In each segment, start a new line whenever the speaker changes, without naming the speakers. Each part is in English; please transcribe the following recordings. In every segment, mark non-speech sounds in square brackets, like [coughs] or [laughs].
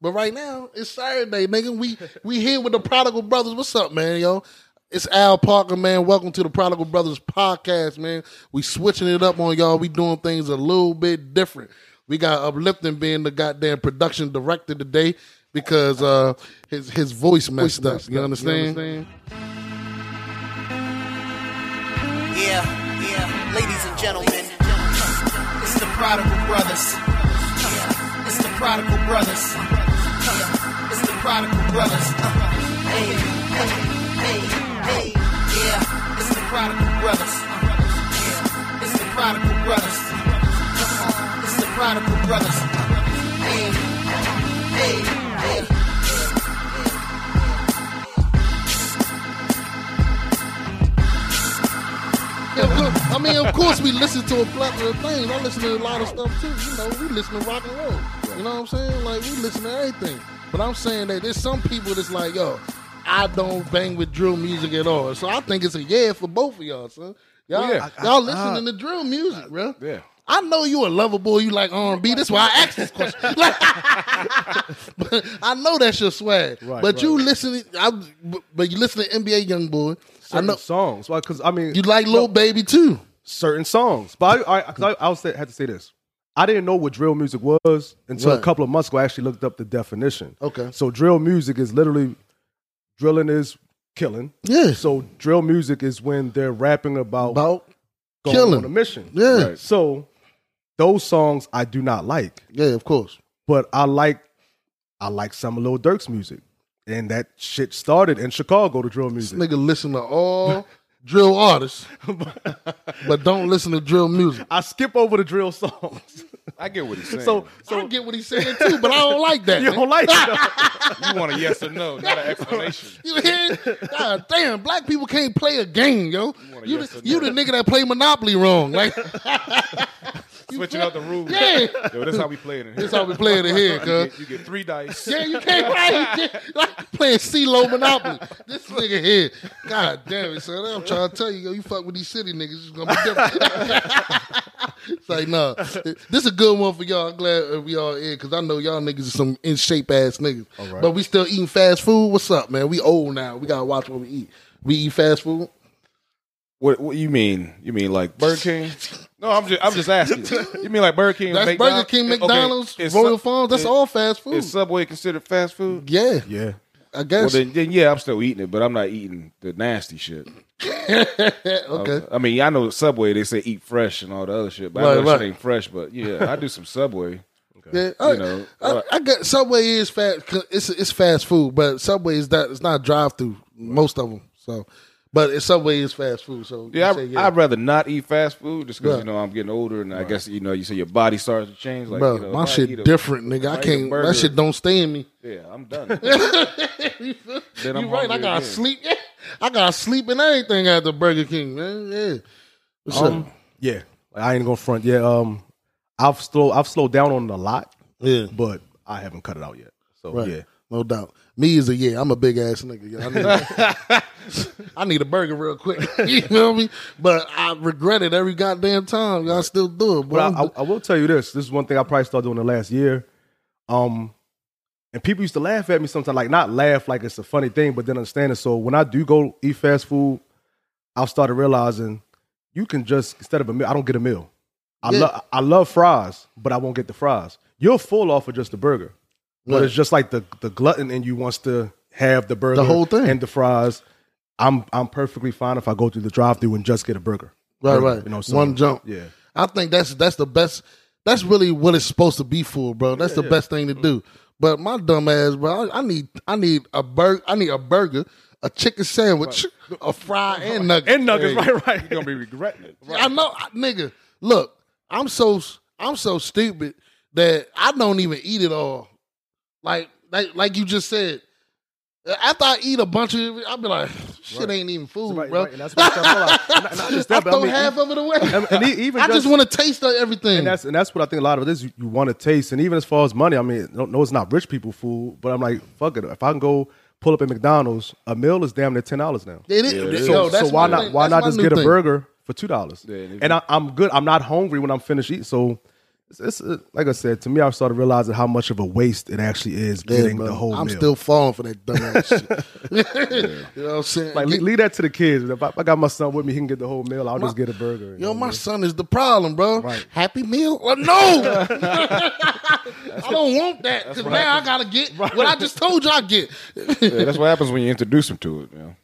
But right now, it's Saturday, nigga. We we here with the Prodigal Brothers. What's up, man, yo? It's Al Parker, man. Welcome to the Prodigal Brothers podcast, man. We switching it up on y'all. We doing things a little bit different. We got Uplifting being the goddamn production director today because uh his his voice messed up. You understand?
Yeah, yeah, ladies and gentlemen, it's the Prodigal Brothers. Prodigal Brothers. It's the Prodigal Brothers. Hey, hey, hey, hey, yeah, it's the Prodigal Brothers. Yeah, it's the Prodigal Brothers. It's the Prodigal Brothers. Hey, hey, hey.
Yeah, I mean, of course, we listen to a plethora of things. I listen to a lot of stuff too. You know, we listen to rock and roll. You know what I'm saying? Like we listen to everything. But I'm saying that there's some people that's like, yo, I don't bang with drill music at all. So I think it's a yeah for both of y'all, son. Oh, y'all,
Well, yeah.
y'all listening to drill music, bro.
Yeah.
I know you a lover boy. You like R&B. That's why I asked this question. [laughs] But I know that's your swag.
Right,
but you
right.
listen, I, but you listen to NBA Young Boy. I
certain
know
songs. Well, because I mean,
you like Lil Baby too.
certain songs. But I, I, I, I say, had to say this. I didn't know what drill music was until
Right.
a couple of months ago. I actually looked up the definition.
Okay.
So drill music is literally drilling is killing.
Yeah.
So drill music is when they're rapping about,
About
going
killing.
on a mission.
Yeah.
Right.
So those songs I do not like,
Yeah, of course.
but I like I like some of Lil Durk's music, and that shit started in Chicago. The drill
This
music.
nigga listen to all drill artists, [laughs] but don't listen to drill music.
I skip over the drill songs.
I get what he's saying.
so
So I get what he's saying too, but I don't like that. [laughs]
you
man.
don't like it. [laughs]
you want a yes or no, not an explanation.
You hear? God damn, black people can't play a game, yo.
want a
You,
yes
the,
or
you the nigga that play Monopoly wrong. Like,
Switching out the rules.
yeah,
Yo, that's how we play it in here.
that's how we play it in here,
you,
cuz.
get, you get three dice.
Yeah, you can't play like playing CeeLo Monopoly. This nigga here, God damn it, son. I'm trying to tell you, yo, you fuck with these city niggas, it's gonna be different. [laughs] it's like, nah, this is a good one for y'all. I'm glad we all in because I know y'all niggas are some in shape ass niggas. But we still eating fast food. What's up, man? We old now. We gotta watch what we eat. We eat fast food.
What, what you mean? You mean like Burger King? No, I'm just I'm just asking. You mean like Burger King?
That's
McDonald's?
Burger King,
Okay,
McDonald's,
is
Royal
Sub-
Farms. That's
is-
all fast food.
Is Subway considered fast food?
yeah,
yeah.
I
Well,
guess.
then, then yeah, I'm still eating it, but I'm not eating the nasty shit. [laughs]
okay.
I mean, I know Subway they say eat fresh and all the other shit, but I know that
right.
shit ain't fresh. But yeah, I do some Subway. [laughs]
Yeah, I,
know,
I,
uh,
I get Subway is fast. It's it's fast food, but Subway is that it's not drive through. Most of them. So, but it's Subway is fast food. So you
Yeah,
say,
I, I'd rather not eat fast food just because you know I'm getting older, and I guess you know you say your body starts to change. Like,
bro,
you know,
my shit
a-
different, nigga.
if
I can't.
burger-
That shit don't stay in me.
Yeah, I'm done. [laughs]
you
Then I'm
right. I gotta
again.
sleep. [laughs] I gotta sleep and everything at the Burger King, man. Yeah. What's
Um,
up?
yeah. I ain't gonna front. Yeah. Um, I've slow I've slowed down on it a lot,
Yeah.
but I haven't cut it out yet. So
Right.
yeah.
No doubt. Me is a yeah. I'm a big ass nigga. yo. I need, [laughs] I need a burger real quick. [laughs] you know what I mean? But I regret it every goddamn time. Y'all still do it. But
But I, I, I will tell you this. This is one thing I probably started doing the last year. Um, and people used to laugh at me sometimes, like not laugh like it's a funny thing, but then understand it. So when I do go eat fast food, I've started realizing you can just instead of a meal, I don't get a meal. I
Yeah.
love I love fries, but I won't get the fries. You're full off of just the burger, but it's just like the the glutton in you wants to have the burger, The
whole thing.
and the fries. I'm I'm perfectly fine if I go through the drive-through and just get a burger.
right,
Burger,
right.
You know, so,
One jump.
Yeah.
I think that's that's the best. That's really what it's supposed to be for, bro. That's the best thing to do. But my dumb ass, bro, I, I need I need a burger. I need a burger, a chicken sandwich, [laughs] a fry, and nuggets.
And nuggets, right, right. [laughs]
You're gonna be regretting it.
I know, I- nigga. Look, I'm so I'm so stupid that I don't even eat it all. Like like like you just said. After I eat a bunch of it, I'll be like, shit ain't even food,
Right,
bro.
right, and that's what I'm saying. [laughs] Not- not just that,
I
but I
throw
mean,
half of it away. [laughs]
and, and even
I just, want to taste of everything.
and that's and that's what I think a lot of it is. You, you want to taste, and even as far as money, I mean, no, no, it's not rich people food, but I'm like, fuck it. If I can go pull up at McDonald's, a meal is damn near ten dollars now.
It is.
Yeah, it is.
So,
that's
so why not why not just
new
get a
thing.
burger for two dollars?
Yeah, and
and I, I'm good. I'm not hungry when I'm finished eating. So It's, it's uh, like I said to me. I started realizing how much of a waste it actually is
Yeah,
getting
bro.
the whole
I'm
meal.
still falling for that dumbass [laughs] shit. [laughs] You know what I'm saying?
like leave, leave that to the kids. If I, I got my son with me, he can get the whole meal. I'll just get a burger.
Yo,
know
my
what
son is the problem, bro.
Right.
Happy meal? Well, no, [laughs] I don't want that because now I gotta get what I just told you I get.
Yeah, that's what happens when you introduce them to it. You know?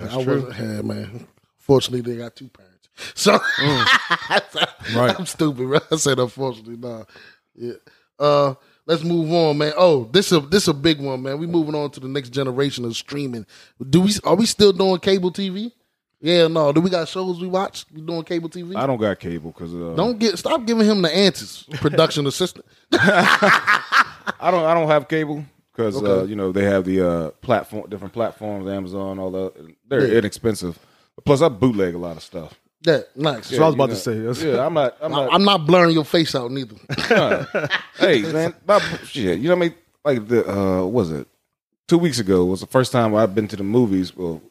I wasn't, yeah, man. Fortunately, they got two parents, so [laughs]
Right.
I'm stupid. Bro. I said unfortunately, nah. Yeah. Uh, let's move on, man. Oh, this a this a big one, man. We moving on to the next generation of streaming. Do we are we still doing cable TV? Yeah, no. Do we got shows we watch? We doing cable TV?
I don't got cable because uh,
Don't get stop giving him the answers, [laughs] production assistant. [laughs]
I don't I don't have cable because uh, you know they have the uh, platform different platforms, Amazon, all that. They're
Yeah.
inexpensive. Plus, I bootleg a lot of stuff.
Yeah, nice.
So I was about
know,
to say, yes.
Yeah, I'm not. I'm not.
I'm not blurring your face out neither. [laughs]
hey man, my, shit. You know what I mean? Like the uh, what was it two weeks ago was the first time I've been to the movies. Well,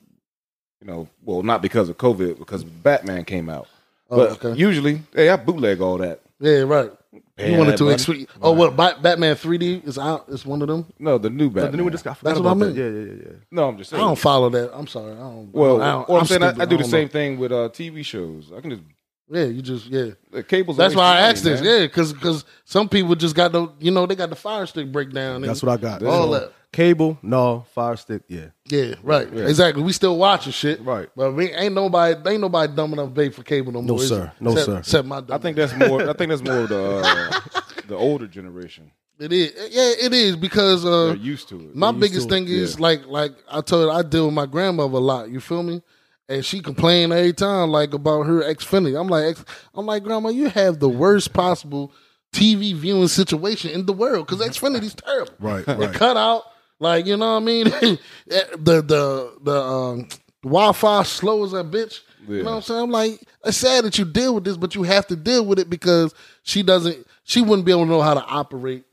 you know, well not because of COVID, because Batman came out.
Oh,
but
okay.
usually, hey, I bootleg all that.
yeah, right.
Paying
you wanted to
money.
exp- Oh, what? Bat- Batman 3D is out. It's one of them.
No, the new Batman.
The new one just got.
That's what I
about
mean.
Yeah, yeah, yeah, yeah.
no, I'm just saying.
I
saying.
don't follow that. I'm sorry. I don't.
well,
I don't,
well, I'm,
I'm
saying I,
stupid.
I do the
don't
same
know.
thing with uh, TV shows. I can just
Yeah, you just yeah.
the cables.
That's why I
wasting
asked this.
man.
Yeah, because because some people just got the you know they got the fire stick breakdown. and
That's what I got.
All
So,
that.
Cable, no. Fire stick, yeah.
Yeah, right. Exactly. We still watching shit.
Right.
But we ain't nobody ain't nobody dumb enough to pay for cable no more. is
sir. No,
Except-
sir.
Except my dumb
I think that's more. I think that's more of the uh, [laughs] the older generation.
it is. Yeah, it is because uh
They're used to it.
My biggest
to it,
thing is like like I told I deal with my grandmother a lot. You feel me? And she complained every time like about her Xfinity. I'm like I'm like grandma, you have the worst possible TV viewing situation in the world because Xfinity's terrible.
Right, [laughs]
It
right.
cut out like you know what I mean. [laughs] the the the um, Wi-Fi slow as that bitch. You know what I'm saying? I'm like, it's sad that you deal with this, but you have to deal with it because she doesn't. She wouldn't be able to know how to operate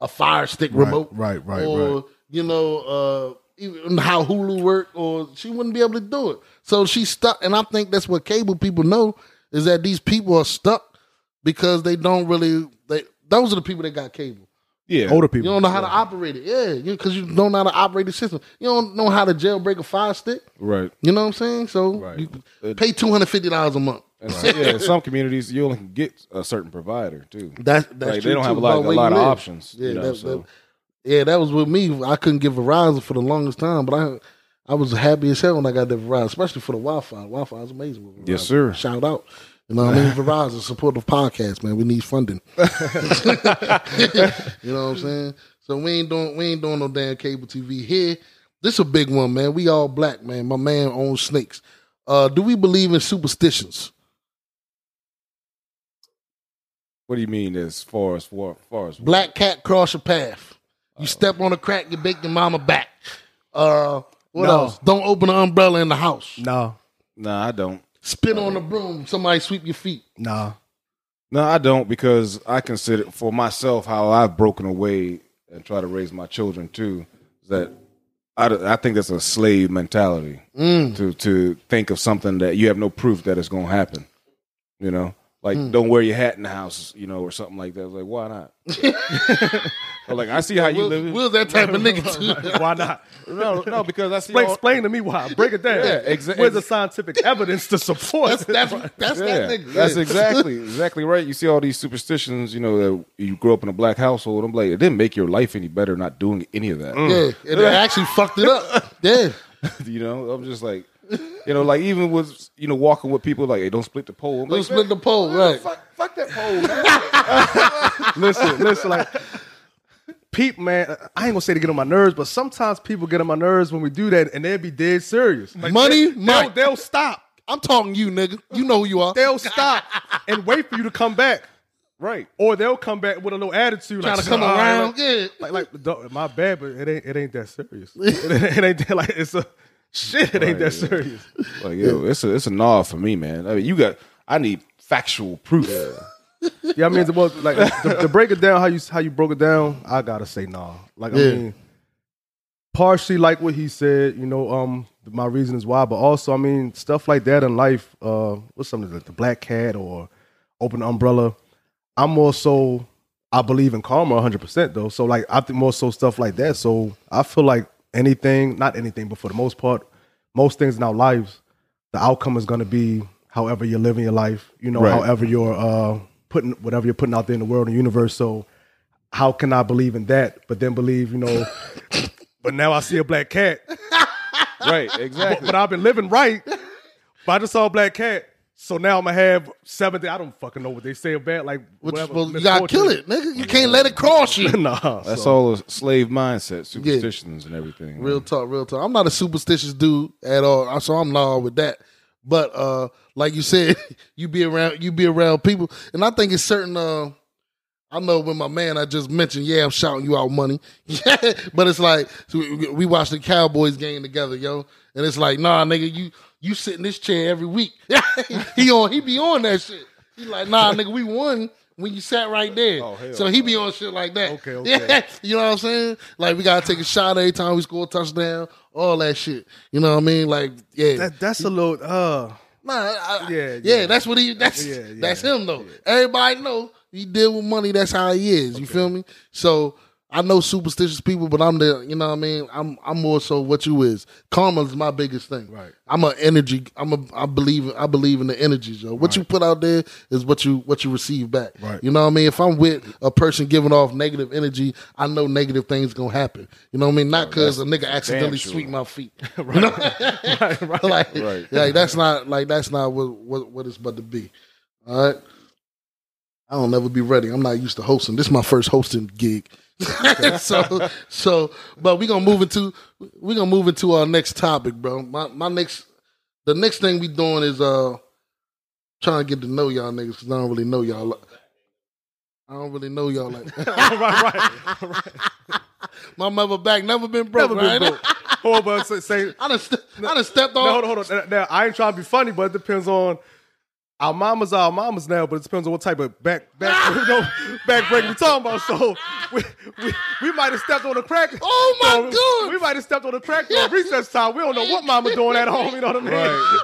a Fire Stick remote,
right, right,
or
right.
you know, uh, even how Hulu work, or she wouldn't be able to do it. So she's stuck, and I think that's what cable people know is that these people are stuck because they don't really. They those are the people that got cable.
Yeah,
Older people.
You don't know how to operate it, yeah, because you, don't know how to operate the system. You don't know how to jailbreak a Fire Stick.
right.
You know what I'm saying? So
Right.
you pay two hundred fifty dollars a month.
And so- yeah, in some communities you only can get a certain provider too. [laughs]
That that's
Like, they don't have a lot- a lot of
live.
options,
Yeah,
you know,
that,
so-
that- yeah, that was with me. I couldn't get Verizon for the longest time, but I I was happy as hell when I got that Verizon, especially for the Wi-Fi. Wi-Fi is amazing. With
Yes, sir.
Shout out. You know what I mean? [laughs] Verizon support the podcast, man. We need funding. [laughs] you know what I'm saying? So we ain't doing we ain't doing no damn cable TV here. This is a big one, man. We all black, man. My man owns snakes. Uh, do we believe in superstitions?
What do you mean as far as far, far as
Black cat cross your path. You step on a crack, you bake your mama back. Uh, what
No.
else? Don't open an umbrella in the house.
No,
No, I don't.
Spit on the broom. Somebody sweep your feet.
nah.
No, I don't because I consider for myself how I've broken away and try to raise my children too. Is that I, I think that's a slave mentality mm. to to think of something that you have no proof that it's going to happen. You know, like mm. don't wear your hat in the house, you know, or something like that. Like why not? [laughs] [laughs] But, like I see how you
Will,
live.
Will's that type of nigga too. [laughs]
Why not?
No, no, because I see.
Explain,
all-
explain to me why. Break it down.
Yeah, exa-
Where's the scientific evidence to support?
That's that's that's
Yeah,
that nigga.
that's
Yeah.
exactly [laughs] exactly right. You see all these superstitions, you know, that you grew up in a black household. I'm like, it didn't make your life any better not doing any of that.
Yeah, and [laughs] they actually fucked it up. Yeah,
you know, I'm just like, you know, like even with you know walking with people like, hey, don't split the pole. I'm
don't
like,
split the pole, right?
fuck, fuck that pole, man.
listen, listen, like people, man. I ain't gonna say to get on my nerves, but sometimes people get on my nerves when we do that, and they'll be dead serious. Like,
Money,
they, they'll, they'll stop.
I'm talking you, nigga. You know who you are.
They'll stop and wait for you to come back,
right.
or they'll come back with a little attitude,
Trying
like,
to come
"All right,
around.
Like,
Yeah.
like, like, my bad, but it ain't, it ain't that serious. it, [laughs] it ain't that, like it's a shit. It ain't that
yeah.
serious.
Like, yo, it's a it's a nod for me, man. I mean, you got. I need factual proof.
Yeah, [laughs] I mean, well, like to, to break it down, how you how you broke it down, I gotta say nah. Like
Yeah.
I mean, partially like what he said, you know, um, my reason is why, but also I mean, stuff like that in life. Uh, what's something like the black cat or open umbrella. I'm more so I believe in karma 100 percent though. So like I think more so stuff like that. So I feel like anything, not anything, but for the most part, most things in our lives, the outcome is going to be however you're living your life. You know,
Right.
however you're uh, putting whatever you're putting out there in the world and universe. So how can I believe in that, but then believe, you know? [laughs] but now I see a black cat, [laughs]
Right, exactly.
but I've been living right. But I just saw a black cat. So now I'm gonna have seven. I don't fucking know what they say about like
Which,
whatever,
well, you gotta kill it, nigga. You can't let it cross you. [laughs]
nah,
That's
so-
all a slave mindset, superstitions, and everything.
Real talk, real talk. I'm not a superstitious dude at all, so I'm not with that. But uh, like you said, [laughs] you be around, you be around people, and I think it's certain. Uh, I know when my man I just mentioned, yeah, I'm shouting you out money, [laughs] but it's like so we, we the Cowboys game together, yo, and it's like, nah, nigga, you you sit in this chair every week. [laughs] he on, he be on that shit. He like, nah, nigga, we won when you sat right there.
Oh, hell
so he be on shit like that.
Okay, [laughs] okay.
Yeah, you know what I'm saying? Like we gotta take a shot every time we score a touchdown, all that shit. You know what I mean? Like, yeah,
That, that's a little. Uh,
nah, I,
Yeah,
yeah,
yeah.
yeah. That's what he. That's
Yeah, yeah,
that's him though. Everybody know he deal with money. That's how he is. You feel me? So I know superstitious people, but I'm the. You know what I mean? I'm I'm more so what you is. Karma is my biggest thing.
Right.
I'm an energy. I'm a. I believe. I believe in the energies. Yo. What you put out there is what you what you receive back.
Right.
You know what I mean? If I'm with a person giving off negative energy, I know negative things gonna happen. You know what I mean? Not because a nigga accidentally
sure.
sweep my feet. [laughs] You know?
right, [laughs] right. [laughs]
like,
Right.
like that's not like that's not what what, what it's about to be. All right. I don't never be ready. I'm not used to hosting. This is my first hosting gig. [laughs] so so but we gonna move into we gonna move into our next topic, bro. My my next the next thing we doing is uh trying to get to know y'all niggas because I don't really know y'all. like- I don't really know y'all like
right, right. right.
my mother back never been broke.
Never been
right?
broke. [laughs] Hold on, say, say
I done, st- I done stepped
no, hold on, hold on. Now, I ain't trying to be funny, but it depends on our mamas are our mamas now, but it depends on what type of back back [laughs] you know, back break we talking about. So we we, we might have stepped on the crack.
Oh, my
so
God.
We might have stepped on the crack during recess time. We don't know what mama doing at home. You know what I mean?
Right.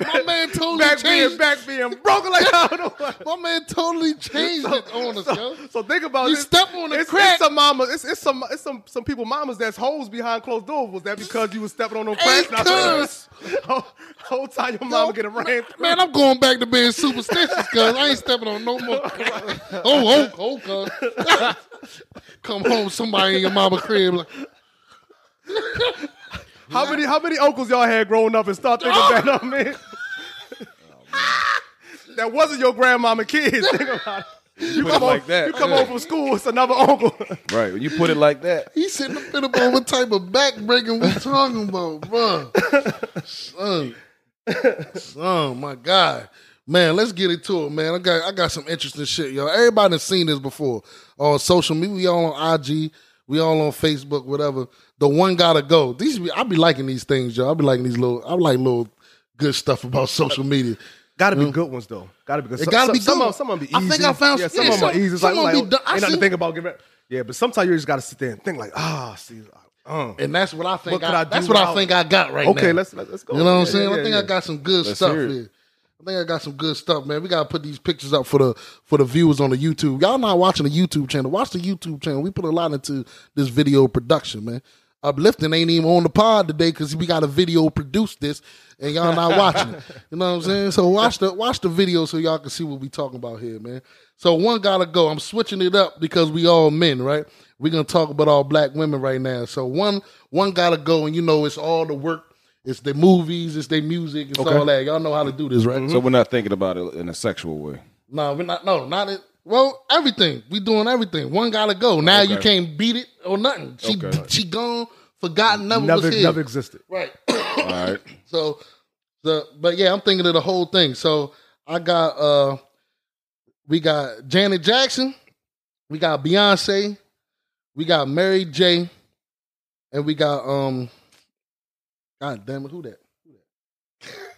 My man totally
Back being
changed.
back being broken like I don't know.
My man totally changed it on us, yo.
So think about
it.
You
step on the
it's,
crack.
It's some mamas. It's, it's some. It's some. Some people mamas that's hoes behind closed doors. Was that because you was stepping on them
Hey,
cracks?
cuz. [laughs]
whole, whole time your mama get a rain.
Man, I'm going back to being superstitious, cuz I ain't stepping on no more. oh, oh, oh, cuz. [laughs] Come home, somebody in your mama crib. Like, [laughs]
How many how many uncles y'all had growing up and start thinking
Oh.
back [laughs] on me? that wasn't your grandmama kids. Think about it. You
Put
come
it
home,
like that.
You come
Yeah.
home from school, it's another uncle.
Right. When you put it like that,
he sitting up in about what type of back breaking we talking about, bro. Son. Son, my God. Man, let's get into it, man. I got I got some interesting shit, yo. Everybody done seen this before on social media. We all on IG, we all on Facebook, whatever. The one gotta go. These I be liking these things, yo. I be liking these little. I like little good stuff about [laughs] social media.
Gotta be good ones though. Gotta be good.
It
Some-
gotta
some,
be
some
good.
of, some of them be easy.
I think I found-
yeah, some
yeah,
of them are easy. It's
some
like, like
be done- I
ain't nothing to think about. Give it. Yeah, but sometimes you just gotta sit there and think like, ah, see, uh,
And that's what I think.
What
I,
I
that's what I think I got right now.
okay, let's let's, let's go.
You know what I'm saying?
yeah,
I think
yeah.
I got some good
Let's
stuff here. I think I got some good stuff, man. We gotta put these pictures up for the for the viewers on the YouTube. Y'all not watching the YouTube channel. Watch the YouTube channel. We put a lot into this video production, man. Uplifting ain't even on the pod today because we got a video produce this, and y'all not watching it. [laughs] You know what I'm saying? So watch the watch the video so y'all can see what we talking about here, man. So one gotta go. I'm switching it up because we all men, right? We're gonna talk about all black women right now. So one one gotta go, and you know it's all the work. It's the movies, it's their music, it's all that. Y'all know how to do this, right?
so we're not thinking about it in a sexual way.
No, we're not. No, not it. Well, everything we doing everything. One gotta go. Now you can't beat it or nothing. She
Okay. [laughs]
she gone, forgotten, never,
never
was here.
never existed.
Right. [coughs]
All right.
so, the but yeah, I'm thinking of the whole thing. So I got uh, we got Janet Jackson, we got Beyonce, we got Mary J, and we got um, God damn it, who that? Who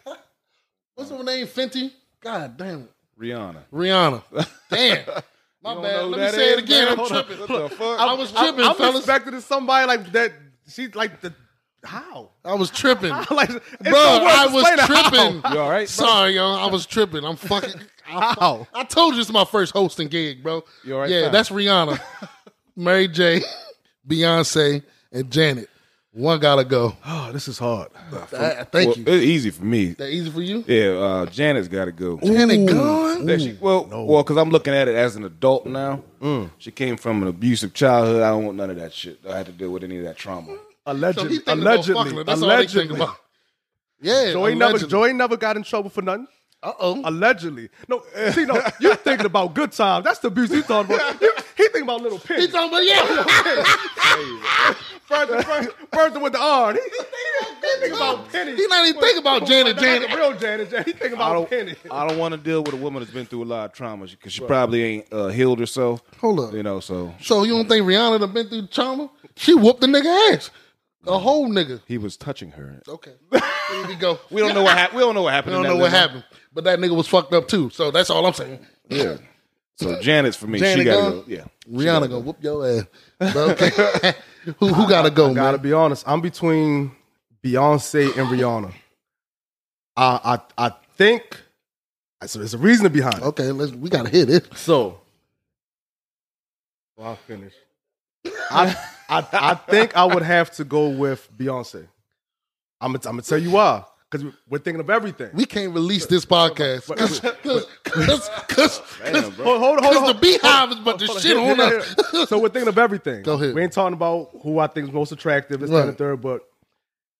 that? [laughs] What's her name? Fenty. God damn it.
Rihanna.
Rihanna. [laughs] Damn. My bad. Let me say it again.
man?
I'm
Hold
tripping.
What the fuck?
I was tripping,
I, I'm
fellas.
expecting somebody like that. She like the how?
I was tripping. [laughs]
like,
Bro, I was
explain how.
tripping.
You all right? bro?
Sorry, yo. I was tripping. I'm fucking.
How?
I told you it's my first hosting gig, bro.
You all right,
yeah,
fam?
that's Rihanna, [laughs] Mary J, Beyonce, and Janet. One gotta go.
Oh, this is hard.
Uh, thank
Well,
you.
It's easy for me.
that easy for you?
Yeah, uh, Janet's got to go.
Janet gone.
That she- well, well, because I'm looking at it as an adult now. She came from an abusive childhood. I don't want none of that shit. I had to deal with any of that trauma.
So
Allegedly,
he
allegedly,
fucking her. That's all
allegedly.
think about. Yeah,
Joey never, Joey never got in trouble for nothing.
Uh oh.
Allegedly. No, see, no, you thinking about good times. That's the abuse you talking about. You, he thinking about little
He talking about yeah.
Further, further, further with the R. He, he, he thinking about pennies.
He not even think about Janet. Janet.
real Janet. Janet. He thinking
I
about
don't,
pennies.
I don't want to deal with a woman that's been through a lot of trauma because she probably ain't uh, healed herself.
Hold up.
You know, so
So you don't think Rihanna done been through trauma? She whooped the nigga ass. A whole nigga.
he was touching her.
Okay. Here we go. [laughs]
We don't know what happened. We don't know what happened.
We
don't
know what
living-
happened. But that nigga was fucked up too. So that's all I'm saying.
Yeah. So Janet's for me.
Janet
she got to go. Yeah.
Rihanna gonna whoop your ass. But okay. [laughs] who who gotta go, I
Gotta
man?
be honest. I'm between Beyonce and Rihanna. I I I think so. There's a reason behind it.
Okay, let's we gotta hit it.
So, well, I'll finish. I, I I think I would have to go with Beyonce. I'm gonna, I'm tell you why. Because we're thinking of everything.
We can't release this podcast because the beehive is about to shit on us.
So we're thinking of everything.
Go ahead.
We ain't talking about who I think is most attractive, this, that,
Right.
and the third, but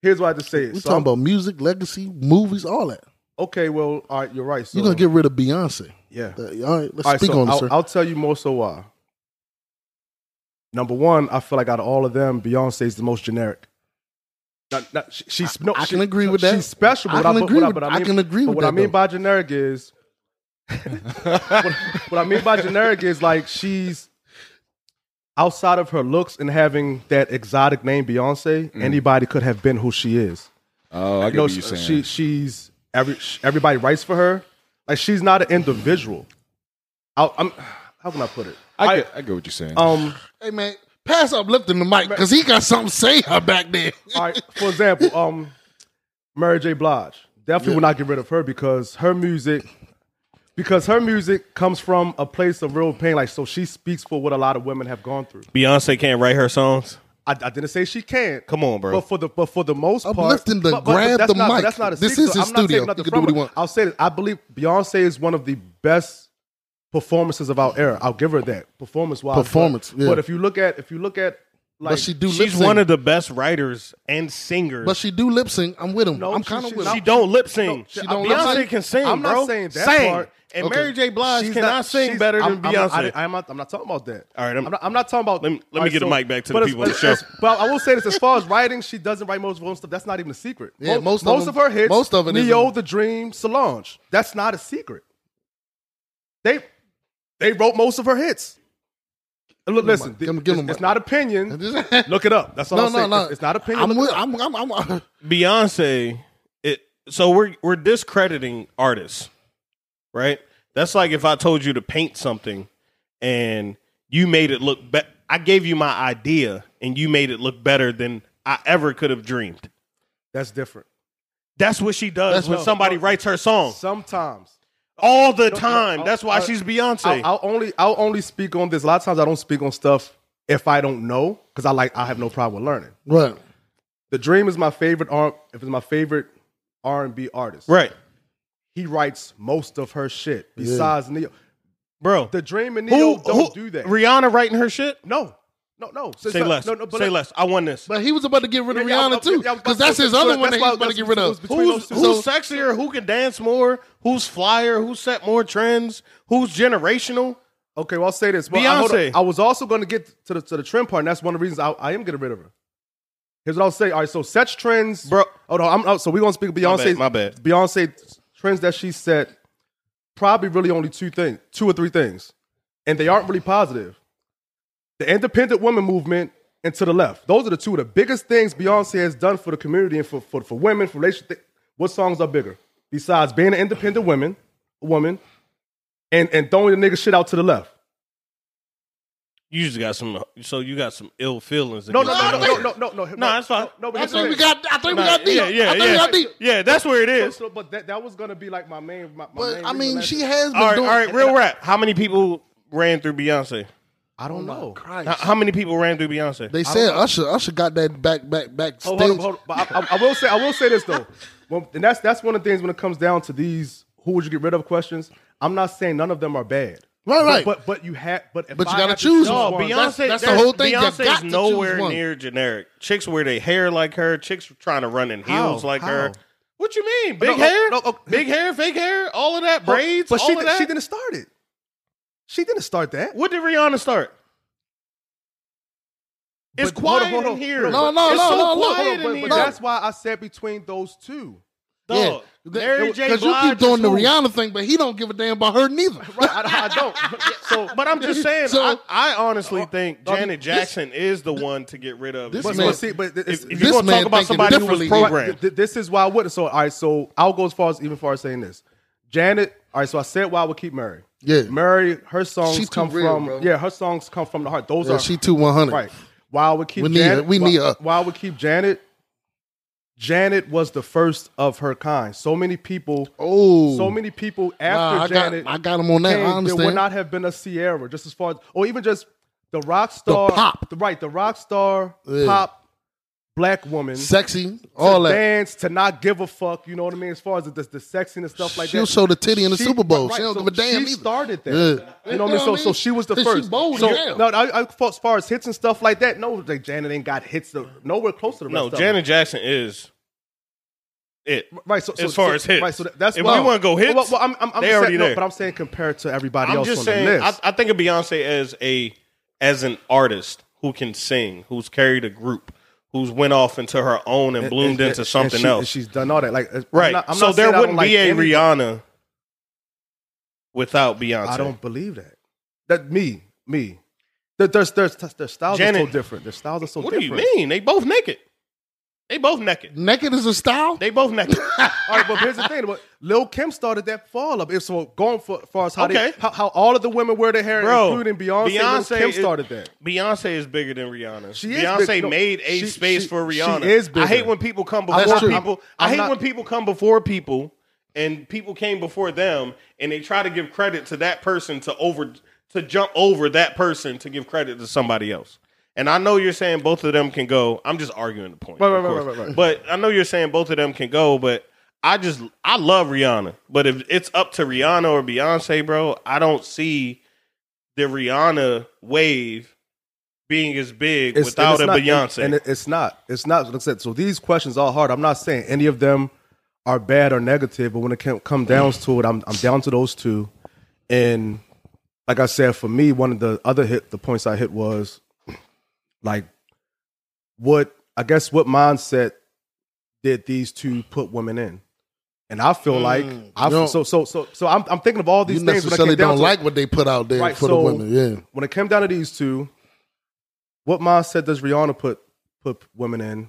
here's what I just to say.
We
So
talking
I'm-
about music, legacy, movies, all that.
Okay, well, all right, you're right. So,
You're gonna get rid of Beyonce.
yeah.
Uh, all right, let's
All right,
speak
so
on it,
I'll,
sir.
I'll tell you more so why. Number one, I feel like out of all of them, Beyonce is the most generic. Not, not, she, she's no,
I
she-
can agree
no,
with that.
She's special.
I can
but
agree
what
with-
but
I
mean-
can agree with
what I
that,
mean
though.
by generic is, [laughs] what, what I mean by generic is like she's outside of her looks and having that exotic name Beyonce. Mm. Anybody could have been who she is.
Oh, I get
You know,
what you're
she,
saying.
she she's every everybody writes for her. Like she's not an individual. I, I'm how can I put it?
I, get, I get what you're saying.
um.
hey man, pass uplifting the mic because he got something to say her [laughs] back there.
All right. For example, um, Mary J. Blige. Definitely
Yeah.
will not get rid of her because her music, because her music comes from a place of real pain. Like so, she speaks for what a lot of women have gone through.
Beyonce can't write her songs.
I, I didn't say she can't.
Come on, bro.
But for the but for the most part,
Uplifting the
but- but- but
grab
that's
the
not,
mic.
That's not a
This
secret.
is his
I'm
studio.
nothing
He can do what he
her.
want.
I'll say this. I believe Beyonce is one of the best performances of our era. I'll give her that performance wise.
Performance,
but,
yeah.
but if you look at if you look at like
but she do lip
She's
sync.
one of the best writers and singers.
But she do lip sync. I'm with him.
No,
I'm kind of with
not-
she
him.
don't lip sync.
No, she
don't lip
Beyonce
sync?
can sing,
I'm not saying that
sing.
part.
And
Okay.
Mary J. Blige
She's
cannot
not-
sing
she's-
better
I'm-
than
I'm-
Beyonce.
I, am not, I'm not talking about that.
All right, I'm-
I'm, not, I'm not talking about.
Let me- let me
all right,
get the mic back to the
but
people on the show.
But I will say this: as far as writing, she doesn't write most of her own stuff. That's not even a secret.
Yeah,
Mo-
most of them-
of her hits,
most of it is-
Ne-Yo, The Dream, Solange. That's not a secret. They they wrote most of her hits. Look, listen,
Give him- give him
it's, it's not opinion. [laughs] Look it up. That's all
no,
I'm
no,
saying.
no.
It's, it's not opinion.
I'm with.
it up.
I'm. I'm. I'm
Beyonce, it so we're we're discrediting artists, right? That's like if I told you to paint something and you made it look better. I gave you my idea and you made it look better than I ever could have dreamed.
That's different.
That's what she does
That's
when
what-
somebody writes her song
Sometimes.
All the
no,
time.
no,
That's why
I-
she's Beyonce.
I'll, I'll only I'll only speak on this. A lot of times I don't speak on stuff if I don't know because I like I have no problem with learning.
right.
The Dream is my favorite R. If it's my favorite R and B artist,
right,
He writes most of her shit besides Ne-Yo.
bro.
The Dream and Ne-Yo
who,
don't
who-
do that.
Rihanna writing her shit?
no, no, no. So-
Say
so-
less.
No, no, but
Say
let-
less. I won this.
But he was about to get rid of
Yeah, yeah,
Rihanna too,
yeah, I
because
to
that's his other one that
why-
he's about to get rid of.
between
Who's,
those
who's sexier? Who can dance more? Who's flyer? Who set more trends? Who's generational?
Okay, well I'll say this. Well, I,
Beyonce.
on. I was also going to get to the to the trend part, and that's one of the reasons I, I am getting rid of her. Here's what I'll say. All right, so such trends,
Bro.
Hold on, I'm, oh, so we're gonna speak Beyonce.
my bad.
Beyonce trends that she set. Probably really only two things, two or three things, and they aren't really positive. The independent women movement and to the left. Those are the two of the biggest things Beyonce has done for the community and for for, for women, for relationship. What songs are bigger besides being an independent woman, woman, and and throwing the nigga shit out to the left?
You just got some. Uh, so you got some ill feelings.
No, no, no, no, no, no, no, no.
No, that's fine.
No, but
I think we got. I think we got deep.
Yeah, yeah,
I think
yeah.
we got deep.
Yeah, that's where it
So, so, but that, that was gonna be like my main. My, my
But
main
I mean, she has been
All right,
doing.
all right. Real rap. How many people ran through Beyonce?
I don't oh,
know.
How, how many people ran through Beyonce?
They said Usher. Usher got that back, back, back.
Hold, hold,
stage.
on, hold on. But I, I, I will say, I will say this though, [laughs] well, and that's that's one of the things when it comes down to these who would you get rid of questions. I'm not saying none of them are bad.
Right, right.
But but, but you have but if
But you
I
gotta
had to
choose
No,
one.
Beyonce.
That's- that's the whole thing. You
Beyonce is nowhere near generic. Chicks wear their hair like her. Chicks trying to run in
How?
heels like
How?
her. What you mean? Big
No, no,
hair?
no, oh,
Big hair? Fake hair? All of that? Braids?
But
all
she
of that?
she didn't start it. She didn't start that.
What did Rihanna start? It's
But hold on,
quiet
hold on.
in here.
No, no,
it's
no,
so
no, look,
quiet
hold
But,
in
but
here.
that's why I said between those two.
Dog,
Yeah,
Mary J.
because you keep doing the
who?
Rihanna thing, but he don't give a damn about her neither. [laughs]
Right, I, I don't. [laughs] So,
But I'm just saying,
So-
I, I honestly think
uh,
Janet
this-
Jackson is the one to get rid of.
this
but,
man-
but see, but
if, if
this
you're going to talk about somebody who was programmed,
Right, th- th- this is why I wouldn't. So, all right, so I'll go as far as even far as saying this. Janet, all right, so I said why I would keep Mary.
Yeah.
Mary, her songs
She
come
real,
from
bro.
yeah, her songs come from the heart. Those
Yeah,
are
she too one hundred.
right. I would keep
We need
Janet.
We need.
Why I would keep Janet. Janet was the first of her kind. So many people,
Oh,
so many people
Nah,
after
I got,
Janet
I got them on that.
came,
I
there would not have been a Ciara, just as far as, or even just the rock star,
pop.
the, right, the rock star,
Yeah.
pop, black woman,
Sexy,
to
all that.
dance, to not give a fuck. You know what I mean? As far as the, the, the sexiness stuff like that.
She'll show the titty in the Super Bowl. She don't
so
give a damn
She
either.
started that.
Yeah.
You know what I mean? So, so she was the
She
first.
bold
so,
as
no, I, I, as far as hits and stuff like that, no, like Janet ain't got hits. To, nowhere close to the rest
no,
of them.
Janet Jackson is it.
Right, so, so
as far
so-
as hits.
right, so that's
If
why-
we wanna go hits,
well, well, I'm, I'm, I'm
they already
saying, no,
there.
but I'm saying compared to everybody
I'm
else
just
on
saying.
the
I,
list.
I think of Beyonce as a as an artist who can sing, who's carried a group, who's went off into her own and bloomed
And-
into
and
something
she-
else.
she's done all that. Like, I'm
right.
not- I'm
so there
saying I don't
wouldn't
like
be a
any-
Rihanna without Beyonce.
I don't believe that. That me, me. Their, their, their, their styles are so different. Their styles are so
What do you mean? They both naked. They both naked.
Naked is a style.
They both naked. [laughs]
All right, but here's the thing: but Lil Kim started that fall up. If so, going for far as how
Okay.
they, how, how all of the women wear their hair,
Bro,
including Beyonce. Lil
Beyonce
Kim
is-
started that.
Beyonce is bigger than Rihanna.
She is
Beyonce
big- no,
made a
she-
space
she-
for
she
Rihanna.
is bigger.
I hate when people come before people. I hate
not-
when people come before people and people came before them and they try to give credit to that person to over to jump over that person to give credit to somebody else. And I know you're saying both of them can go. I'm just arguing the point.
Right,
of
right,
course.
right, right, right.
But I know you're saying both of them can go, but I just I love Rihanna. But if it's up to Rihanna or Beyonce, bro, I don't see the Rihanna wave being as big
It's-
without a Beyonce.
not, and, and it's not. It's not. Like I said, so these questions are hard. I'm not saying any of them are bad or negative, but when it can come down to it, I'm I'm down to those two. And like I said, for me, one of the other hit the points I hit was like what I guess what mindset did these two put women in? And I feel mm. like I
don't-
so so so so I'm I'm thinking of all these
you
things.
necessarily
came
don't
to
like what they put out there
Right,
for
so-
the women. Yeah.
when it came down to these two, what mindset does Rihanna put put women in?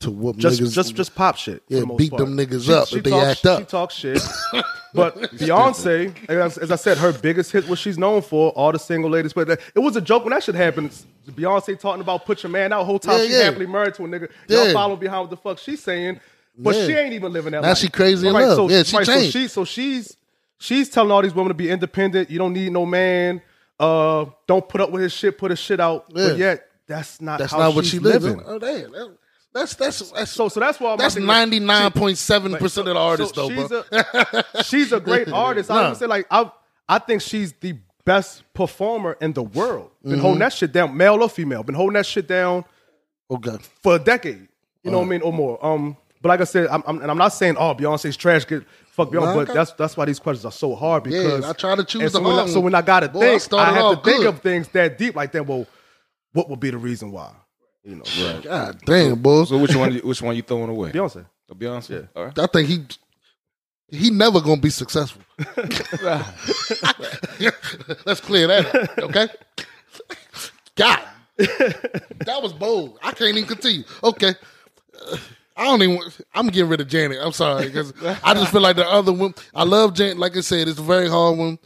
To whoop
Just
niggas.
just just pop shit.
Yeah, beat
part.
them niggas up if they act up.
She talks shit. [laughs] but [laughs] Beyonce, as, as I said, her biggest hit, what she's known for, all the single ladies. But it was a joke when that shit happened. Beyonce talking about put your man out. Whole time
Yeah,
she
yeah.
happily married to a nigga. Y'all
Yeah.
follow behind what the fuck she's saying. But
Yeah.
she ain't even living that
Now
life.
she crazy in
Right,
love.
So,
Yeah, she
right, so
changed.
she so she's she's telling all these women to be independent. You don't need no man. Uh, don't put up with his shit. Put his shit out. But yet that's not
That's
how
not what
she's
she lives
living.
Oh, damn. That- That's that's that's
So so that's why
that's ninety nine point seven percent of the artists
so
though,
she's
bro.
A, she's a great [laughs] artist. I
Nah.
would say like I I think she's the best performer in the world. Been
Mm-hmm.
holding that shit down, male or female. Been holding that shit down
okay.
for a decade. You know what I mean, or more. Um, but like I said, I'm, I'm and I'm not saying oh Beyonce's trash. Get fuck Beyonce,
Nah,
but that's that's why these questions are so hard because
I try to choose
so
the
when I, so when I got to.
Boy, I
think, I, have to think of things that deep like that. Well, what would be the reason why? You know,
God damn, boy.
So which one? Which one you throwing away?
Beyonce.
The Beyonce. All right.
I think he he never gonna be successful. [laughs] [laughs] Let's clear that up, okay? God, that was bold. I can't even continue. Okay, Uh, I don't even. I'm getting rid of Janet. I'm sorry because I just feel like the other one. I love Janet. Like I said, it's a very hard one.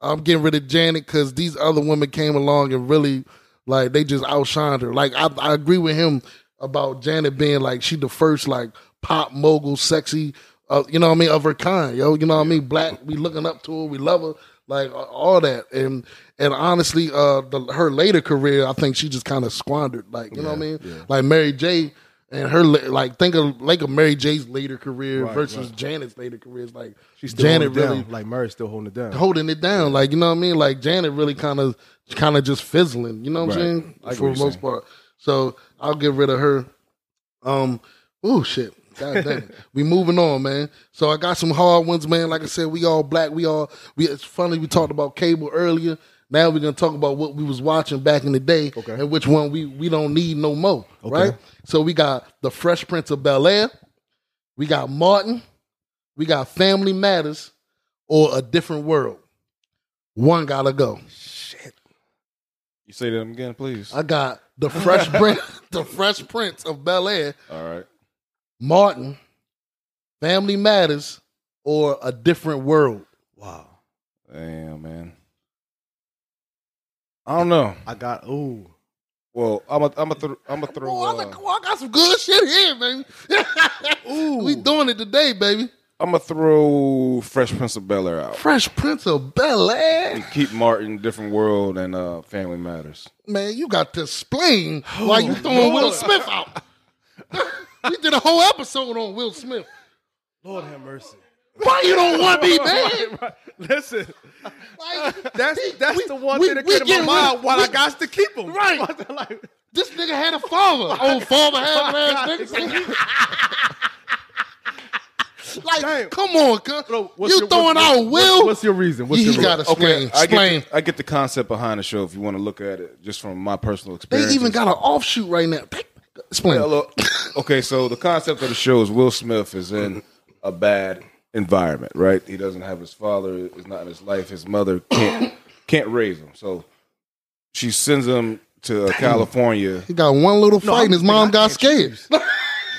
I'm getting rid of Janet because these other women came along and really like they just outshined her. Like I, I agree with him about Janet being like she the first like pop mogul, sexy, uh, you know what I mean, of her kind, yo. You know what I mean? Black, we looking up to her, we love her, like uh, all that. And and honestly, uh, the, her later career, I think she just kind of squandered. Like you know what I mean? Like Mary J. And her like think of like of Mary J's later career versus Janet's later career. It's like
She's still
Janet really
down. like Mary's still holding it down.
holding it down. Like you know what I mean? Like Janet really kind of kind of just fizzling. You know what I'm saying?
Get
For the most part. So I'll get rid of her. Um. Oh shit. God damn it. [laughs] We moving on, man. So I got some hard ones, man. Like I said, we all black. We all. We. It's funny. We talked about cable earlier. Now we're gonna talk about what we was watching back in the day,
Okay.
and which one we we don't need no more, right? So we got the Fresh Prince of Bel Air, we got Martin, we got Family Matters, or A Different World. One gotta go.
You say that again, please.
I got the Fresh [laughs] Prince, the Fresh Prince of Bel Air,
All right.
Martin, Family Matters, or A Different World.
Wow.
Damn, man. I don't know.
I got ooh.
Well, I'm a, I'm a, th- I'm a throw.
Oh, I,
Uh,
like, I got some good shit here, baby. [laughs] Ooh. We doing it today, baby.
I'm gonna throw Fresh Prince of Bel Air out.
Fresh Prince of Bel Air.
Keep Martin, Different World, and uh, Family Matters.
Man, you got to explain why you throwing Will Smith out. [laughs] we did a whole episode on Will Smith.
Lord have mercy.
Why you don't want me, man? [laughs]
Listen,
Like, [laughs]
that's
he-
that's
we-
the one
we-
thing that came to my mind
rid-
while
we-
I got to keep him.
Right.
like,
This nigga had a father. Oh, father had ass nigga. Like,
Damn.
come on, cuz. You throwing out Will?
What's your reason? What's
He
your reason?
got to explain.
I
explain.
get, the, I get the concept behind the show if you want to look at it just from my personal experience.
They even got an offshoot right now. Explain.
Yeah, look, okay, so the concept of the show is Will Smith is in a bad environment, right? He doesn't have his father, is not in his life. His mother can't [coughs] can't raise him, so she sends him to uh, California.
He got one little fight and his mom got scared. [laughs]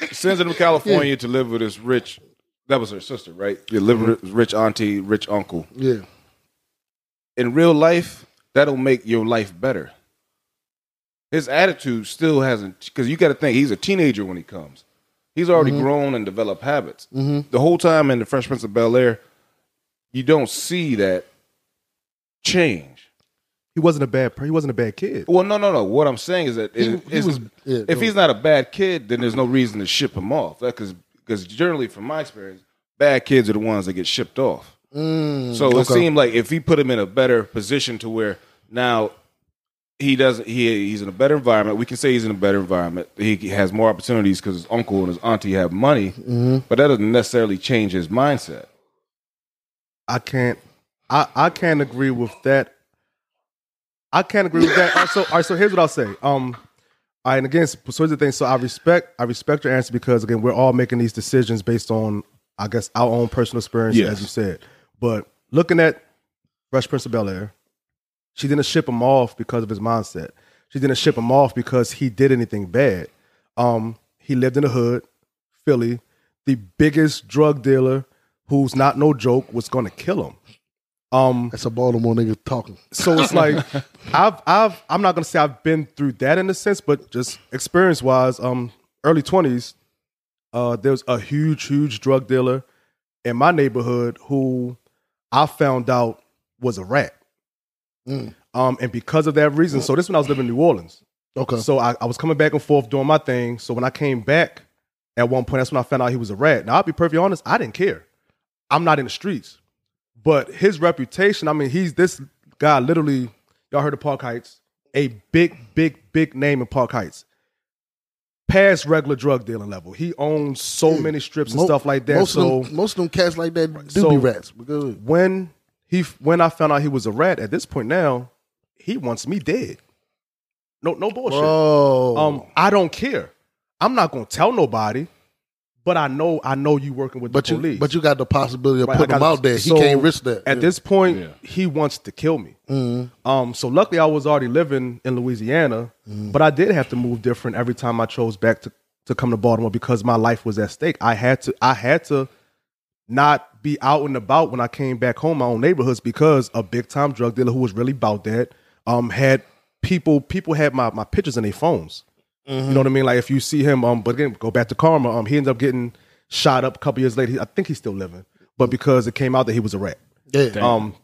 [laughs]
Sends him to California to live with his rich. That was her sister, right? Your with mm-hmm. his rich auntie, rich uncle.
yeah.
in real life, that'll make your life better. His attitude still hasn't, because you got to think he's a teenager when he comes. He's already mm-hmm. grown and developed habits. Mm-hmm. The whole time in the Fresh Prince of Bel Air, you don't see that change.
He wasn't a bad. He wasn't a bad kid.
Well, no, no, no. What I'm saying is that
He-
it-
he was- yeah,
if he's not a bad kid, then there's no reason to ship him off. Because because generally, from my experience, bad kids are the ones that get shipped off.
Mm,
So it
okay.
seemed like if he put him in a better position to where now he doesn't he he's in a better environment. We can say he's in a better environment. He has more opportunities because his uncle and his auntie have money,
Mm-hmm.
but that doesn't necessarily change his mindset.
I can't. I I can't agree with that. I can't agree with that. All right, so, all right, so here's what I'll say. Um, right, and again, so here's the thing. So I respect, I respect your answer because again, we're all making these decisions based on, I guess, our own personal experience,
Yes.
as you said. But looking at Fresh Prince of Bel Air, she didn't ship him off because of his mindset. She didn't ship him off because he did anything bad. Um, he lived in the hood, Philly. The biggest drug dealer, who's not no joke, was going to kill him. Um,
That's a Baltimore nigga talking.
so it's like [laughs] I've I've I'm not gonna say I've been through that in a sense, but just experience wise, um, early twenties, uh, there was a huge, huge drug dealer in my neighborhood who I found out was a rat. Um, and because of that reason, so this when I was living in New Orleans.
Okay.
So I, I was coming back and forth doing my thing. So when I came back at one point, that's when I found out he was a rat. Now I'll be perfectly honest, I didn't care. I'm not in the streets. But his reputation, I mean, he's this guy literally, y'all heard of Park Heights, a big, big, big name in Park Heights. Past regular drug dealing level. He owns so many strips and
Mo-
stuff like that.
Most
so
of them, most of them cats like that do
So-
be rats. But go ahead.
when he when I found out he was a rat, at this point now, he wants me dead. No, no bullshit.
Bro,
Um, I don't care. I'm not gonna tell nobody, but I know I know you working with
but
the
you
police.
but you got the possibility of
Right,
putting him out there. He can't risk that.
At
Yeah.
this point,
Yeah.
he wants to kill me.
Mm-hmm.
Um, so luckily I was already living in Louisiana,
Mm-hmm.
but I did have to move different every time I chose back to, to come to Baltimore because my life was at stake. I had to I had to not be out and about when I came back home, my own neighborhoods, because a big time drug dealer who was really about that um, had people people had my, my pictures in their phones. You know what I mean? Like if you see him, um, but again, go back to Karma. Um, he ended up getting shot up a couple years later. He- I think he's still living, but because it came out that he was a rat.
Yeah.
Um,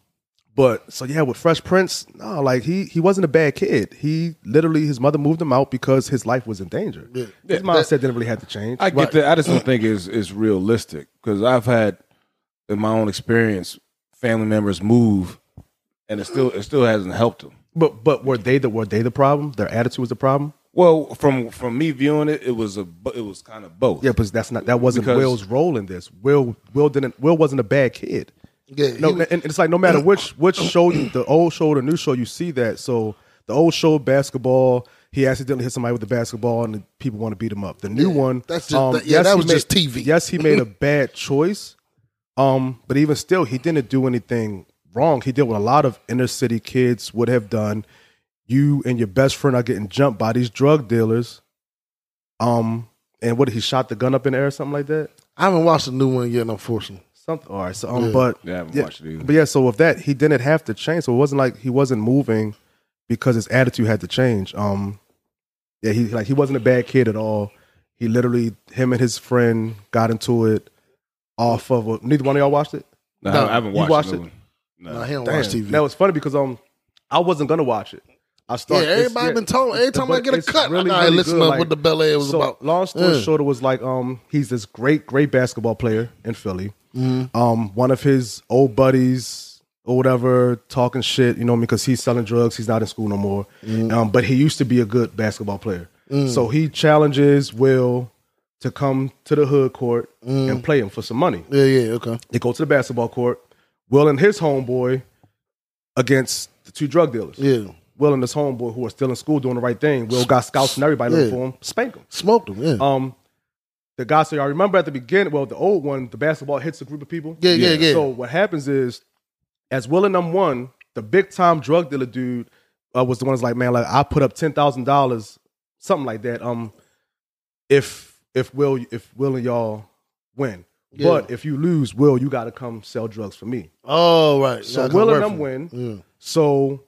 but so yeah, with Fresh Prince, no, like he he wasn't a bad kid. He literally his mother moved him out because his life was in danger. His mindset didn't really have to change.
I get that. I just don't think is is realistic because I've had in my own experience family members move, and it still it still hasn't helped them.
But but were they the were they the problem? Their attitude was the problem.
Well, from from me viewing it, it was a it was kind of both.
Yeah, but that's not that wasn't
Because-
Will's role in this. Will Will didn't Will wasn't a bad kid.
Yeah,
No,
he was-
and it's like no matter which which show you the old show or the new show you see that. So the old show basketball, he accidentally hit somebody with the basketball and the people want to beat him up. The new one, um,
that's just- that- yeah, that
he
was
made-
just TV.
Yes, he made a [laughs] bad choice. Um, but even still, he didn't do anything wrong. He did what a lot of inner city kids would have done. You and your best friend are getting jumped by these drug dealers. Um, and what he shot the gun up in the air or something like that.
I haven't watched the new one yet, unfortunately.
Something. All right. So, um, but
Yeah, I haven't
yeah,
watched it either.
But yeah, so with that, he didn't have to change. So it wasn't like he wasn't moving because his attitude had to change. Um, yeah, he like he wasn't a bad kid at all. He literally, him and his friend got into it off of. A, neither one of y'all watched it.
No,
No,
I haven't
you
watched,
watched
the
it?
new one. No.
He don't
Damn,
watch TV.
That was funny because um, I wasn't gonna watch it. I
yeah, everybody
yeah,
been telling. Every time I get a cut,
really,
I gotta
really
listen
good,
up
like-
what the Bel Air was
so,
about.
Long story
Yeah.
short, it was like um he's this great, great basketball player in Philly.
Mm-hmm.
Um, one of his old buddies or whatever talking shit, you know, because he's selling drugs. He's not in school no more.
Mm-hmm.
Um, but he used to be a good basketball player.
Mm.
So he challenges Will to come to the hood court
Mm.
and play him for some money.
Yeah, yeah, okay.
They go to the basketball court. Will and his homeboy against the two drug dealers.
Yeah,
Will and his homeboy who are still in school doing the right thing. Will got scouts and everybody looking for him. Spank him.
smoked him. Yeah,
Um, the guy. said, y'all remember at the beginning? Well, the old one, the basketball hits a group of people.
yeah, yeah, yeah.
So what happens is, as Will and them won, the big time drug dealer dude uh, was the one that's like, man, like I put up ten thousand dollars, something like that. Um, if if Will if Will and y'all win,
Yeah.
but if you lose, Will, you got to come sell drugs for me.
oh, right.
So Will and them win.
Yeah.
So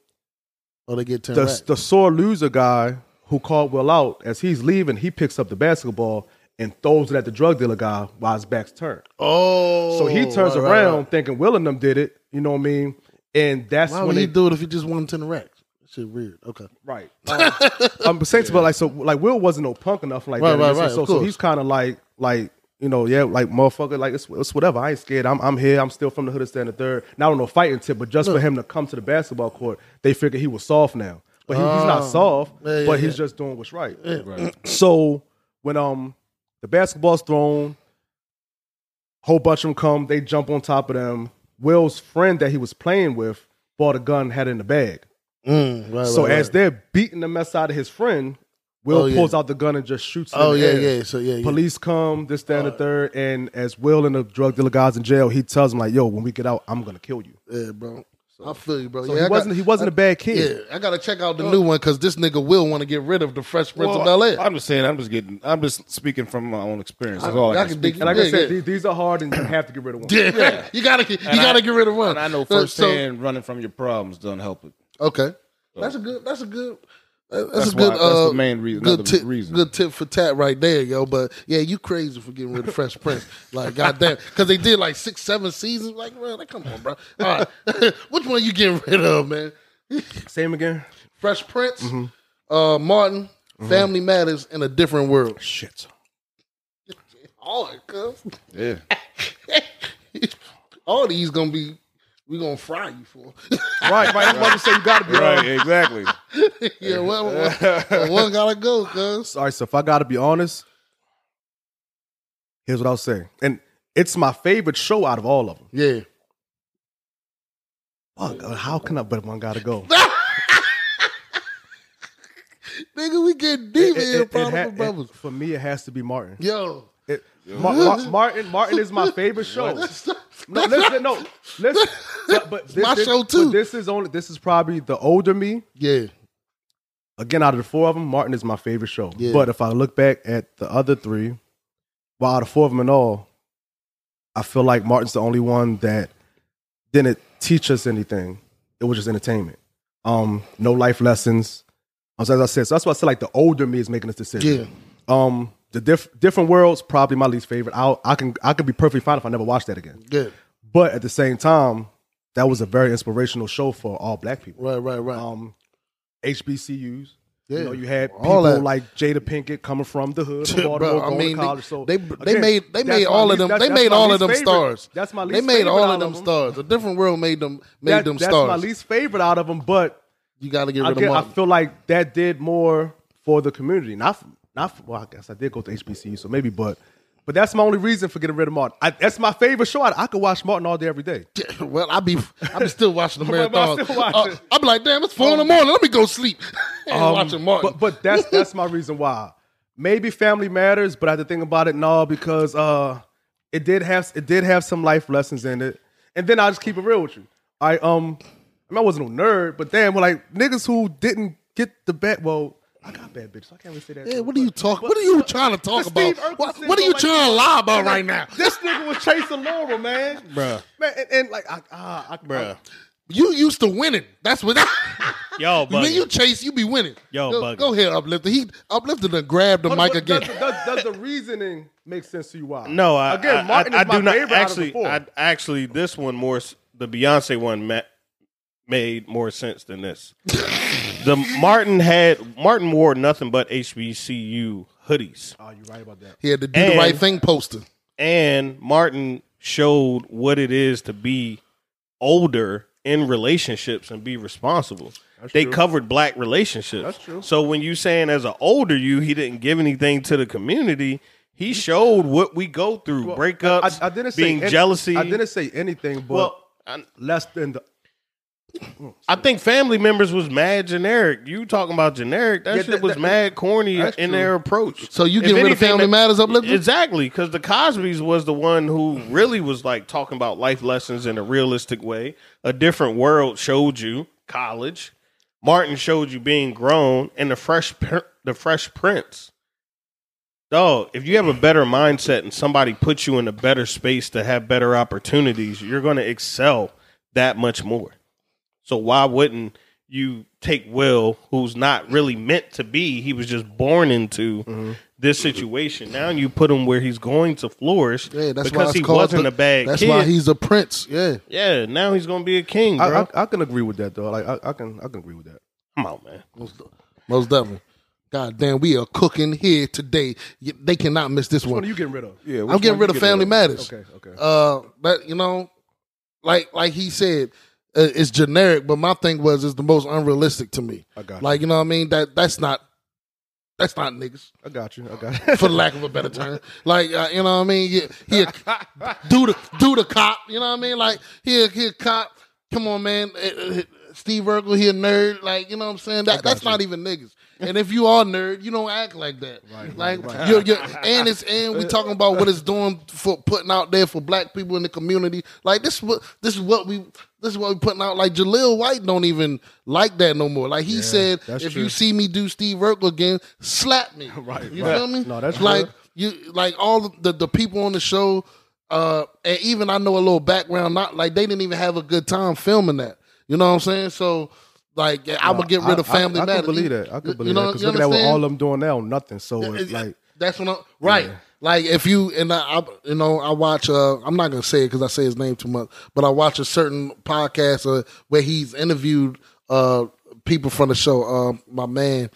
Oh, they get ten
the
racks.
the sore loser guy who called Will out as he's leaving, he picks up the basketball and throws it at the drug dealer guy while his back's turned.
oh,
So he turns
right,
around
right.
thinking Will and them did it. You know what I mean? And that's
Why
when
he do it if he just won ten racks? Shit weird. Okay.
right. [laughs] Um, um, but Saints, but like so, like Will wasn't no punk enough like
Right,
that.
right, right,
So, so he's kind of like like you know yeah like motherfucker like it's, it's whatever. I ain't scared. I'm I'm here. I'm still from the hood of stand the third. Not on no fighting tip, but just for him to come to the basketball court, they figured he was soft now. But he, he's not
Oh.
soft.
Yeah, yeah,
but he's
yeah.
just doing what's right.
Right.
So when um the basketball's thrown, whole bunch of them come, they jump on top of them. Will's friend that he was playing with bought a gun, had it in the bag.
Mm, right,
so
right,
as
right.
they're beating the mess out of his friend, Will
Oh, yeah.
pulls out the gun and just shoots. It
oh
in the
yeah,
air.
yeah. So yeah, yeah.
Police come, this, that, and the third, and as Will and the drug dealer guys in jail, he tells him like, "Yo, when we get out, I'm gonna kill you."
Yeah, bro. I feel you, bro.
So
yeah,
he
I
wasn't
got-
he wasn't a bad kid.
Yeah, I gotta check out the new one because this nigga will want to get rid of the Fresh Prince of
Well,
Bel Air.
I'm just saying. I'm just getting. I'm just speaking from my own experience. That's all I,
I
can
can
speak
dig-
And like I said,
yeah.
these, these are hard, and you have to get rid of one.
Yeah, [laughs] you gotta get, you
And
gotta
I-
get rid of one.
And I know
Uh, so-
running from your problems doesn't help it.
Okay, that's a good. That's a good. Uh, That's,
That's
a good.
why- that's
uh,
the main reason-
Good
another
tip.
reason.
Good tip for Tat right there, yo. But yeah, you crazy for getting rid of Fresh Prince. Like, goddamn, because they did like six, seven seasons. Like, man, like, come on, bro. All right, [laughs] which one are you getting rid of, man?
Same again.
Fresh Prince,
Mm-hmm.
uh, Martin, Family Matters, in a different world.
Shit. [laughs]
Hard, cuz.
Yeah. [laughs]
All these gonna be. We gonna fry you for. [laughs]
Right, right. I'm about to say you got to be
Right.
right.
Exactly. [laughs]
yeah, well, one, one gotta go, cuz.
All right, so if I got to be honest, here's what I'll say, and it's my favorite show out of all of them.
Yeah.
Fuck, uh, how can I? But one got to go. [laughs]
Nigga, we get deep
It-
in here,
it- it
Prodigal
ha- it-
Brothers.
for me, it has to be Martin.
Yo.
It- Ma- Ma- [laughs] Martin, Martin is my favorite show. No, listen, no, listen. But, but this,
my
this-
show, too.
But this is only. This is probably the older me.
Yeah.
Again, out of the four of them, Martin is my favorite show.
Yeah.
But if I look back at the other three, well, out of four of them in all, I feel like Martin's the only one that didn't teach us anything. It was just entertainment. Um, no life lessons. Um, as I said, so that's why I said like the older me is making this decision. Um, the diff- different worlds probably my least favorite. I I can I can be perfectly fine if I never watch that again.
Good.
But at the same time, that was a very inspirational show for all black people.
Right, right, right.
Um, HBCUs.
Yeah.
You know, you had people like Jada Pinkett coming from the hood, from [laughs]
Bro,
Baltimore,
I
going
mean,
to college. So
they they
again,
made they made all of them. They made all of them
favorite.
stars.
That's my least favorite.
They made all of them
them.
stars. A different world made them made
That-
them
that's
stars.
That's my least favorite out of them, but
you got to get
I,
rid
get,
of
I feel like that did more for the community. Not, not. Well, I guess I did go to HBCU, so maybe, but, but that's my only reason for getting rid of Martin. I, that's my favorite show. I, I could watch Martin all day, every day.
well, I be I be still watching the [laughs]
But I
marathon.
still.
I be like, damn, it's four in the morning. Let me go sleep. [laughs] and
Um,
watching Martin.
But but that's that's my reason why. Maybe family matters, but I had to think about it no because uh it did have it did have some life lessons in it. And then I'll just keep it real with you. I um I, mean, I wasn't no nerd, but damn, well, like niggas who didn't get the bet. well, I got bad bitches. So I can't really say that.
yeah, what are you talking? What are you trying to talk
the
about? What, what are you
like-
trying to lie about right now?
This nigga was chasing Laura, man. [laughs]
Bruh.
Man, and, and like I, ah, I,
Bruh.
You used to winning. That's what. [laughs]
Yo,
when
bugging.
you chase, you be winning.
Yo,
go,
bugging.
go ahead, uplifter. He uplifted and grabbed the
But-
mic
but
again.
Does, does, does the reasoning make sense to you? Why?
No, I,
again, Martin
I,
is my
do not
favorite out of
actually.
four.
I, actually, this one more. The Beyonce one ma- made more sense than this. [laughs] the Martin had Martin wore nothing but HBCU hoodies,
Oh, you're right about that.
He had to do
And-
the right thing poster.
and Martin showed what it is to be older in relationships and be responsible. they
true.
covered black relationships.
That's true.
So when you saying as an older you, he didn't give anything to the community. He showed what we go through:
Well,
breakups,
I, I didn't
being
say any-
jealousy.
I didn't say anything, but
Well, I,
less than the.
I think family members was mad generic. You talking about generic? That
Yeah,
shit
that-
was
that-
mad corny
that's
in
true.
their approach.
So you
If
getting rid of
anything,
Family
that-
Matters uplifter?
Exactly, because the Cosby's was the one who really was like talking about life lessons in a realistic way. A different world showed you college. Martin showed you being grown, and the fresh Pr- the Fresh Prince. Dog, if you have a better mindset and somebody puts you in a better space to have better opportunities, you're going to excel that much more. So why wouldn't you take Will, who's not really meant to be? He was just born into
Mm-hmm.
this situation. Now you put him where he's going to flourish
Yeah, that's why
because
it's
he wasn't
the-
a bad
That's
kid.
why he's a prince. Yeah.
yeah, now he's going to be a king,
I,
bro.
I, I can agree with that though. Like I, I can I can agree with that.
Come on, man.
Most, most definitely. God damn, we are cooking here today. They cannot miss this
What
one.
are you getting rid of?
Yeah,
I'm getting rid of Family Matters.
Okay, okay.
Uh, that you know, like like he said, it's generic. But my thing was, it's the most unrealistic to me.
I got you.
Like you know what I mean? That that's not that's not niggas.
I got you. I got you.
for lack of a better term. Like uh, you know what I mean? He, he a, do the do the cop. You know what I mean? Like he a, he a cop. Come on, man. Uh, uh, Steve Urkel, he a nerd. Like you know what I'm saying? That that's not even niggas. And if you are a nerd, you don't act like that.
Right,
like
right, right.
You're, you're, and it's and we talking about what it's doing for putting out there for black people in the community. Like this what this is what we this is what we putting out. Like Jaleel White don't even like that no more. Like he said, if
true.
you see me do Steve Urkel again, slap me. [laughs]
Right,
You feel me?
No, that's
like
real.
you like all the the people on the show, uh, and even I know a little background. Not like they didn't even have a good time filming that. You know what I'm saying? So like yeah, I'm gonna get rid of Family
I, I, I could believe that. I could believe
you know,
that. Because look at what all of them doing now, nothing. So it's
Yeah,
like
that's what I'm right. Like if you and I, I you know, I watch. Uh, I'm not gonna say it because I say his name too much, but I watch a certain podcast uh, where he's interviewed uh, people from the show. Uh, my man,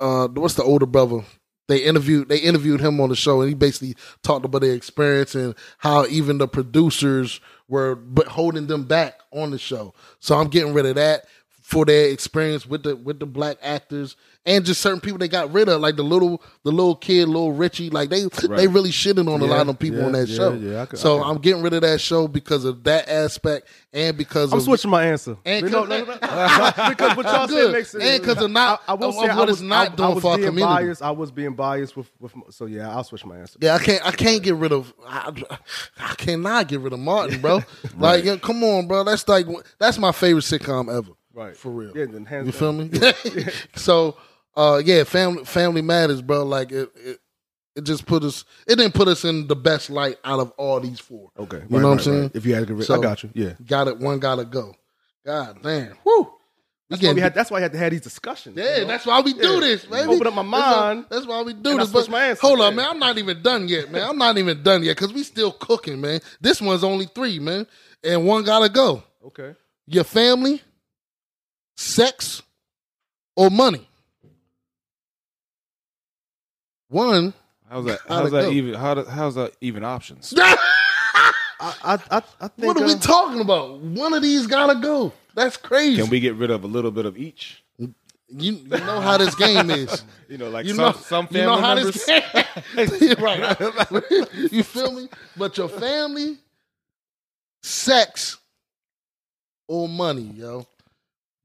uh, what's the older brother? They interviewed they interviewed him on the show, and he basically talked about their experience and how even the producers were but holding them back on the show. So I'm getting rid of that for their experience with the with the black actors and just certain people they got rid of, like the little the little kid, little Richie. Like they they really shitting on a lot of people
yeah,
on that
yeah,
show.
yeah, could-
so
I could-
I'm getting rid of that show because of that aspect and because
I'm
of
switching my answer.
And
You no, no, no. [laughs] because what y'all said makes sense.
And 'cause of not-
I, I will
of-
say
of
I
what
was,
it's not
I,
doing
I was
for our
being
community.
Biased. I was being biased with, with so yeah, I'll switch my answer.
Yeah, I can't. I can't get rid of. I, I cannot get rid of Martin, bro. [laughs] Like, yeah, come on, bro. That's like that's my favorite sitcom ever.
Right.
for real.
Yeah, then hands
you
down.
feel me? [laughs] [laughs] so, uh, yeah, family Family Matters, bro. Like it, it, it just put us. It didn't put us in the best light out of all these four.
Okay,
You know what I'm saying?
If you had to get rid,
So-
I got you. Yeah,
Got it. One got to go. God damn. Whoo. We
that's why, we had, that's why I had to have these discussions. you
Yeah,
know?
that's why we do
Yeah.
this, baby.
Open up my
That's why-
mind.
That's why we do
And I
this. But
my answers,
hold on, man. I'm not even done yet, man. I'm not even done yet because we still cooking, man. This one's only three, man, and one gotta go.
Okay.
Your family, sex, or money. One.
How's that? How's that
go?
even? How do, how's that even options?
I, [laughs] I, I, I think.
what are we
uh,
talking about? One of these gotta go. That's crazy.
Can we get rid of a little bit of each?
you, you know how this game is. [laughs]
You know, like
You
some
know,
some
you know
family
how
members.
this [laughs] right. you feel me? But your family, sex, or money, yo.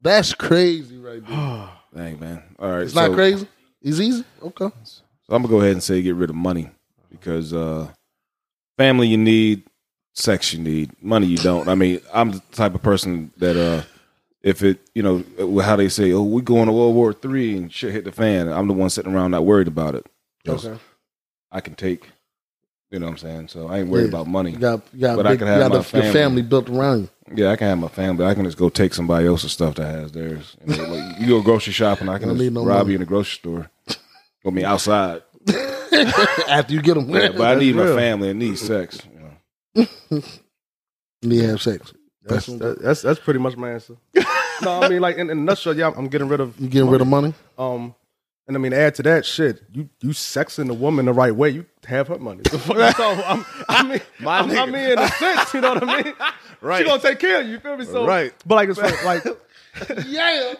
That's crazy right there. [sighs]
Dang man. All right.
It's not crazy. It's easy. Okay.
So I'm gonna go ahead and say get rid of money because uh, family you need, sex you need, money you don't. I mean, I'm the type of person that uh, if it, you know, uh, how they say, oh, we going to World War Three and shit hit the fan. I'm the one sitting around not worried about it.
Okay.
I can take. You know what I'm saying? So I ain't worried
Yeah.
about money.
You got, you got,
But I
big,
can
you
have
got
my
the,
family.
your family built around you.
Yeah, I can have my family. I can just go take somebody else's stuff that has theirs. You, know, like, you go grocery shopping, I can just
no
rob
money.
you in the grocery store. I mean, outside. [laughs]
After you get them,
Yeah, but I need my family and need sex. You know. [laughs]
need to have sex.
That's,
That's,
that's that's pretty much my answer. [laughs] no, I mean like in, in a nutshell, yeah, I'm, I'm getting rid of
you getting rid of money?
um, and I mean add to that shit. You you sexing the woman the right way, you have her money. [laughs] So I'm, I mean, [laughs]
My
I'm, I mean in a sense, you know what I mean? [laughs]
Right.
She gonna take care of you. You feel me? So
Right.
But like it's like, like
Yeah.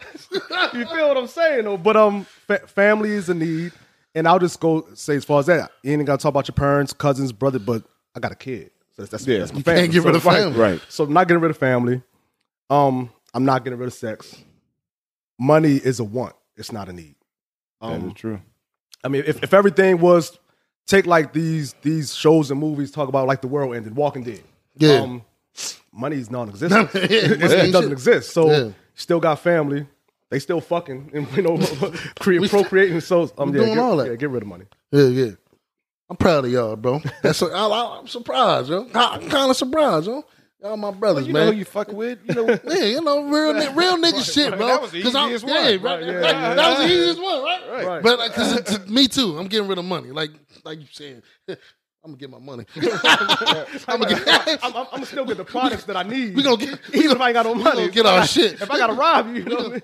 you feel what I'm saying though. But um, fa- family is a need, and I'll just go say as far as that. You ain't gotta talk about your parents, cousins, brother, but I got a kid. So that's, that's,
Yeah.
that's my
You
family.
can't get
So,
rid of family.
Right.
So I'm not getting rid of family. Um, I'm not getting rid of sex. Money is a want. It's not a need.
That is
Um,
true.
I mean, if, if everything was take like these these shows and movies talk about like the world ended, Walking Dead.
Yeah.
Um, money is non-existent. [laughs]
Yeah,
it, doesn't exist. So
Yeah.
still got family. They still fucking [laughs] and you know [laughs] create procreating. So um, yeah,
doing
get,
all that.
Yeah, get rid of money.
Yeah, yeah. I'm proud of y'all, bro. That's a, I, I'm surprised, yo. I'm kind of surprised, yo. Y'all my brothers,
You
man.
know who you fuck with? You know. [laughs]
yeah, you know, real real nigga shit, bro.
That was the
'Cause I'm-
easiest
yeah,
one.
right,
Right, yeah, yeah.
That was the easiest one, right?
Right.
But uh, because me too, I'm getting rid of money. Like like you saying, [laughs] I'm gonna get my money. [laughs] I'm gonna get.
I'm, I'm, I'm still get the products that I need.
We gonna get.
Even
gonna,
if I ain't got no
we
money.
gonna get
If I
our shit.
If I gotta rob you, you know what I mean?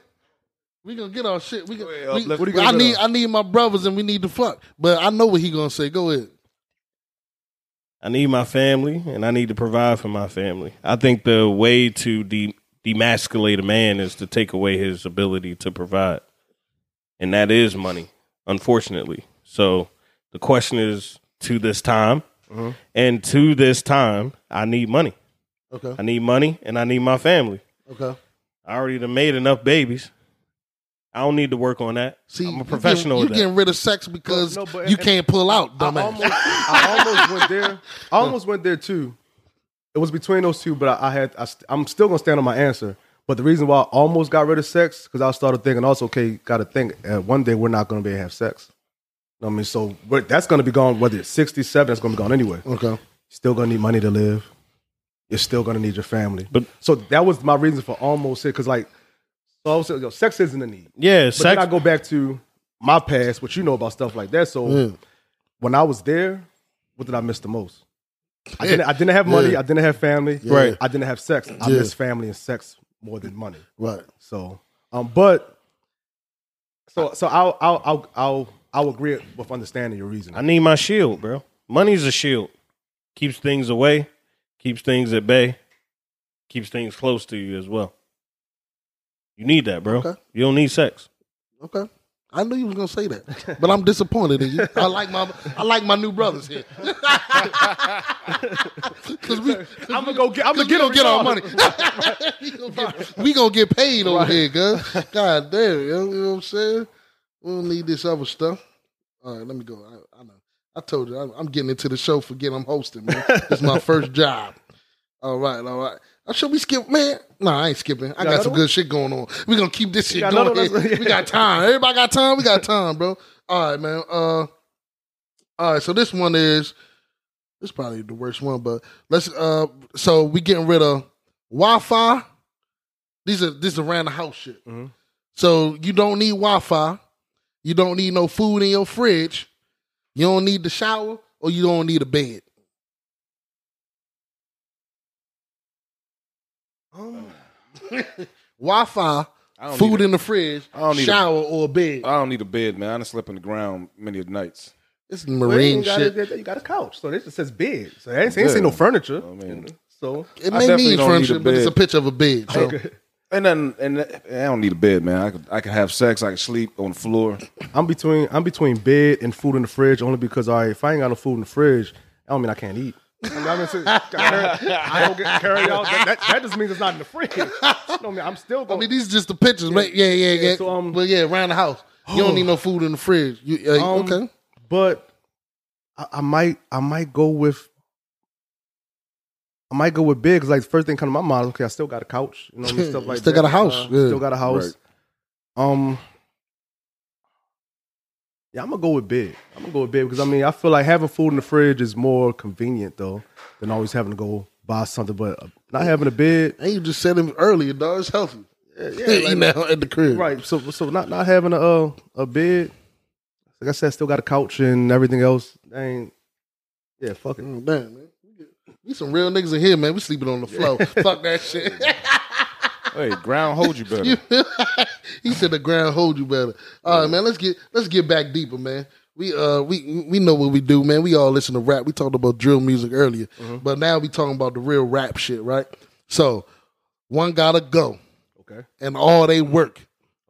We gonna get our shit. We, gonna,
ahead,
we,
uplift.
What are you
I need
get
I need my brothers and we need to fuck. But I know what he gonna say. Go ahead.
I need my family and I need to provide for my family. I think the way to de- demasculate a man is to take away his ability to provide. And that is money, unfortunately. So the question is to this time, mm-hmm. and to this time, I need money.
Okay.
I need money and I need my family.
Okay.
I already made enough babies. I don't need to work on that.
See,
I'm a
you
professional
Getting,
with
you
that.
getting rid of sex because
No, but-
you can't pull out,
I
dumbass.
almost, I almost went there. I almost went there too. It was between those two, but I, I had. I, st- I'm still gonna stand on my answer. But the reason why I almost got rid of sex because I started thinking also, okay, got to think. Uh, one day we're not gonna be able to have sex. You know what I mean, so but that's gonna be gone. Whether it's 67, that's gonna be gone anyway.
okay.
Still gonna need money to live. You're still gonna need your family.
But-
so that was my reason for almost it because like, so I was yo, sex isn't a need.
yeah,
But
sex.
then I go back to my past, what you know about stuff like that. So
Yeah.
when I was there, what did I miss the most? I didn't, I didn't have money.
Yeah.
I didn't have family.
Right.
I didn't have sex. I miss family and sex more than money.
Right.
So, um, but so so I'll I'll I'll I'll, I'll agree with understanding your reason.
I need my shield, bro. Money's a shield. Keeps things away, keeps things at bay, keeps things close to you as well. You need that, bro.
Okay.
You don't need sex.
Okay. I knew you was gonna say that, but I'm disappointed in you. I like my I like my new brothers here. [laughs] Cause we,
I'm gonna go get. I'm gonna get
gonna
them
get our money. [laughs] we, gonna get, we gonna get paid over here, cuz. God damn, you know, you know what I'm saying? We don't need this other stuff. All right, let me go. I, I know. I told you I'm, I'm getting into the show. Forget I'm hosting, man. It's my first job. All right, all right. Uh, Should we skip, man? No, I ain't skipping. I got
another
some good shit going on. We gonna keep this shit going.
one?
here. We got time. [laughs] Everybody got time. We got time, bro. All right, man. Uh, all right, so this one is this is probably the worst one, but let's uh so we getting rid of Wi-Fi. These are this is around the house shit.
Mhm.
So you don't need Wi-Fi. You don't need no food in your fridge. You don't need the shower, or you don't need a bed. Um,
uh. [laughs] Wi-Fi,
food
a-
in the fridge,
I don't need a-
shower, or a bed.
I don't need a bed, man. I done slept on the ground many nights.
It's
Well,
marine
you got
shit.
A, you got a couch, so this just says bed. So I ain't, ain't seen no furniture.
I mean-
so
It may
definitely
need
don't need
furniture, but it's a picture of a bed. So
okay.
And then, and I don't need a bed, man. I could, I could have sex. I could sleep on the floor. [laughs]
I'm between I'm between bed and food in the fridge only because all right, if I ain't got no food in the fridge, I don't mean I can't eat. I, mean, I, mean, I don't get carried out. That, that, that just means it's not in the fridge. No, I mean, I'm still going.
I mean, these are just the pictures. But yeah, yeah, yeah.
Yeah, so, um,
but yeah, around the house, you don't need no [sighs] food in the fridge. You uh,
Um,
okay?
but I, I might I might go with I might go with big because like the first thing come to my mind. Okay, I still got a couch. You know, what I mean? [laughs] stuff like
Still
that.
got a house,
Uh,
yeah.
Still got a house. Um. Yeah, I'm gonna go with big. I'm gonna go with big because I mean I feel like having food in the fridge is more convenient though than always having to go buy something. But uh, not having a bed,
And you just said it earlier, dog. It's healthy. Yeah, you [laughs] know, at the crib.
right? So so not not having a uh, a bed. Like I said, still got a couch and everything else. I ain't. Yeah, fuck it.
Mm, Damn, man. We some real niggas in here, man. We sleeping on the floor. [laughs] Fuck that shit. [laughs]
Hey, ground hold you better. [laughs] [laughs]
He said the ground hold you better. All right, man. Let's get let's get back deeper, man. We uh we we know what we do, man. We all listen to rap. We talked about drill music earlier, but now we talking about the real rap shit, right? So one gotta go,
Okay.
and all they work,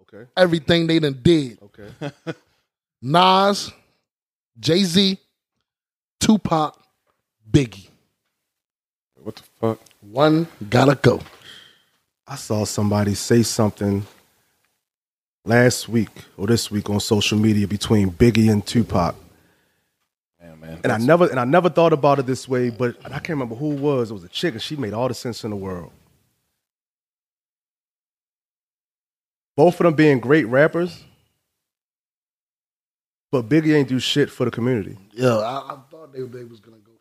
Okay.
everything they done did.
Okay. [laughs]
Nas, Jay Z, Tupac, Biggie.
What the fuck?
One gotta go.
I saw somebody say something last week or this week on social media between Biggie and Tupac.
Man, man.
And I never and I never thought about it this way, but I can't remember who it was. It was a chick and she made all the sense in the world. Both of them being great rappers, but Biggie ain't do shit for the community.
Yeah, I, I thought they, they was gonna go.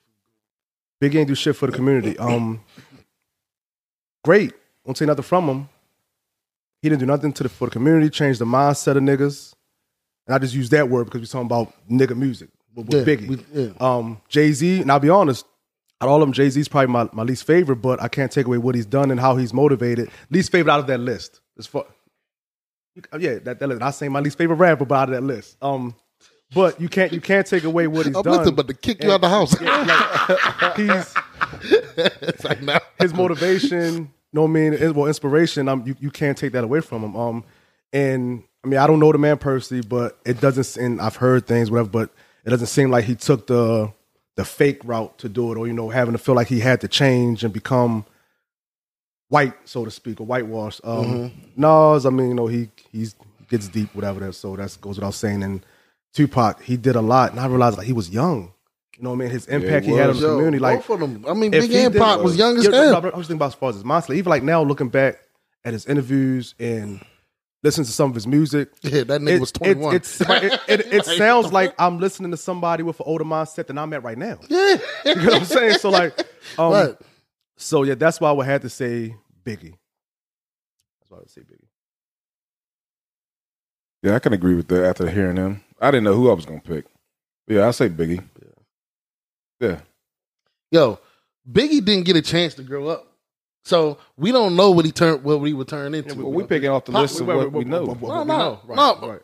Biggie ain't do shit for the community. Um, great. Won't say nothing from him. He didn't do nothing to the, for the community. change the mindset of niggas. And I just use that word because we're talking about nigga music with, with
Yeah,
Biggie.
we- yeah.
Um, Jay Z. And I'll be honest, out of all of them, Jay Z's probably my, my least favorite. But I can't take away what he's done and how he's motivated. Least favorite out of that list. As far, yeah, that, that list. I say my least favorite rapper, but out of that list. Um, but you can't you can't take away what he's
I'm
done.
nothing but to kick you out the house. [laughs]
he's [laughs]
it's like now.
his motivation, no I mean, well, inspiration. Um, you, you can't take that away from him. Um, and I mean, I don't know the man personally, but it doesn't. And I've heard things, whatever, but it doesn't seem like he took the the fake route to do it, or you know, having to feel like he had to change and become white, so to speak, or whitewash. Um, Nas, I mean, you know, he he's he gets deep, whatever that. So that goes without saying. And Tupac, he did a lot, and I realized like he was young. You know what I mean? His impact he, had on the
Yo,
community, like
both of them. I mean,
if
Big and
did-
Pac was young as
Yeah,
hell.
I was thinking about as far as his mindset. Even like now, looking back at his interviews and listening to some of his music, [laughs]
Yeah, that nigga
it,
was
it,
21.
it's, it, it, it [laughs] [laughs] sounds like I'm listening to somebody with an older mindset than I'm at right now.
yeah.
You know what I'm saying? So like, um,
Right.
so yeah, that's why I would have to say Biggie. That's why I would say Biggie.
Yeah, I can agree with that after hearing him. I didn't know who I was gonna pick. Yeah, I say Biggie. Yeah.
Yo, Biggie didn't get a chance to grow up, so we don't know what he turned, what he would turn into.
Well, we picking off the
Pop-
list of
Wait,
what we know.
what- what-
No,
what we
no,
know. Right,
no.
right.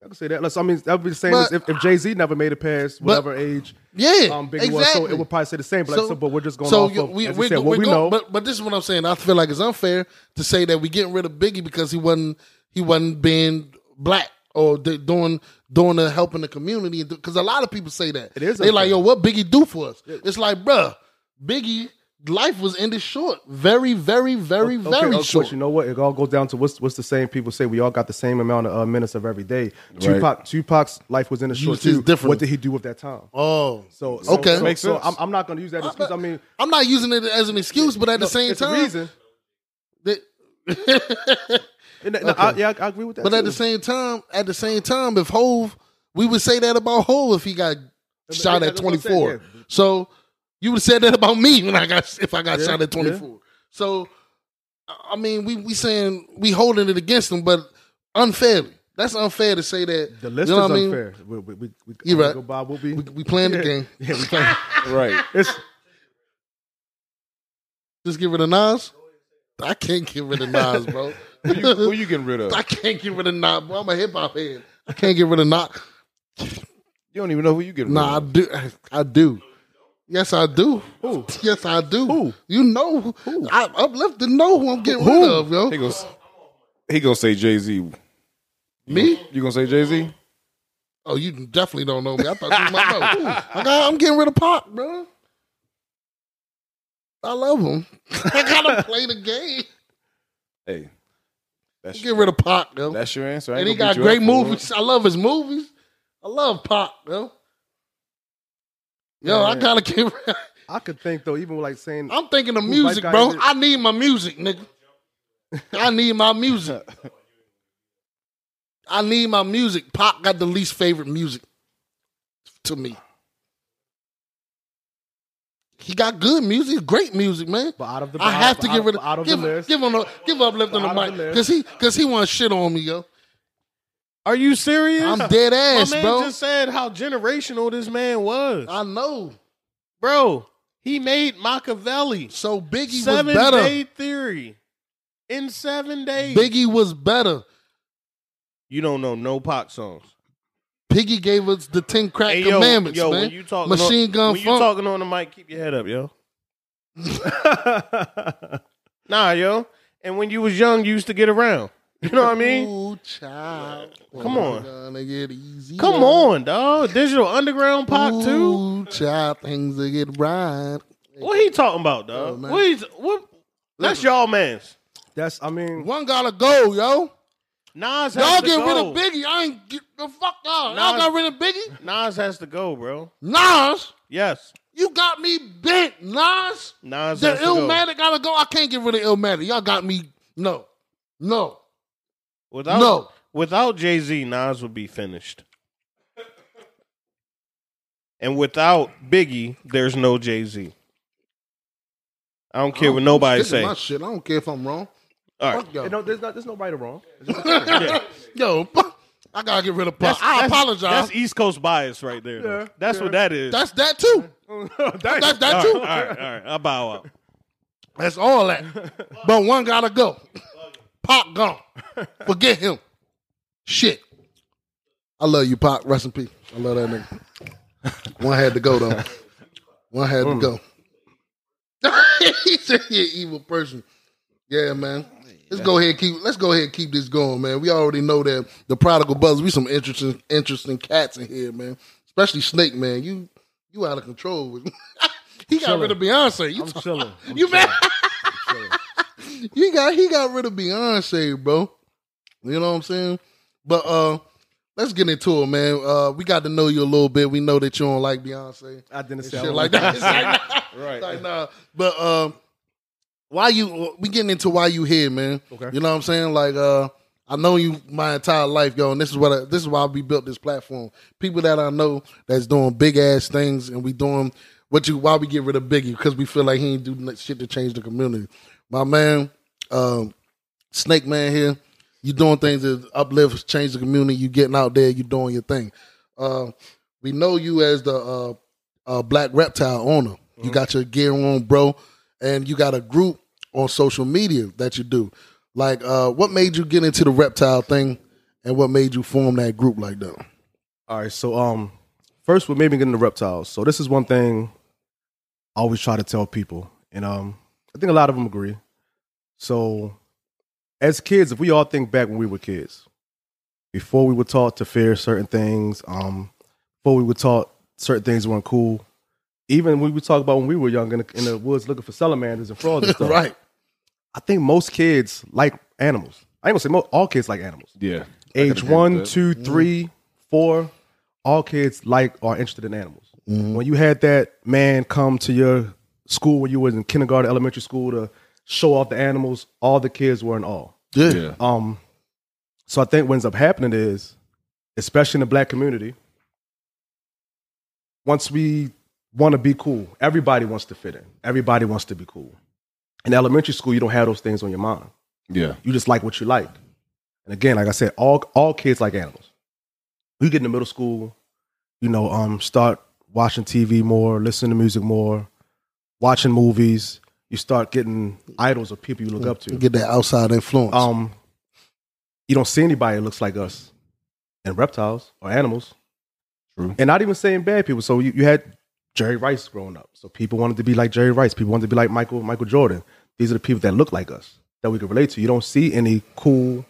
I can say that. Let's- I mean, that would be the same
But-
as if, if Jay Z never made it past whatever age
yeah,
um, Biggie
exactly.
was. So it would probably say the same. But, like,
So-
so, but we're just going
so
off
you-
of
we,
as
we,
said,
we,
what we
go-
know.
But, but this is what I'm saying. I feel like it's unfair to say that we getting rid of Biggie because he wasn't he wasn't being black or doing doing the helping the community. Because a lot of people say that
It is
They like, yo, what Biggie do for us? It's like, bruh, Biggie life was ended short, very, very, very,
Okay,
very
of
short.
course, you know what? It all goes down to what's what's the same people say. We all got the same amount of uh, minutes of every day. Tupac, Tupac's life was in a short too.
different-
What did he do with that time?
Oh,
So, so
Okay.
so,
Makes
so
sense.
I'm, I'm not going to use that excuse. I mean,
I'm not using it as an excuse, but at the same time,
reason.
that- [laughs]
And, no, I, yeah, I, agree with that.
But at the same time, at the same time, if Hove We would say that about Ho if he got shot at
I'm
24.
yeah.
So you would have said that about me when I got if I got
Yeah,
shot at
yeah.
24. So I mean, we we saying we holding it against him, but unfairly. That's unfair to say that.
The list
you know
is
what I mean?
unfair. We, we, we, we,
You right.
Go Bob.
We, we playing the [laughs] game.
Yeah, we playing. [laughs]
Right.
It's
Just get rid of Nas. I can't get rid of Nas, bro.
Who you, who you getting rid of?
I can't get rid of Nas, bro. I'm a hip hop head. I can't get rid of Nas.
You don't even know who you getting
Nah,
rid of.
Nah, I do. I do. Yes, I do.
Who?
Yes, I do.
Who?
You know who? I uplifted to know who I'm getting
Who?
rid of, yo.
He goes. He gonna say Jay Z.
Me?
You gonna say Jay Z?
Oh, you definitely don't know me. I thought you might know. [laughs] I got, I'm getting rid of Pop, bro. I love him. [laughs] I gotta [laughs] play the game.
Hey, that's
Get rid of Pop, though.
that's your answer. I
and he got great
up for it.
movies. I love his movies. I love Pop, yo. Yo, I
Man.
gotta get rid.
I could think though, even like saying
I'm thinking of music, bro. I need my music, nigga. I need my music. [laughs] I need my music. Pop got the least favorite music to me. He got good music, great music, man.
But out of the-
I
out
have
of-
to
out
get
of-
rid of,
out of the
give,
list.
give him a give uplift on the mic
the
because he because he wants shit on me, yo.
Are you serious?
I'm dead ass,
My man
bro.
just said how generational this man was,
I know.
bro. He made Makaveli,
So Biggie
Seven
was better.
Day Theory, in seven days.
Biggie was better.
you don't know no Pac songs.
Biggie gave us the ten crack
Hey, yo,
commandments,
yo,
man.
when you talking
Machine
on,
Gun
when
Funk.
you talking on the mic, keep your head up, yo. [laughs] Nah, yo. And when you was young, you used to get around. You know what I mean?
Ooh, child.
Come on.
Gonna get easy.
Come on, dog. Digital Underground Pac too.
Ooh, child, things that get right.
What he talking about,
Oh,
dog?
man.
what he's what? That's y'all man's.
that's I mean
One gotta go, yo.
Nas has
Y'all
to
get
go.
rid of Biggie. I ain't get the fuck y'all. Y'all
Nas-
got rid of Biggie?
Nas has to go, bro.
Nas,
Yes,
you got me bent. Nas,
Nas
the
has to go.
Illmatic gotta go. I can't get rid of Illmatic. Y'all got me. No, no,
Without
no.
without Jay Z, Nas would be finished. And without Biggie, there's no Jay Z. I don't care what nobody say.
My shit. I don't care if I'm wrong.
All right.
Fuck y'all.
there's not there's no right or wrong. [laughs]
Yeah.
Yo, I gotta get rid of Pop.
That's-
I
that's-
apologize.
That's East Coast bias right there. though.
Yeah,
that's
yeah.
what that is.
That's that too. [laughs]
Damn.
That's that
all
too.
right, all right, all right. I'll bow out.
That's all that. but one gotta go. Pop gone. Forget him. Shit. I love you, Pop. Rest in peace. I love that nigga. One had to go though. One had to mm. go. [laughs] he said he an evil person. Yeah, man. Let's go ahead and keep let's go ahead and keep this going, man. We already know that the prodigal brothers, we some interesting interesting cats in here, man. Especially Snake, man. You you out of control with [laughs] He got rid of Beyonce. You
I'm
talk-
chilling. [laughs] I'm
you man, [laughs] he got he got rid of Beyonce, bro. You know what I'm saying? But uh let's get into it, man. Uh we got to know you a little bit. We know that you don't like Beyonce
I didn't say
shit like that. Like, nah.
Right.
Like, nah. But um why you we getting into why you here, man.
Okay.
You know what I'm saying? Like uh I know you my entire life, yo, and this is what I, this is why we built this platform. People that I know that's doing big ass things, and we doing what you why we get rid of Biggie because we feel like he ain't do shit to change the community. My man, um, Snake Man here, you doing things that uplift, change the community. You getting out there, you doing your thing. Uh, we know you as the uh, uh, Black Reptile owner. You got your gear on, bro, and you got a group on social media that you do. Like, uh, what made you get into the reptile thing, and what made you form that group like that?
All right, so um, first what made me get into reptiles. So this is one thing I always try to tell people, and um, I think a lot of them agree. So, as kids, if we all think back when we were kids, before we were taught to fear certain things, um, before we were taught certain things weren't cool, even when we talk about when we were young in the, in the woods looking for salamanders and frogs and [laughs] stuff.
right.
I think most kids like animals. I ain't gonna say most, all kids like animals
Yeah.
age
agree with
one,
that.
two, three, four, all kids like are interested in animals. When you had that man come to your school when you was in kindergarten, elementary school to show off the animals, all the kids were in awe.
Yeah.
Yeah.
Um, so I think what ends up happening is, especially in the black community, once we want to be cool, everybody wants to fit in. Everybody wants to be cool. In elementary school, you don't have those things on your mind.
Yeah.
You just like what you like. And again, like I said, all all kids like animals. You get into middle school, you know, um, start watching TV more, listening to music more, watching movies. You start getting idols of people you look up to.
Get that outside influence.
Um, you don't see anybody that looks like us and reptiles or animals.
True.
And not even saying bad people. So you, you had Jerry Rice growing up. So people wanted to be like Jerry Rice. People wanted to be like Michael Michael Jordan. These are the people that look like us that we can relate to. You don't see any cool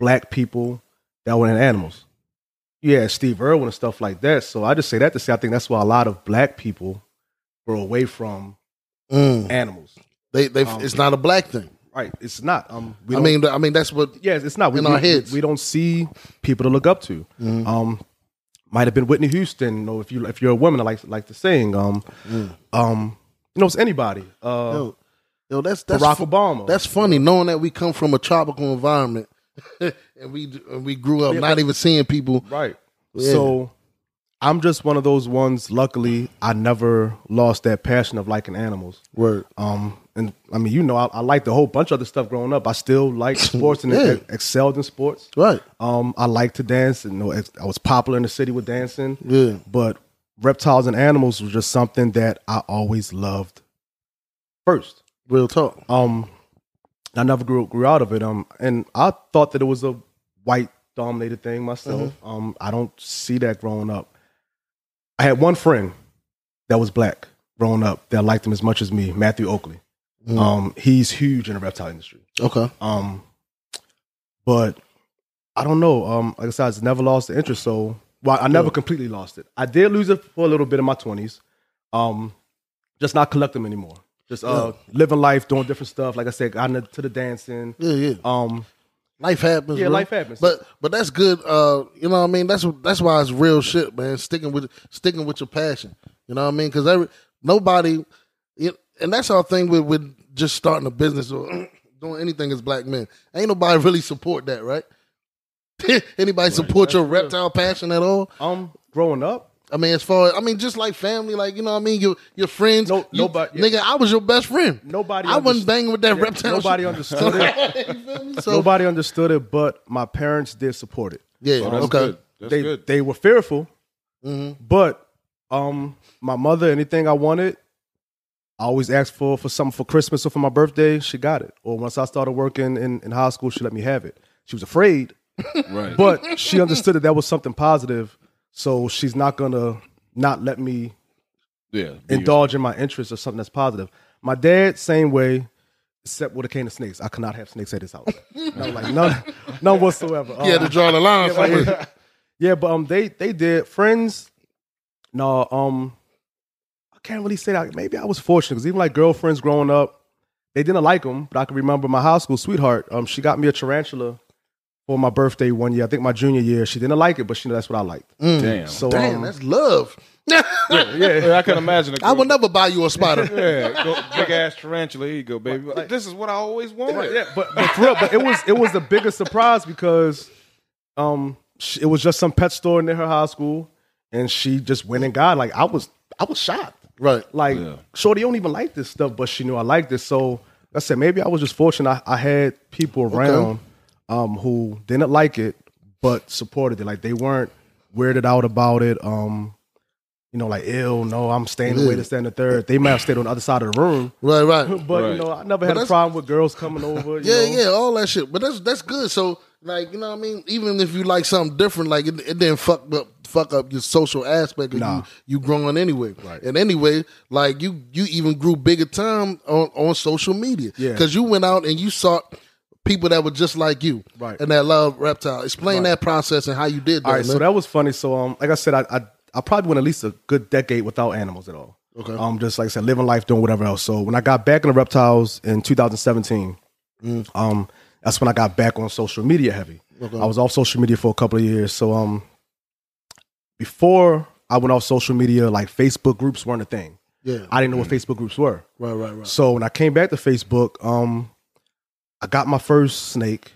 black people that were in animals. Yeah, Steve Irwin and stuff like that. So I just say that to say I think that's why a lot of black people grow away from
Mm.
animals.
They, they,
Um,
it's not a black thing.
Right. It's not. Um we
I mean, I mean that's what.
Yes, it's not. We,
in our heads.
we don't see people to look up to. Um, might have been Whitney Houston. You know, if you if you're a woman, I like like to sing. Um, um, you know, it's anybody. Uh,
Yo, yo, that's that's
Barack Obama.
That's funny, knowing that we come from a tropical environment, [laughs] and we and we grew up not even seeing people.
right.
Yeah.
So I'm just one of those ones. Luckily, I never lost that passion of liking animals.
Word.
Um, and I mean, you know, I, I liked a whole bunch of other stuff growing up. I still liked [laughs] sports and
Yeah.
excelled in sports.
Right.
Um, I like to dance, and you know, I was popular in the city with dancing.
Yeah.
But reptiles and animals was just something that I always loved. First,
Real talk.
um, I never grew grew out of it. Um, and I thought that it was a white dominated thing myself. Um, I don't see that growing up. I had one friend that was black growing up that liked him as much as me, Matthew Oakley.
Mm.
Um, he's huge in the reptile industry.
Okay.
Um, but I don't know. Um, like I said, I just never lost the interest. So, well, I never completely lost it. I did lose it for a little bit in my twenties. Um, just not collect them anymore. Just uh, living life, doing different stuff. Like I said, got into the dancing.
Yeah, yeah.
Um,
Life happens.
Yeah,
bro.
life happens.
But but that's good. Uh, you know what I mean. That's that's why it's real shit, man. Sticking with sticking with your passion. You know what I mean? Because every nobody, you, and that's our thing with with just starting a business or [clears throat] doing anything as black men. Ain't nobody really support that, right? [laughs] Anybody support your reptile passion at all?
um, growing up,
I mean, as far as I mean, just like family, like you know, what I mean, your your friends.
No-
you-
nobody- yeah.
nigga. I was your best friend.
Nobody
I wasn't banging with that
yeah,
reptile.
nobody
shit.
understood it. [laughs]
You feel me? So,
nobody understood it, but my parents did support it.
yeah.
Oh, that's
okay.
good. That's
they
good.
they were fearful,
Mhm.
but um, my mother, anything I wanted, I always asked for for something for Christmas or for my birthday. She got it. Or once I started working in, in high school, she let me have it. She was afraid, [laughs]
right.
but she understood that that was something positive. So she's not gonna not let me
yeah.
indulge in my interests or something that's positive. My dad, same way, except with a cane of snakes. I could not have snakes at his house. no, like none, none whatsoever.
He had to
Um,
draw the line. [laughs] somewhere.
yeah, but um, they they did friends. No, um, I can't really say that. Maybe I was fortunate because even like girlfriends growing up, they didn't like them. But I can remember my high school sweetheart. Um, she got me a tarantula for my birthday one year. I think my junior year. She didn't like it, but she knew that's what I liked.
Damn.
So
Damn,
um,
that's love. [laughs]
yeah,
yeah, I can imagine. a
I would never buy you a spider. [laughs]
Yeah, go, big ass tarantula. Here you go, baby. Like, this is what I always wanted.
yeah, but, but for real, but it was it was the biggest surprise because um she, it was just some pet store near her high school, and she just went and got like I was I was shocked.
Right.
Like,
Yeah.
Shorty don't even like this stuff, but she knew I liked this. So I said maybe I was just fortunate. I, I had people around um, who didn't like it, but supported it. Like they weren't weirded out about it. Um, you know, like ill. No, I'm staying away
Yeah.
to stand the third. They might have stayed on the other side of the room,
Right, right. [laughs]
but
Right.
you know, I never had a problem with girls coming over. you
Yeah,
know.
yeah, all that shit. But that's that's good. So like, you know what I mean? Even if you like something different, like it, it didn't fuck up fuck up your social aspect of
Nah.
you you growing anyway. Right. And anyway, like you you even grew bigger time on, on social media.
Yeah.
Cause you went out and you sought people that were just like you.
Right.
And that love reptile. Explain that process and how you did that.
All right,
man.
so that was funny. So, um, like I said, I, I I probably went at least a good decade without animals at all.
Okay.
Um, just like I said, living life, doing whatever else. So when I got back in the reptiles in 2017,
Mm.
um, that's when I got back on social media heavy. I was off social media for a couple of years. So um, before I went off social media, like Facebook groups weren't a thing.
yeah.
I didn't know what Facebook groups were.
right, right, right.
So when I came back to Facebook, um, I got my first snake,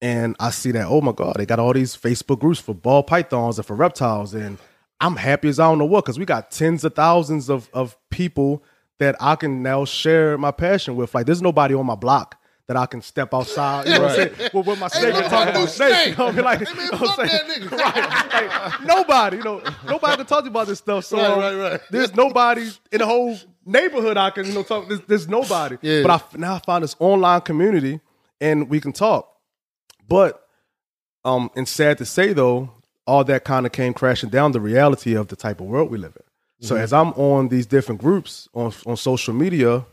and I see that oh my god, they got all these Facebook groups for ball pythons and for reptiles, and I'm happy as I don't know what because we got tens of thousands of of people that I can now share my passion with. Like, there's nobody on my block that I can step outside. You know what I'm saying? With, my snake and talk about
snake.
You know what I mean? Like,
Hey, man,
you know what I'm saying? [laughs] Right. Like, nobody, you know, nobody can talk to you about this stuff. So
Right,
um,
right, right.
there's nobody in the whole neighborhood I can, you know, talk. There's, there's nobody.
Yeah.
But I now I found this online community and we can talk. But um, and sad to say though, all that kind of came crashing down the reality of the type of world we live in. So as I'm on these different groups on on social media,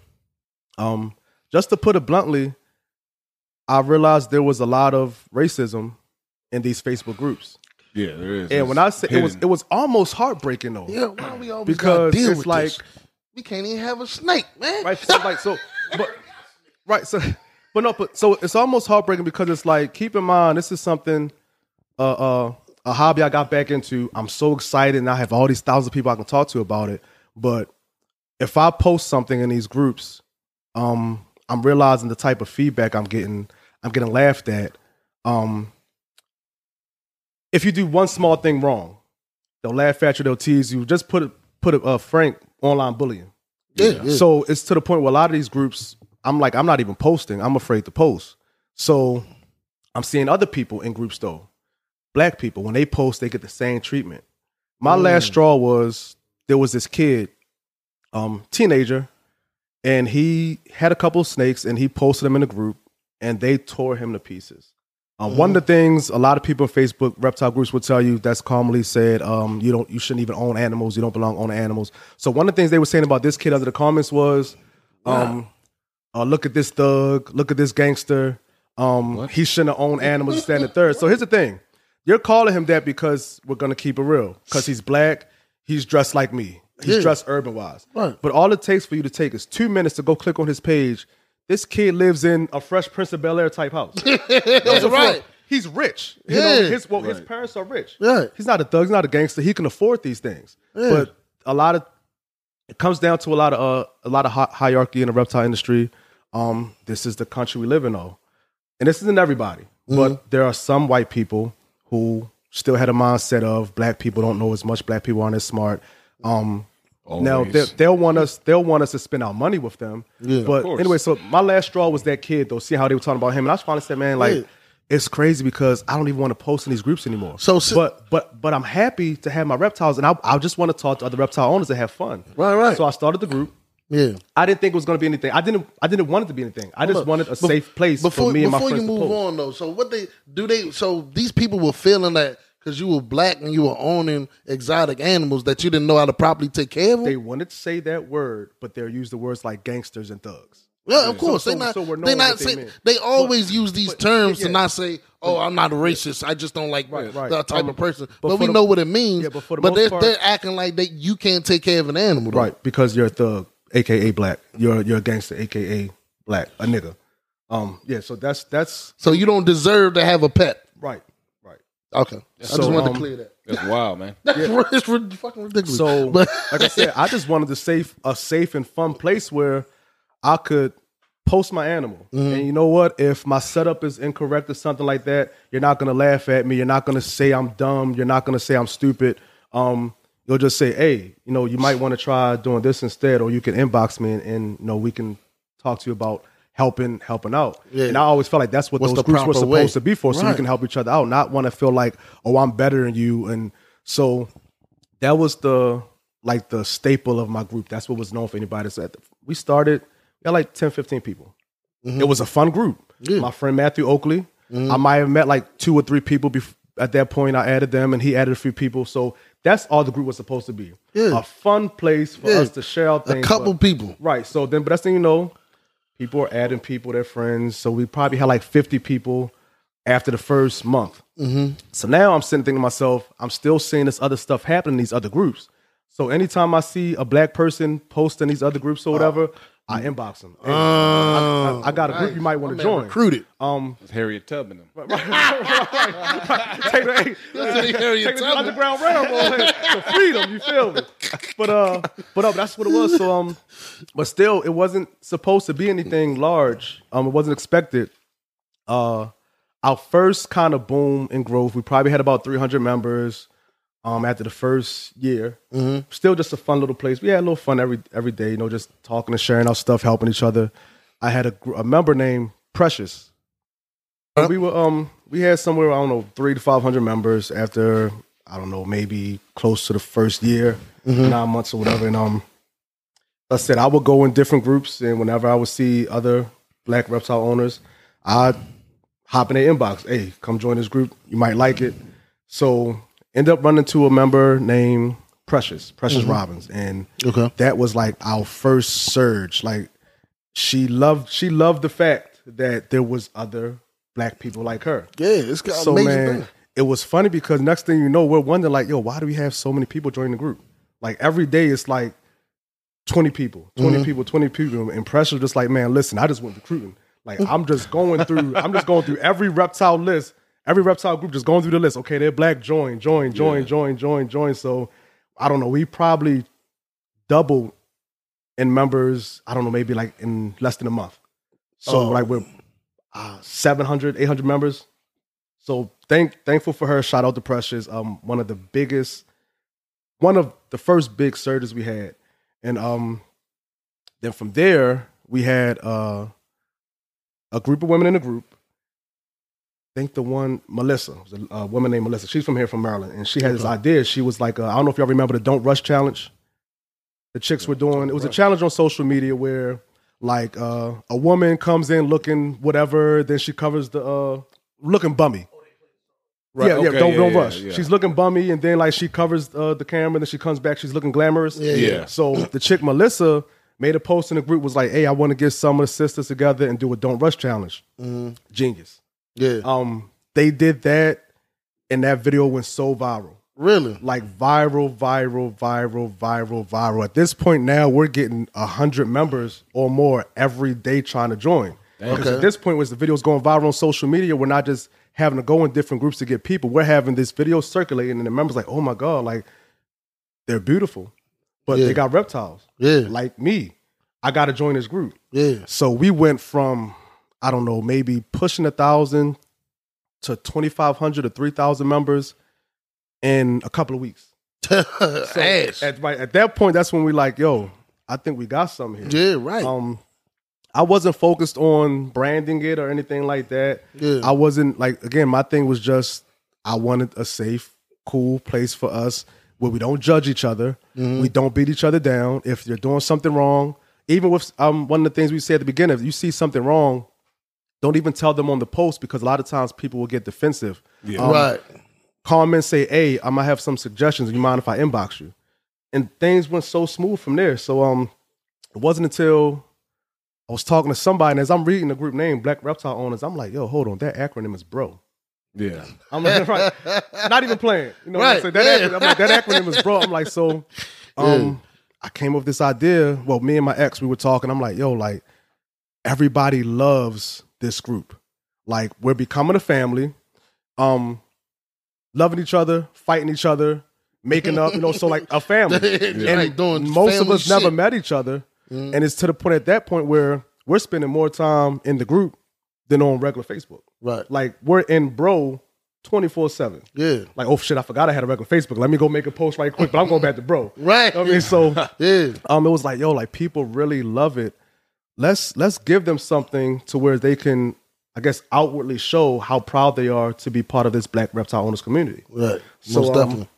um, just to put it bluntly, I realized there was a lot of racism in these Facebook groups.
Yeah, there is.
And when I say it was, it was almost heartbreaking though.
Yeah, why we always
Because
gotta deal
it's
with
like-
this? We can't even have a snake, man.
right? So like so, but right so, [laughs] but no, but so it's almost heartbreaking because it's like keep in mind this is something, uh, uh, a hobby I got back into. I'm so excited and I have all these thousands of people I can talk to about it. But if I post something in these groups, um, I'm realizing the type of feedback I'm getting. I'm getting laughed at. Um, if you do one small thing wrong, they'll laugh at you. They'll tease you. Just put it, put it, uh, frank online bullying.
Yeah, yeah.
So it's to the point where a lot of these groups, I'm like, I'm not even posting. I'm afraid to post. So I'm seeing other people in groups though, black people, when they post, they get the same treatment. My last straw was there was this kid, um, teenager, and he had a couple of snakes and he posted them in a group and they tore him to pieces. Um, One of the things a lot of people in Facebook reptile groups would tell you that's commonly said, um, you don't, you shouldn't even own animals. You don't belong on animals. So one of the things they were saying about this kid under the comments was, um, uh, look at this thug, look at this gangster. Um, he shouldn't have owned animals. Stand at [laughs] third. So here's the thing: you're calling him that because we're gonna keep it real. Because he's black, he's dressed like me. He's
Yeah.
dressed urban wise.
Right.
But all it takes for you to take is two minutes to go click on his page. This kid lives in a Fresh Prince of Bel Air type house. [laughs]
That's right.
He's rich. You know,
Yeah.
his well, his parents are rich.
Right.
He's not a thug. He's not a gangster. He can afford these things.
Yeah.
But a lot of it comes down to a lot of uh, a lot of hi- hierarchy in the reptile industry. Um, this is the country we live in, though, and this isn't everybody.
Mm-hmm.
But there are some white people who still had a mindset of black people don't know as much. Black people aren't as smart. Um, now
Always.
they, they'll want us. They'll want us to spend our money with them.
Yeah,
but anyway, so my last straw was that kid though. See how they were talking about him, and I just finally said, man, like
Yeah.
it's crazy because I don't even want to post in these groups anymore.
So, si-
but but but I'm happy to have my reptiles, and I I just want to talk to other reptile owners and have fun.
Right, right.
So I started the group.
Yeah.
I didn't think it was going to be anything. I didn't. I didn't want it to be anything. I just
Look,
wanted a safe place
before,
for me and my friends.
before
you
move on though, so what they do they so these people were feeling that because you were black and you were owning exotic animals that you didn't know how to properly take care of.
They wanted to say that word, but they're used the words like gangsters and thugs.
yeah, of course.
so-
they not.
so we're
they not
what they
say. They always use these terms
yeah.
to not say, "Oh, I'm not a racist. I just don't like
Right, right.
that type
Um,
of person."
but
But, we
the-
know what it means.
Yeah, but for the
but they're
part-
they're acting like they you can't take care of an animal, though.
Right, because you're a thug, aka black. You're you're a gangster, aka black, a nigga. Um, yeah. So that's that's
So you don't deserve to have a pet.
Right, right.
Okay, I just wanted
um,
to clear that.
That's wild, man. [laughs]
That's it's fucking ridiculous.
So, [laughs]
but
like I said, I just wanted to safe a safe and fun place where I could post my animal.
Mm-hmm.
And you know what? If my setup is incorrect or something like that, you're not gonna laugh at me. You're not gonna say I'm dumb. You're not gonna say I'm stupid. Um, you'll just say, hey, you know, you might want to try doing this instead, or you can inbox me and, and you know we can talk to you about helping helping out.
Yeah.
And I always felt like that's what
What's
those groups were supposed
way?
to be for, so we
Right.
can help each other out, not want to feel like, oh, I'm better than you. And so that was the like the staple of my group. That's what was known for anybody. So the- we started, we had like 10, 15 people. It was a fun group.
Mm-hmm. Yeah. Mm-hmm.
My friend Matthew Oakley, I might have met like two or three people bef- at that point. I added them and he added a few people. So that's all the group was supposed to be.
Yeah.
A fun place for
Yeah.
us to share our
a couple
but-
people.
Right. So then, but that's the thing you know, people are adding people, their friends. So we probably had like 50 people after the first month. Mm-hmm. So now I'm sitting thinking to myself, I'm still seeing this other stuff happen in these other groups. So anytime I see a black person posting these other groups or whatever, I inbox them. Hey, I, I- I got a group you might want to join.
Recruited.
Um,
It's Harriet Tubman. [laughs] them.
take, hey,
Harriet
take the underground railroad to freedom. You feel me? But uh, but uh, that's what it was. So um, but still, it wasn't supposed to be anything large. Um, it wasn't expected. Uh, our first kind of boom in growth, we probably had about 300 members. Um, after the first year, still just a fun little place. We had a little fun every every day, you know, just talking and sharing our stuff, helping each other. I had a, a member named Precious. We were um we had somewhere I don't know three to five hundred members after I don't know maybe close to the first year, nine months or whatever. And um, I said I would go in different groups, and whenever I would see other black reptile owners, I'd hop in their inbox. Hey, come join this group. You might like it. So end up running to a member named Precious, Precious Robbins, and
Okay.
that was like our first surge. Like she loved, she loved the fact that there was other black people like her.
Yeah, it's got
So
amazing
man,
thing.
it was funny because next thing you know, we're wondering like, yo, why do we have so many people join the group? Like every day, it's like twenty people, 20
Mm-hmm.
people, twenty people. And Precious just like, man, listen, I just went recruiting. Like I'm just going through, I'm just going through every reptile list, every reptile group, just going through the list. Okay, they're black, join, join, join, join, join, join. So I don't know, we probably doubled in members. I don't know, maybe like in less than a month. So
Oh.
like we're uh, 700, 800 members. So thank thankful for her. Shout out to Precious. Um, one of the biggest, one of the first big surges we had, and um, then from there we had uh, a group of women in the group. I think the one Melissa, was a, a woman named Melissa. She's from here, from Maryland, and she had this idea. She was like, uh, I don't know if y'all remember the Don't Rush challenge. The chicks were doing. It was a challenge on social media where, like, uh, a woman comes in looking whatever, then she covers the uh, looking bummy.
Right,
Yeah, yeah, don't
yeah,
don't rush.
yeah.
She's looking bummy, and then like she covers uh, the camera, and then she comes back. She's looking glamorous.
Yeah.
So the chick Melissa made a post in the group was like, "Hey, I want to get some of the sisters together and do a don't rush challenge."
Mm-hmm.
Genius.
Yeah,
Um, they did that, and that video went so viral,
really.
like viral, viral, viral, viral, viral. At this point now, we're getting a hundred members or more every day trying to join. Because
Okay.
at this point, was the videos going viral on social media, we're not just having to go in different groups to get people. We're having this video circulating, and the members like, "Oh my god, like they're beautiful, but
Yeah.
they got reptiles."
Yeah,
like me, I got to join this group.
yeah.
So we went from, I don't know, maybe pushing a thousand to 2,500 or 3,000 members in a couple of weeks. [laughs]
Ass.
At, at that point, that's when we like, yo, I think we got something here.
yeah, right.
Um, I wasn't focused on branding it or anything like that.
Yeah.
I wasn't like again, my thing was just I wanted a safe, cool place for us where we don't judge each other,
Mm-hmm.
we don't beat each other down. If you're doing something wrong, even with um one of the things we said at the beginning, if you see something wrong, don't even tell them on the post because a lot of times people will get defensive. Um,
right.
Call them and say, "Hey, I might have some suggestions. You mind if I inbox you?" And things went so smooth from there. So um, it wasn't until I was talking to somebody, and as I'm reading the group name, Black Reptile Owners, I'm like, "Yo, hold on, that acronym is bro."
Yeah.
I'm like, [laughs] right, not even playing. You know, what I'm
Right,
saying? that,
yeah.
acronym, I'm like, that acronym is bro. I'm like, so, [laughs] um, I came up with this idea. Well, me and my ex, we were talking. I'm like, yo, like everybody loves this group. Like we're becoming a family. Um, loving each other, fighting each other, making up. You know, so like a [laughs] family.
and
And
doing
most of us never met each other, and it's to the point at that point where we're spending more time in the group than on regular Facebook.
Right.
Like we're in bro twenty four seven.
Yeah.
Like oh shit, I forgot I had a regular Facebook. Let me go make a post right quick, but I'm going back to bro. [laughs]
Right.
I mean, so [laughs]
Yeah.
um, it was like yo, like people really love it. Let's let's give them something to where they can, I guess, outwardly show how proud they are to be part of this Black reptile owners community.
Right.
So,
Most
um,
definitely.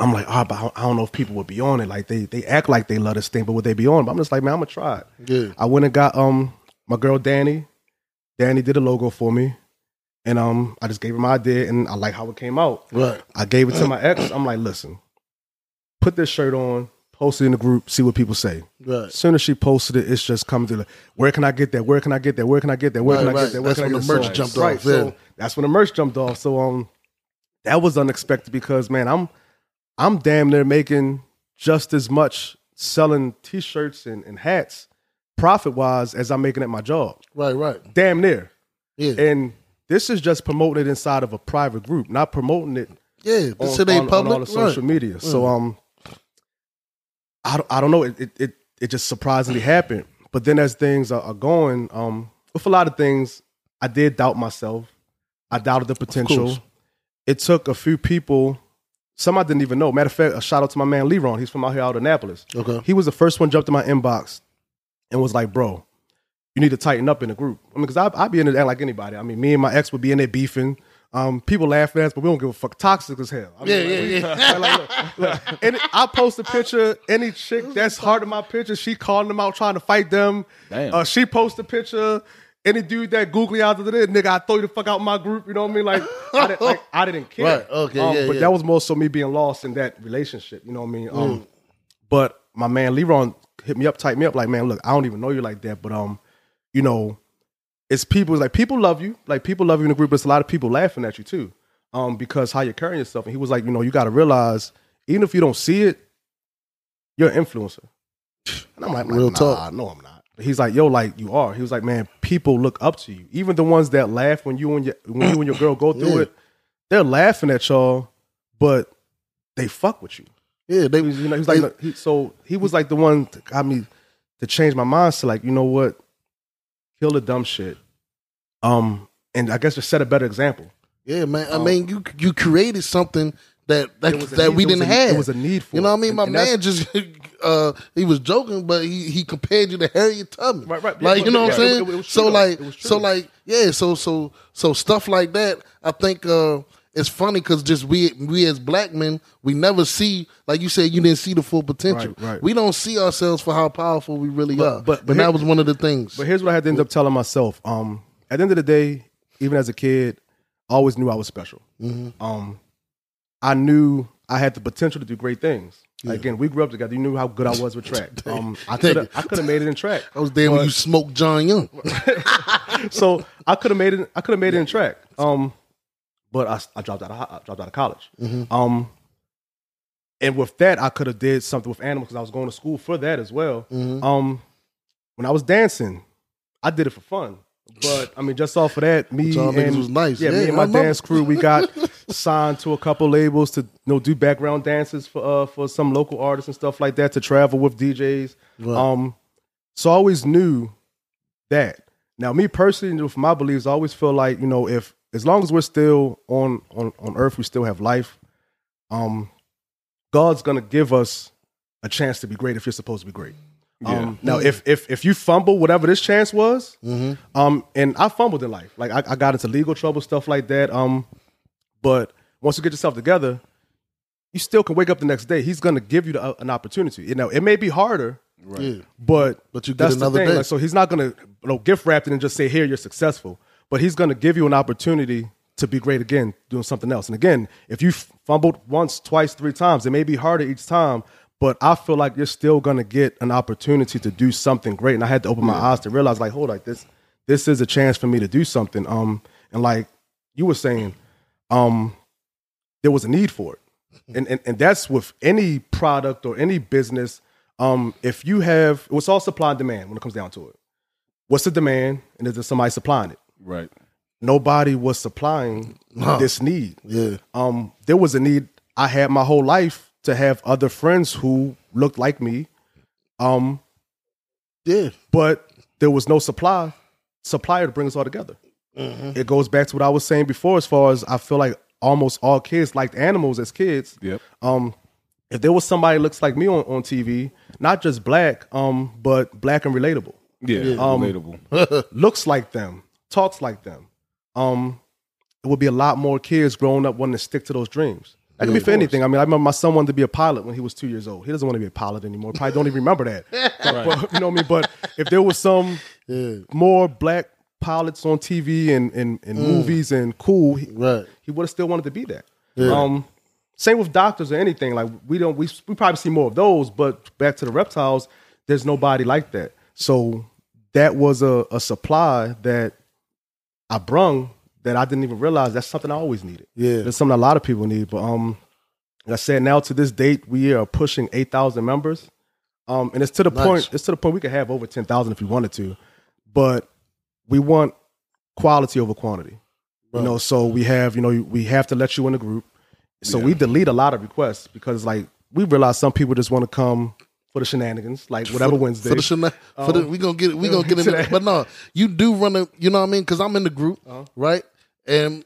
I'm like, ah, but I don't- I don't know if people would be on it. Like they they act like they love this thing, but would they be on? it? But I'm just like, man, I'm gonna try it.
Yeah.
I went and got um my girl Danny. Danny did a logo for me, and um I just gave her my idea, and I like how it came out.
Right.
I gave it to my ex. I'm like, listen, put this shirt on, post it in the group, see what people say.
Right.
As soon as she posted it, it's just coming through. Like, where can I get that? Where can I get that? Where can I get that? Where can
Right,
I
right.
get that? Where
That's
can I
when
get
the merch
So-
jumped
right,
off,
So
yeah.
that's when the merch jumped off. So um, that was unexpected because man, I'm I'm damn near making just as much selling T-shirts and, and hats profit wise as I'm making at my job.
Right. Right.
Damn near.
Yeah.
And this is just promoting it inside of a private group, not promoting it
yeah.
on,
This shit ain't
on- on all the social
right.
media. So um, I don't, I don't know. It, it it it just surprisingly happened. But then as things are, are going, um, with a lot of things, I did doubt myself. I doubted the potential. It took a few people some I didn't even know. Matter of fact, a shout out to my man Leron. He's from out here out of Annapolis.
Okay.
He was the first one jumped in my inbox and was like, "Bro, you need to tighten up in the group." I mean, because I I'd be in it like anybody. I mean, me and my ex would be in there beefing. Um, people laugh at us, but we don't give a fuck. Toxic as hell. I mean,
Yeah,
like,
yeah,
we-
yeah.
like, look, look, and I post a picture. Any chick that's hard in my picture, she calling them out, trying to fight them.
Damn.
Uh, she post a picture. Any dude that googly out of it, nigga, I throw you the fuck out my group. You know what I mean? Like, I didn't, like, I didn't [laughs] care.
Right, okay, yeah,
But
yeah.
that was more so me being lost in that relationship. You know what I mean?
Mm.
Um, but my man Leron hit me up, typed me up, like, man, look, I don't even know you like that, but um, you know, it's people it's like people love you, like people love you in the group, but it's a lot of people laughing at you too, um, because how you're carrying yourself. And he was like, you know, you got to realize, even if you don't see it, you're an influencer. And I'm like,
Real
nah,
talk.
no, I'm not. He's like, yo, like you are. He was like, man, people look up to you, even the ones that laugh when you and your when you and your girl go [clears throat] through
Yeah.
it. They're laughing at y'all, but they fuck with you.
Yeah, they
was, you know, he was like, he, so he was like the one that got me to change my mindset. Like, you know what? Kill the dumb shit. Um, and I guess just set a better example.
Yeah, man. I mean, you you created something that that,
It
that
need-
we didn't
a-
have.
it was a need for
You know what I mean? My
and
man just [laughs] uh he was joking, but he he compared you to Harriet Tubman.
Right, right. Yeah,
Like you
but-
know what I'm
yeah, it-
saying?
it- it was
so like
It was true.
so like yeah, so so so stuff like that. I think uh it's funny because just we we as black men we never see like you said you didn't see the full potential.
Right, right.
We don't see ourselves for how powerful we really are.
but- but
and that was one of the things.
But here's what I had to end up telling myself. Um, at the end of the day, even as a kid, I always knew I was special.
Mm-hmm.
Um, I knew I had the potential to do great things. Again, we grew up together. You knew how good I was with track. [laughs] Um, I could have I could have made it in track.
I was there when you smoked John Young. [laughs]
so I could have made it. I could have made it in track. Um, but I, I dropped out. Of, I dropped out of college. Um, and with that, I could have did something with animals because I was going to school for that as well. Um, when I was dancing, I did it for fun. But I mean, just off of that, me and
was nice.
Yeah,
Yeah,
me and my dance crew, we got [laughs] signed to a couple labels to you know do background dances for uh, for some local artists and stuff like that to travel with DJs.
Right.
Um, so I always knew that. Now, me personally, with my beliefs, I always feel like you know, if as long as we're still on on on Earth, we still have life. Um, God's gonna give us a chance to be great if you're supposed to be great. Um, now, if if if you fumble whatever this chance was, um, and I fumbled in life, like I, I got into legal trouble, stuff like that. Um, but once you get yourself together, you still can wake up the next day. He's gonna give you the, uh, an opportunity. You know, it may be harder,
Yeah.
but
But you get
that's
another
thing.
day.
Like, so he's not gonna you know, gift wrap it and just say, "Here, you're successful." But he's gonna give you an opportunity to be great again, doing something else. And again, if you fumbled once, twice, three times, it may be harder each time. But I feel like you're still gonna get an opportunity to do something great. And I had to open my eyes to realize, like, hold, like this, this is a chance for me to do something. Um, and like you were saying, um, there was a need for it. [laughs] And, and and that's with any product or any business. Um, if you have it's all supply and demand when it comes down to it. What's the demand and is there somebody supplying it?
Right.
Nobody was supplying this need.
Yeah.
Um, there was a need I had my whole life to have other friends who looked like me. Um,
Yeah.
but there was no supply supplier to bring us all together.
Mm-hmm.
It goes back to what I was saying before, as far as I feel like almost all kids liked animals as kids.
Yep.
Um, if there was somebody that looks like me on, on TV, not just black, um, but black and relatable,
Yeah.
Um,
relatable. [laughs]
looks like them, talks like them, um, it would be a lot more kids growing up wanting to stick to those dreams. That could be for anything. I mean, I remember my son wanted to be a pilot when he was two years old. He doesn't want to be a pilot anymore. Probably don't even remember that. [laughs] But- but, you know what I mean? But if there was some more black pilots on TV and, and, and movies and cool, he,
Right.
he would have still wanted to be that. Um, same with doctors or anything. Like we don't, we we probably see more of those. But back to the reptiles, there's nobody like that. So that was a, a supply that I brung that I didn't even realize. That's something I always needed.
Yeah.
That's something a lot of people need. But um, like I said, now to this date, we are pushing eight thousand members. Um, and it's to the
Nice.
point. It's to the point we could have over ten thousand if we wanted to, but we want quality over quantity. You know, so we have you know we have to let you in the group. So we delete a lot of requests because like we realize some people just want to come for the shenanigans, like whatever Wednesday.
For the, shena- for the we gonna get it. We gonna [laughs] get into that. But no, you do run a. You know what I mean? Because I'm in the group, right? And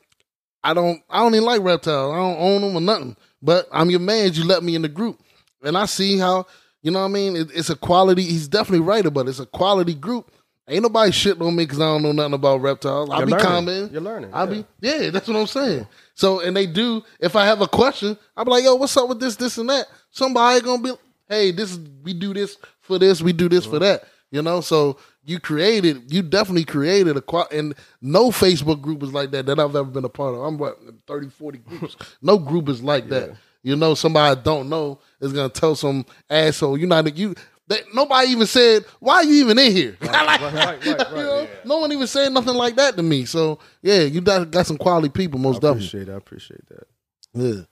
I don't. I don't even like reptiles. I don't own them or nothing. But I'm your man. You let me in the group, and I see how you know. what I mean, it, it's a quality. He's definitely right about it. It's a quality group. Ain't nobody shitting on me because I don't know nothing about reptiles. I'll
You're
be
learning.
commenting.
You're learning,
I'll
yeah.
be yeah. That's what I'm saying. So and they do. If I have a question, I'll be like, yo, what's up with this, this, and that. Somebody gonna be, hey, this we do this for this, we do this for mm-hmm. that. You know, so you created, you definitely created a qua- and no Facebook group is like that that I've ever been a part of. I'm what 30, 40 groups. [laughs] no group is like that. You know, somebody I don't know is gonna tell some asshole. You not you. That, nobody even said, "Why are you even in here?" [laughs] Like,
right, right, right,
you know, No one even said nothing like that to me. So yeah, you got, got some quality people, most
I
definitely.
appreciate that. I appreciate that.
Yeah.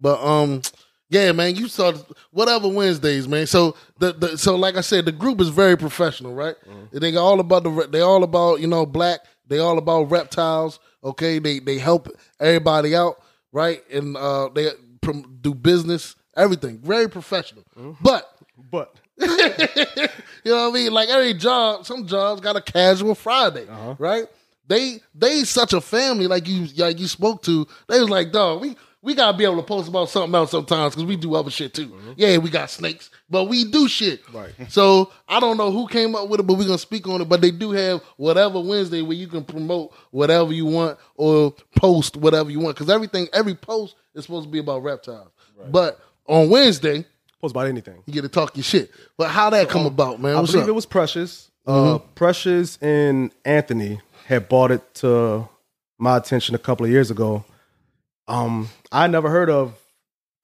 But um yeah, man, you saw whatever Wednesdays, man. So the, the so like I said, the group is very professional, right? Mm-hmm. They got all about the they all about, you know, black, they all about reptiles, okay? They they help everybody out, right? And uh they do business, everything. Very professional. Mm-hmm. But
But [laughs]
you know what I mean? Like every job, some jobs got a casual Friday, uh-huh. right? They they such a family like you like you spoke to. They was like, dog, we we gotta be able to post about something else sometimes because we do other shit too. Mm-hmm. Yeah, we got snakes, but we do shit.
Right. [laughs]
So I don't know who came up with it, but we're gonna speak on it. But they do have whatever Wednesday where you can promote whatever you want or post whatever you want because everything every post is supposed to be about reptiles. But on Wednesday,
post about anything.
you get to talk your shit. But how that come um, about, man?
I
What's
believe
up?
it was Precious. Uh, mm-hmm. Precious and Anthony had brought it to my attention a couple of years ago. Um, I never heard of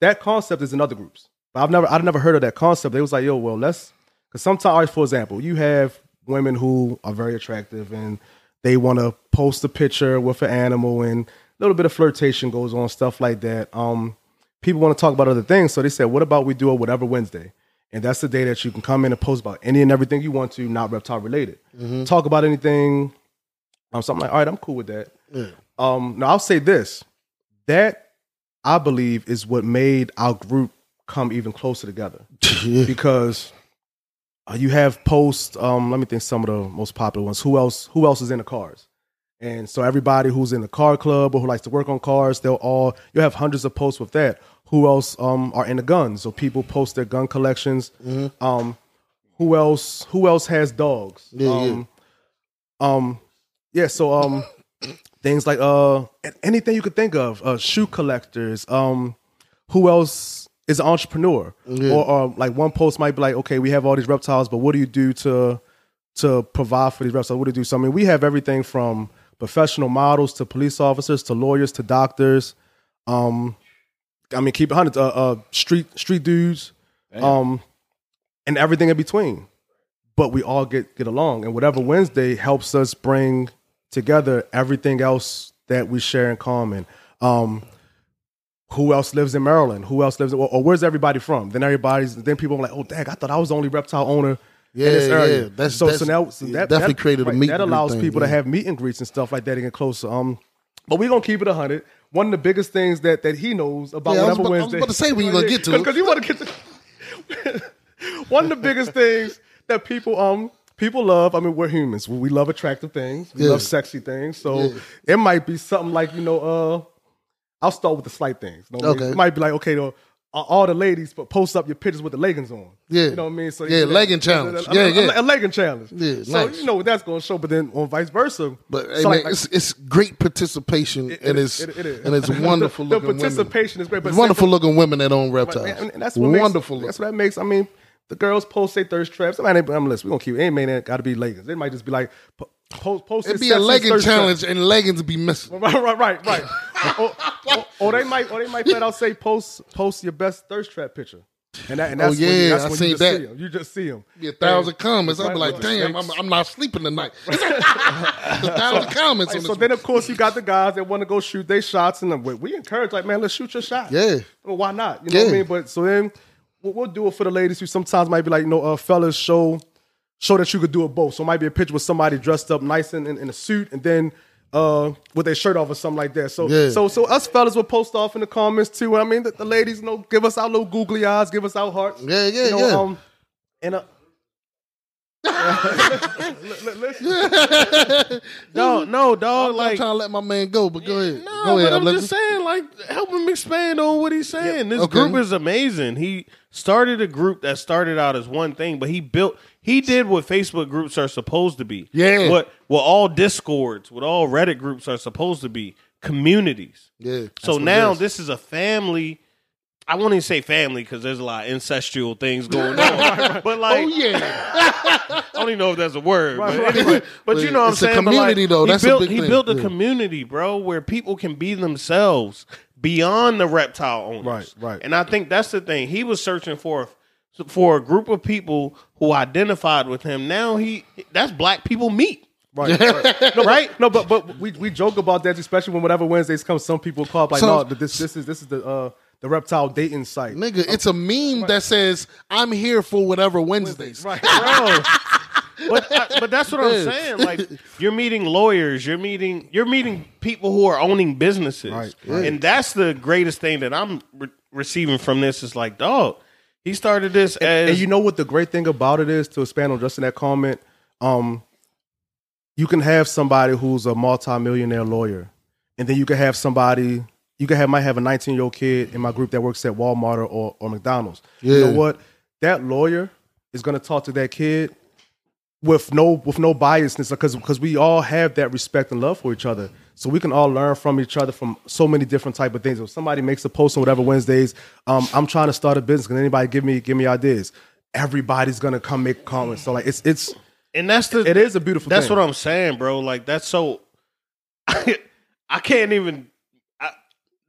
that concept. Is in other groups, but I've never I've never heard of that concept. They was like, yo, well, let's because sometimes, for example, you have women who are very attractive and they want to post a picture with an animal and a little bit of flirtation goes on, stuff like that. Um, people want to talk about other things, so they said, what about we do it whatever Wednesday? And that's the day that you can come in and post about any and everything you want to, not reptile related. Talk about anything. Um, something like, all right, I'm cool with that. Um, now I'll say this: that I believe is what made our group come even closer together because uh, you have posts. Um, let me think some of the most popular ones. Who else? Who else is in the cars? And so everybody who's in the car club or who likes to work on cars, they'll all you'll have hundreds of posts with that. Who else um, are in the guns? So people post their gun collections. Um, who else? Who else has dogs?
Yeah, yeah.
um, um, yeah. So um, things like uh, anything you could think of. Uh, shoe collectors. Um, who else is an entrepreneur? Or, or like one post might be like, okay, we have all these reptiles, but what do you do to to provide for these reptiles? What do you do? So I mean, we have everything from professional models to police officers to lawyers to doctors. Um, I mean, keep it hundred. Uh, uh, street street dudes, um, and everything in between. But we all get get along, and whatever Wednesday helps us bring together everything else that we share in common. Um, who else lives in Maryland? Who else lives? Or, or where's everybody from? Then everybody's. Then people are like, oh, dang, I thought I was the only reptile owner.
Yeah,
in this area.
yeah. That's-
so.
that's-
so now so that
definitely
that,
created a meet
That allows
thing,
people to have meet and greets and stuff like that and get closer. Um, but we're gonna keep it hundred. One of the biggest things that that he knows about
Yeah, I was
whatever
about- I was about to say when you gonna get to [laughs]
because you want to get to. [laughs] One of the biggest things that people um people love. I mean, we're humans. We love attractive things. We
Yeah.
love sexy things. So
Yeah.
it might be something like you know. uh I'll start with the slight things. You know what I mean?
Okay.
It might be like okay, though. All the ladies but post up your pictures with the leggings on.
Yeah.
you know what I mean. So
Yeah, legging challenge.
A,
Yeah,
a-
yeah.
a legging challenge.
Yeah,
so
nice.
you know what that's going to show. But then on vice versa,
But hey,
so
man,
like-
it's, it's great participation
it-
and
it-
it's
it- it is.
and it's [laughs] wonderful
the
looking women.
participation is great. But
It's wonderful
same-
looking women that own reptiles.
Right, and, and that's what makes,
wonderful.
That's what that makes. I mean, the girls post their thirst traps. I mean, I'm listen. we're gonna keep. It ain't man got to be leggings. It might just be like post. post
It'd be a legging challenge and leggings be missing. [laughs]
Right, right, right, right. [laughs] or, or, or they might, or they might flat out say post, post your best thirst trap picture. And, that, and
Oh,
that's when, you-
yeah,
that's
I
when
seen
you just
that.
see. You just see them.
Be a thousand comments. I'd be
Right,
like,
right.
damn, I'm, I'm not sleeping tonight. [laughs] a thousand comments on
so then, of course, you got the guys that want to go shoot their shots, and we, we encourage, like, man, let's shoot your shot.
Yeah.
Well, why not? You know what I mean? But so then we'll, we'll do it for the ladies who sometimes might be like, you know, uh, fellas, show show that you could do it both. So it might be a picture with somebody dressed up nice in, in, in a suit, and then uh, with their shirt off or something like that. So
Yeah.
so so us fellas will post off in the comments too. I mean, the, the ladies, you know, give us our little googly eyes, give us our hearts.
Yeah, yeah,
you know,
yeah.
Um, and uh, [laughs]
No, no, dog.
I'm
like
trying to let my man go, but go ahead.
No,
go ahead.
but I'm
let
just saying, like, help him expand on what he's saying. this
okay.
group is amazing. He started a group that started out as one thing, but he built, he did what Facebook groups are supposed to be.
Yeah.
What what all Discords, what all Reddit groups are supposed to be, communities.
Yeah.
So now
is.
this is a family. I won't even say family because there's a lot of incestual things going [laughs] on. But like,
Oh yeah. [laughs]
I don't even know if that's a word. but, anyway, but you know what I'm
a
saying.
Community,
like,
though.
He
That's a
built,
big
he
thing.
built a
Yeah.
community, bro, where people can be themselves beyond the reptile owners.
Right, right.
And I think that's the thing. He was searching for for a group of people who identified with him. Now he that's black people meet.
Right, right. [laughs] No,
Right?
No, but but we, we joke about that, especially when whatever Wednesdays come, some people call up like,
So-
no, this this is this is the uh the reptile dating site.
Nigga, it's a meme that says I'm here for whatever Wednesdays.
Right.
Bro. [laughs] but I, but that's what I'm [laughs] saying. Like you're meeting lawyers, you're meeting you're meeting people who are owning businesses,
Right,
and that's the greatest thing that I'm re- receiving from this. Is like, dog, he started this as
And you know what the great thing about it is to expand on just in that comment, um, you can have somebody who's a multimillionaire lawyer, and then you can have somebody you can have might have a 19 year old kid in my group that works at Walmart or, or, or McDonald's. You know what? That lawyer is going to talk to that kid with no with no biasness because because we all have that respect and love for each other. So we can all learn from each other from so many different type of things. If somebody makes a post on whatever Wednesdays, um, I'm trying to start a business. Can anybody give me give me ideas? Everybody's gonna come make comments. So like it's it's
and that's the
it is a beautiful.
That's
thing.
what I'm saying, bro. Like that's so. [laughs] I can't even. I,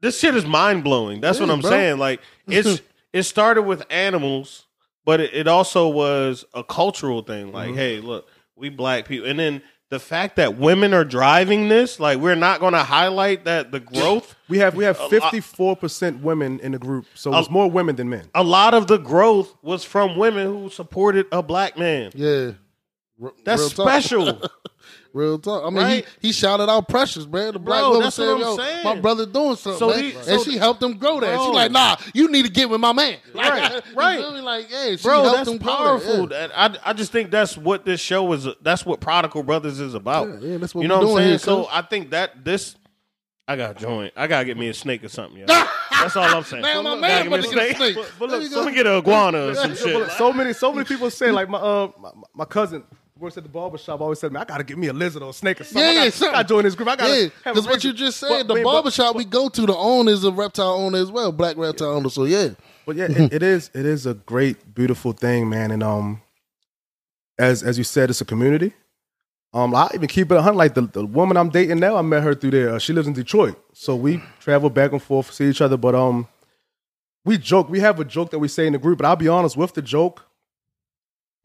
this shit is mind blowing. That's what I'm
bro.
saying. Like it's [laughs] it started with animals, but it, it also was a cultural thing. Like,
Mm-hmm.
hey, look, we black people, and then the fact that women are driving this, like, we're not going to highlight that the growth. [laughs]
We have we have 54 percent women in the group, so it's more women than men.
A lot of the growth was from women who supported a black man.
Yeah. R-
That's
real
special. [laughs]
Real talk. I mean,
Right?
he, he shouted out Precious, man. The black woman said,
what I'm
"Yo,
saying.
my brother doing something."
So
man.
he-
and she helped him grow that.
Bro.
She like, "Nah, you need to get with my man." Like,
Right, [laughs]
you
right.
me? Like, hey, she
bro
helped
that's
him grow that.
powerful
Yeah.
I, I just think that's what this show is that's what prodigal brothers is about
Yeah, yeah, that's what
you know what i'm
doing
saying
here,
so i think that this i gotta join i gotta get me a snake or something [laughs] that's all i'm saying
Now my man
get
a snake.
But- but look,
you
let me get an iguana or some shit
so many so many people say like my uh my, my cousin works at the barber shop always said man I gotta get me a lizard or a snake or something.
Yeah,
I
yeah,
gotta,
something.
I gotta join this group. I gotta
Yeah,
have
because what you just
But-
said, the
but-
barber shop we go to, the owner is a reptile owner as well, black reptile owner. So yeah,
But yeah, it, it [laughs] is it is a great, beautiful thing, man. And um, as as you said, it's a community. Um, I even keep it a hundred. Like the, the woman I'm dating now, I met her through there. Uh, she lives in Detroit, so we travel back and forth, see each other. But um, we joke. We have a joke that we say in the group. But I'll be honest with the joke.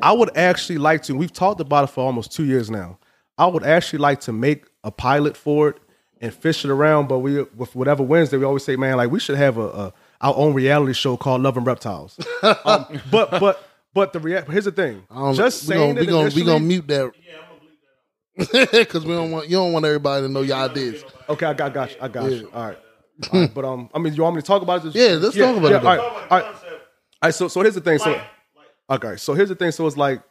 I would actually like to. We've talked about it for almost two years now. I would actually like to make a pilot for it and fish it around. But we, with whatever Wednesday, we always say, man, like we should have a, a our own reality show called Love and Reptiles. [laughs] um, but but but the rea- here's the thing.
I don't
Just
know.
saying
we
it
gonna, we gonna, we gonna mute that. Because [laughs] we don't want you don't want everybody to know your ideas.
Okay, I got, got you. I got you. All right. All right. But um, I mean, you want me to talk about it? Just- [laughs]
Yeah, let's talk about it
All right.
then.
All right. All right. So so here's the thing. So okay. So here's the thing. So it's like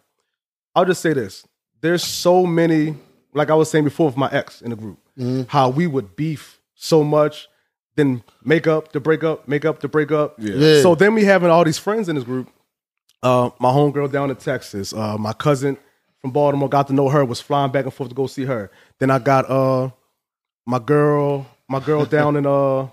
I'll just say this. There's so many, like I was saying before with my ex in the group,
Mm-hmm.
how we would beef so much, then make up to break up, make up to break up.
Yeah.
So then we having all these friends in this group. Uh, my homegirl down in Texas, uh, my cousin from Baltimore, got to know her, was flying back and forth to go see her. Then I got uh my girl, my girl down in uh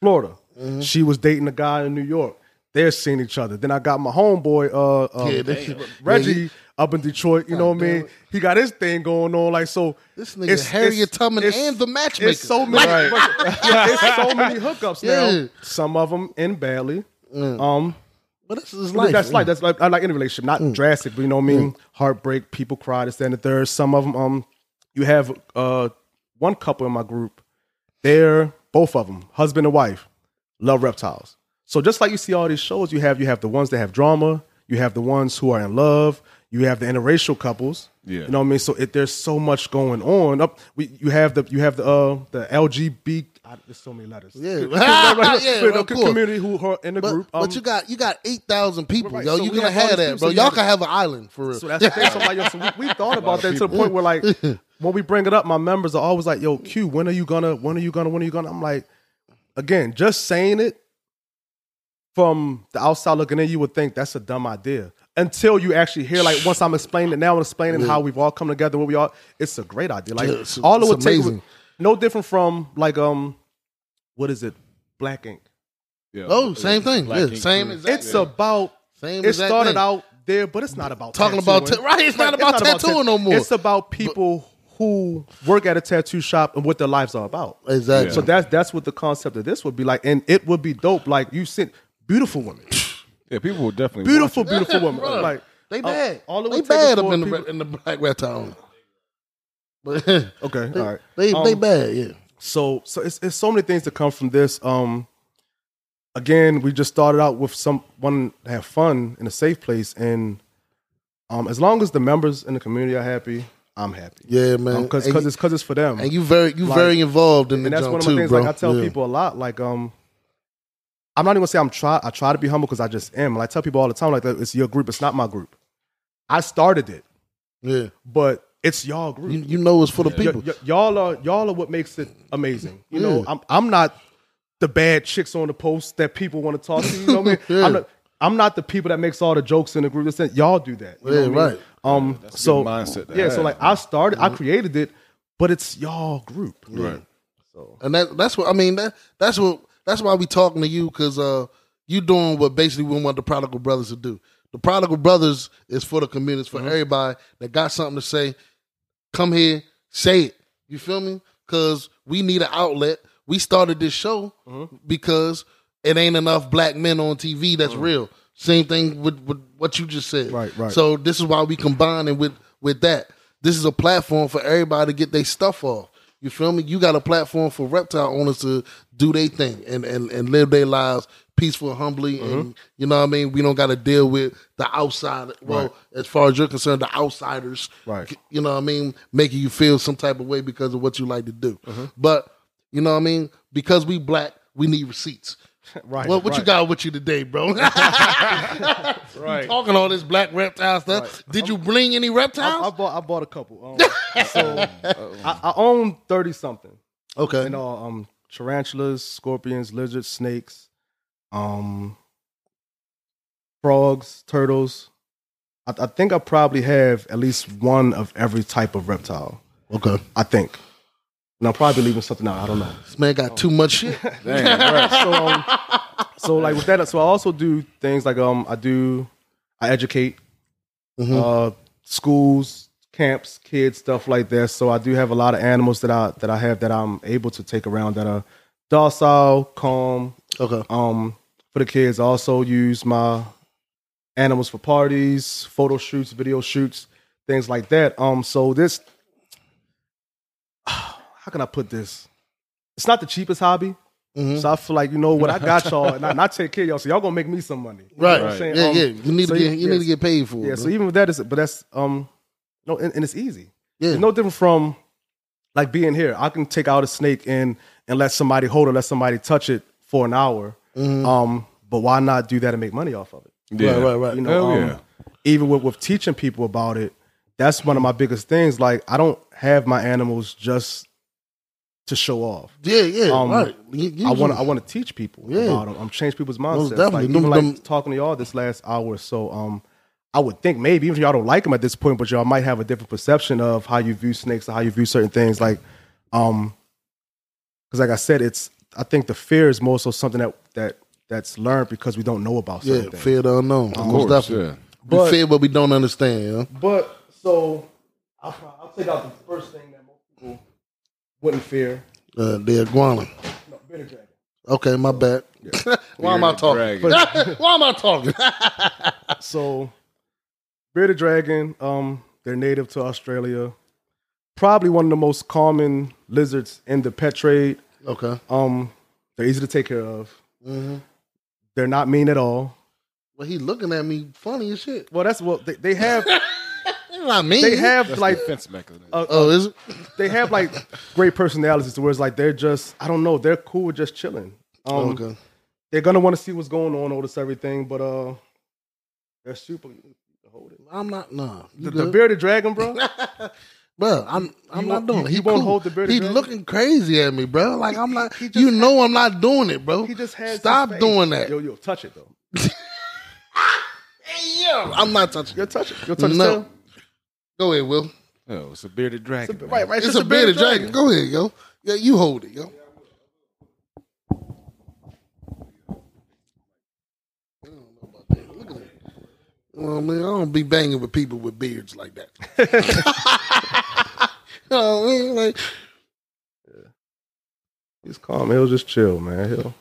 Florida.
Mm-hmm.
She was dating a guy in New York. They're seeing each other. Then I got my homeboy, uh, um,
Yeah, they-
Reggie,
yeah, he-
up in Detroit. You know what I mean?
it.
He got his thing going on. Like so,
This nigga it's, Harriet Tubman
it's-
and the matchmaker.
It's so many, [laughs] yeah, it's so many hookups now.
Yeah.
Some of them end badly. Um,
But this is life.
that's
man.
like that's like I like any relationship, not drastic, but you know what I mean. Heartbreak, people cry, this, and the third. Some of them, um, you have uh one couple in my group. They're both of them, husband and wife, love reptiles. So just like you see all these shows, you have you have the ones that have drama, you have the ones who are in love, you have the interracial couples.
Yeah.
you know what I mean. So it, there's so much going on. Up, we you have the you have the uh the I, there's so many letters.
Yeah. [laughs]
Right, right, right. [laughs]
Yeah,
the
of course.
community who are in the
But,
group.
but
um,
you got you got eight thousand people,
Right,
yo.
so
you
we
gonna
have
have that, bro.
so you
Y'all can have an island for real.
So that's the thing. So, like, yo, so we, we [laughs] thought about that to the point where, like, when we bring it up, my members are always like, "Yo, Q, when are you gonna? When are you gonna? When are you gonna?" I'm like, again, just saying it from the outside looking in, you would think that's a dumb idea until you actually hear. Like, once I'm explaining it now and explaining how we've all come together, what we are, it's a great idea. Like,
Yeah, it's-
all it
it's
would take,
amazing.
would- no different from like, um, what is it? Black Ink.
Yeah.
oh, same thing.
Black
Yeah, same exact.
It's about
same
it
exact
started
thing.
out there, but it's not about
Talking about ta- right, it's not about tattooing no more.
It's about people who work at a tattoo shop and what their lives are about.
exactly.
So that's that's what the concept of this would be like, and it would be dope. Like you said, beautiful women,
Yeah, people would definitely
beautiful,
watch it.
beautiful women.
Bruh.
Like
they
uh,
bad.
all it
they
would
bad up in the
people-
in the black reptile. But [laughs]
okay,
they,
all right.
they,
Um,
they bad. Yeah.
So so it's, it's so many things to come from this. Um, again, we just started out with someone to have fun in a safe place, and um, as long as the members in the community are happy, I'm happy.
Yeah, man.
because
And you-
it's because it's for them.
And you very you
Like-
very involved in the
and that's one of my
too,
things.
bro.
Like I tell
Yeah.
people a lot. Like um, I'm not even gonna say I'm try. I try to be humble because I just am. And I tell people all the time, like it's your group. It's not my group. I started it,
Yeah.
but it's y'all group.
You, you know it's for the
Y-
people.
y- y'all are y'all are what makes it amazing. You know,
Yeah.
I'm I'm not the bad chicks on the post that people want to talk to. You know what I mean? [laughs]
Yeah.
I'm not. I'm not the people that makes all the jokes in the group. Listen, y'all do that. You know
Yeah,
what I mean?
right.
Um.
That's a
so
good mindset to
yeah. So like I started,
Mm-hmm.
I created it, but it's y'all group.
Right.
So
And that that's what I mean. That that's what that's why we talking to you because uh you doing what basically we want the prodigal brothers to do. The prodigal brothers is for the community, for
Mm-hmm.
everybody that got something to say. Come here, say it. You feel me? Because we need an outlet. We started this show
Mm-hmm.
because it ain't enough black men on TV that's real. Same thing with, with what you just said.
Right, right.
So this is why we combining with with that. This is a platform for everybody to get their stuff off. You feel me? You got a platform for reptile owners to do their thing and, and, and live their lives peaceful, humbly,
Mm-hmm.
and you know what I mean. We don't got to deal with the outside. Well, as far as you're concerned, the outsiders,
Right.
You know what I mean, making you feel some type of way because of what you like to do.
Mm-hmm.
But you know what I mean, because we black, we need receipts. [laughs]
right.
What, what you got with you today, bro? [laughs]
Right.
Talking all this black reptile stuff. Did you bring any
I,
reptiles?
I bought I bought a couple. Um, [laughs] so I, I own thirty something.
okay.
You know, um, tarantulas, scorpions, lizards, snakes, um, frogs, turtles. I, I think I probably have at least one of every type of reptile.
Okay.
I think. And I'm probably leaving something out. I don't know.
This man got too much shit. [laughs]
Damn, right.
So, um, so like with that, so I also do things like um, I do, I educate,
Mhm.
uh, schools, camps, kids, stuff like that. So I do have a lot of animals that I that I have that I'm able to take around that are docile, calm,
Okay.
um, for the kids. I also use my animals for parties, photo shoots, video shoots, things like that. Um, so this, how can I put this? It's not the cheapest hobby.
Mhm.
So I feel like you know what I got [laughs] y'all, and I, and I take care of y'all. So y'all gonna make me some money, You know
Right.
what I'm saying?
Yeah,
Um,
yeah. You need
so
to get you
yeah,
need to get paid for it.
Yeah.
bro.
So even with that is, but that's um, no, and, and it's easy.
yeah.
It's no different from like being here. I can take out a snake and and let somebody hold it, let somebody touch it for an hour.
Mhm.
Um, but why not do that and make money off of it?
Yeah.
Right, right, right.
You know,
Hell
um,
yeah.
even with, with teaching people about it, that's one of my biggest things. Like I don't have my animals just to show off.
Yeah, yeah.
Um,
right. You- you
I want to I want to teach people
Yeah.
about them. I'm change people's
Most
mindsets.
definitely.
Like,
Them-
even like
them-
talking to y'all this last hour or so. Um, I would think maybe even if y'all don't like them at this point, but y'all might have a different perception of how you view snakes or how you view certain things. Like, um, because like I said, it's I think the fear is more so something that that that's learned because we don't know about certain
yeah,
things.
fear the unknown.
Of
Most
course,
definitely.
yeah.
We
But-
fear what we don't understand. You know?
But so I'll, I'll take out the first thing that most people wouldn't fear.
uh, the iguana.
No, bearded dragon.
Okay, my bad. [laughs] [laughs] Why am I talking? Why am I talking?
So, bearded dragon, um, they're native to Australia. Probably one of the most common lizards in the pet trade.
okay.
Um, they're easy to take care of.
hmm
They're not mean at all.
Well, he looking at me funny as shit.
Well, that's what they, they have. [laughs]
That's not me.
they have
That's
like
the defense mechanism.
Oh, is it?
they have like great personalities to where it's like they're just I don't know they're cool with just chilling. Um,
okay.
They're gonna want to see what's going on, notice everything, but uh, they're super. Hold it.
I'm not. Nah.
The, the bearded dragon, bro. [laughs]
Bro, I'm I'm not doing it. He
you won't
cool.
hold the bearded
He
dragon?
looking crazy at me, bro. Like I'm not.
he just
you know I'm not doing it, bro.
He just has.
stop doing that.
Yo, yo, touch it though. [laughs]
Hey, yo, I'm not touching.
Yo, touch it. Yo, touch
No.
It.
Go ahead, Will.
oh, it's a bearded dragon. man.
Right, right.
It's,
just
a bearded dragon. Go ahead, yo. Yeah, you hold it, yo. I don't know about that. Look at that. Well, man, I don't be banging with people with beards like that. [laughs] [laughs] you know what I mean? Like, yeah.
He's calm. He'll just chill, man. He'll.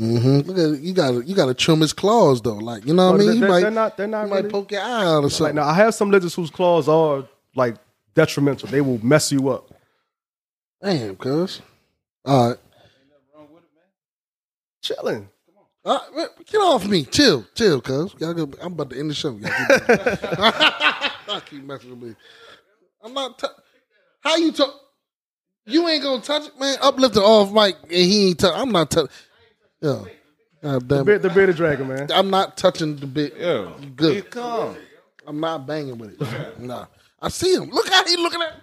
Mhm. look at you got you got to trim his claws though. Like, you know what I mean?
they're,
You might
they're not. They're not really.
might poke your eye out or
like,
something.
now, I have some lizards whose claws are like detrimental. They will mess you up.
Damn, cuz. All right.
Chilling.
Man, get off me. Chill, chill, cuz. I'm about to end the show. Y'all keep, [laughs] [laughs] keep messing with me. I'm not. T- How you talk? You ain't gonna touch it, man. Uplift it off mic, and he ain't touch. I'm not touching. Yo, God
The,
damn it.
the bearded dragon, man.
I'm not touching the bit.
Yeah.
Good.
he calm.
I'm not banging with it. Nah. I see him. Look how he looking at.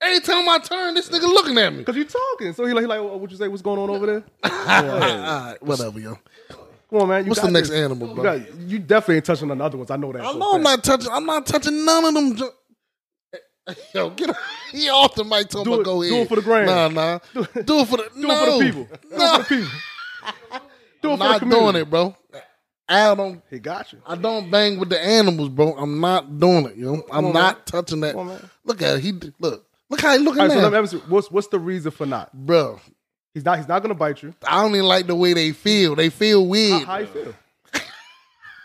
Every time I turn, this nigga looking at me.
Cause you talking, so he like, he like, what you say? What's going on over there? [laughs]
All right, whatever, yo.
Come on, man. You
What's
got
the next
this.
animal,
You,
bro?
got, you definitely ain't touching none of the other ones. I know that.
I
for a
know I'm
fact.
not touching. I'm not touching none of them. jo- [laughs] Yo, get off- he off the mic. Talking
Do
about
it-
go
do
ahead.
it for the gram.
Nah, nah. Do it for the.
Do
no.
it for the people. [laughs] Do
No,
it for the people. Do it
I'm
for the
not
community.
doing it, bro. I don't.
He got you.
I don't bang with the animals, bro. I'm not doing it. You know, I'm
on,
not touching that.
On.
Look at it. He look. Look how he looking
All right, so let me ask you, what's what's the reason for not?
bro.
He's not. He's not gonna bite you.
I don't even like the way they feel. They feel
How,
weird.
how you feel?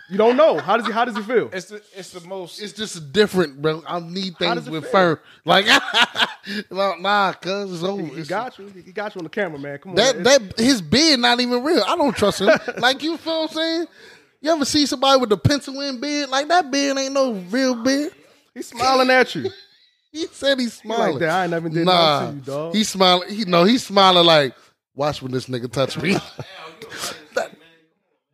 You don't know. How does he? How does he feel?
It's the it's the most.
It's just different, bro. I need things with
feel?
fur. Like, no, [laughs] nah, cuz it's over.
He
It's-
got you. He got you on the camera, man. Come on.
That that his beard not even real. I don't trust him. [laughs] like you feel what I'm saying? You ever see somebody with a pencil in beard? Like that beard ain't no real beard.
he's smiling at you. [laughs]
He said he's smiling.
like that. I ain't never did
nah,
nothing to you, dog.
He's smiling. He no, he's smiling like, watch when this nigga touch me.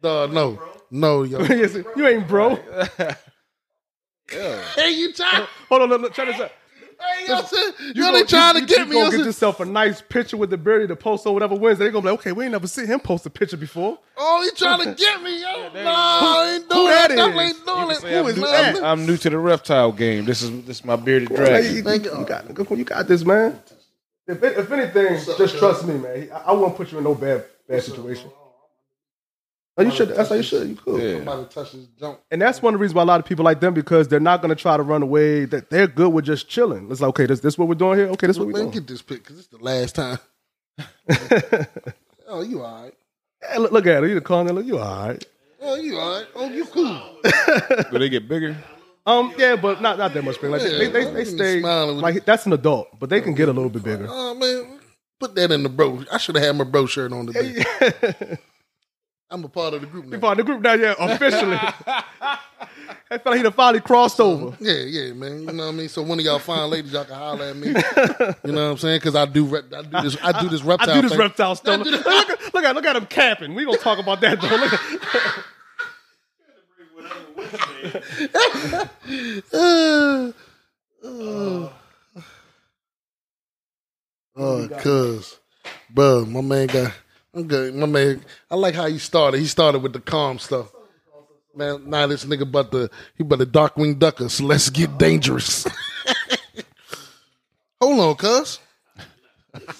That, no, no, yo. [laughs]
Yes, you ain't bro. [laughs]
hey, you trying?
Hold on, look, look, check this out.
Hey, yo, said,
You
yo,
go-
they trying
you-
to get
you
me.
Go
yo,
get
said,
yourself a nice picture with the beard to post or whatever Wednesday. They gonna be like, okay, we ain't never seen him post a picture before.
oh, he trying to [laughs] get me, yo. Nah, I ain't doing
who
that.
that
Definitely
is?
ain't doing it.
can say I'm,
is
new,
that?
I'm, I'm new to the reptile game. This is this is my bearded
Hey,
dragon.
you,
Thank
you,
you.
got, you got this, man. If, if anything, just trust me, man. I, I won't put you in no bad bad situation. Oh, you should. That's how you should. You could.
Yeah.
Somebody touch his junk.
And that's one of the reasons why a lot of people like them because they're not going to try to run away. That they're good with just chilling. It's like, okay, this this what we're doing here. Okay, this is what we're
Man,
doing.
get this pic because it's the last time. [laughs] oh, you all right?
Hey, look, look at her. You the corner. Look, you all right.
Oh, you all right? Oh, you cool? [laughs]
Do they get bigger?
Um, yeah, but not not that much bigger. Like they, they, they, stay
smiling with
like that's an adult, but they can get a little bit bigger.
Oh man, put that in the bro. I should have had my bro shirt on today. [laughs] I'm a part of the group now.
Part of the group now, yeah, officially. I felt like he done finally crossed over.
Yeah, yeah, man. You know what I mean. So one of y'all fine ladies, y'all can holler at me. You know what I'm saying? Because I do, rep, I do this, I do this reptile.
I do this
thing.
reptile stuff. Look, at, look at look at him capping. We gonna talk about that though. Look at,
Uh, [laughs] uh. Oh, cuz, bro, my man got. I'm good. My man, I like how he started. He started with the calm stuff. Man, now this nigga but the he but the Darkwing Ducker. So let's get dangerous. [laughs] hold on, cuz.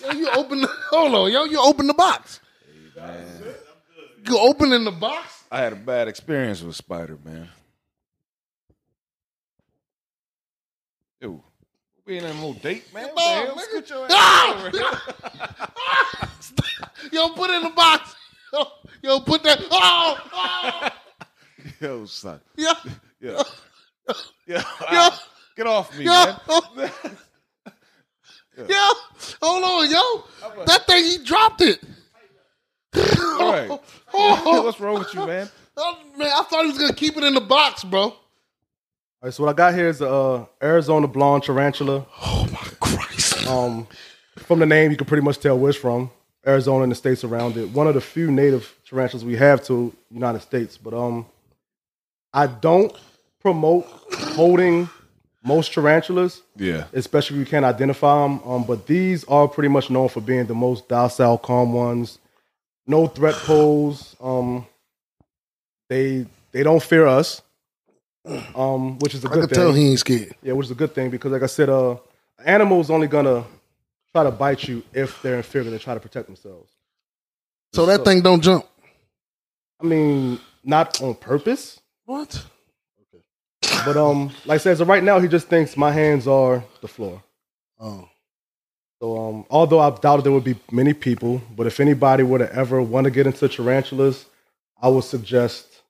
Yo, you open. The, hold on, yo, you open the box. You open in the box.
I had a bad experience with Spider Man. Yo, we ain't on no date, man.
No,
hell?
nigga.
Your ass
Ah! [laughs] Yo, put it in the box. [laughs] Yo, put that. Oh, oh. [laughs]
Yo, son.
Yeah,
Yeah. Yeah.
Yeah.
Get off me,
yeah,
man.
yeah. Hold on, yo. That thing, he dropped it.
All right.
Oh,
What's wrong with you, man?
oh, man, I thought he was gonna keep it in the box, bro.
Right, so what I got here is the uh, Arizona blonde tarantula.
Oh my Christ!
Um, from the name, you can pretty much tell where it's from. Arizona and the states around it. One of the few native tarantulas we have to United States. But um, I don't promote holding most tarantulas,
Yeah.
especially if you can't identify them. Um, but these are pretty much known for being the most docile, calm ones. No threat pose. Um, they they don't fear us. Um, which is a
I
good
can
thing.
tell he ain't scared.
Yeah, which is a good thing because, like I said, uh, animals only gonna try to bite you if they're in fear and they try to protect themselves.
So that thing don't jump.
I mean, not on purpose,
What? Okay.
But um, like I said, so right now he just thinks my hands are the floor.
Oh,
So um, although I've doubted there would be many people, but if anybody were to ever want to get into tarantulas, I would suggest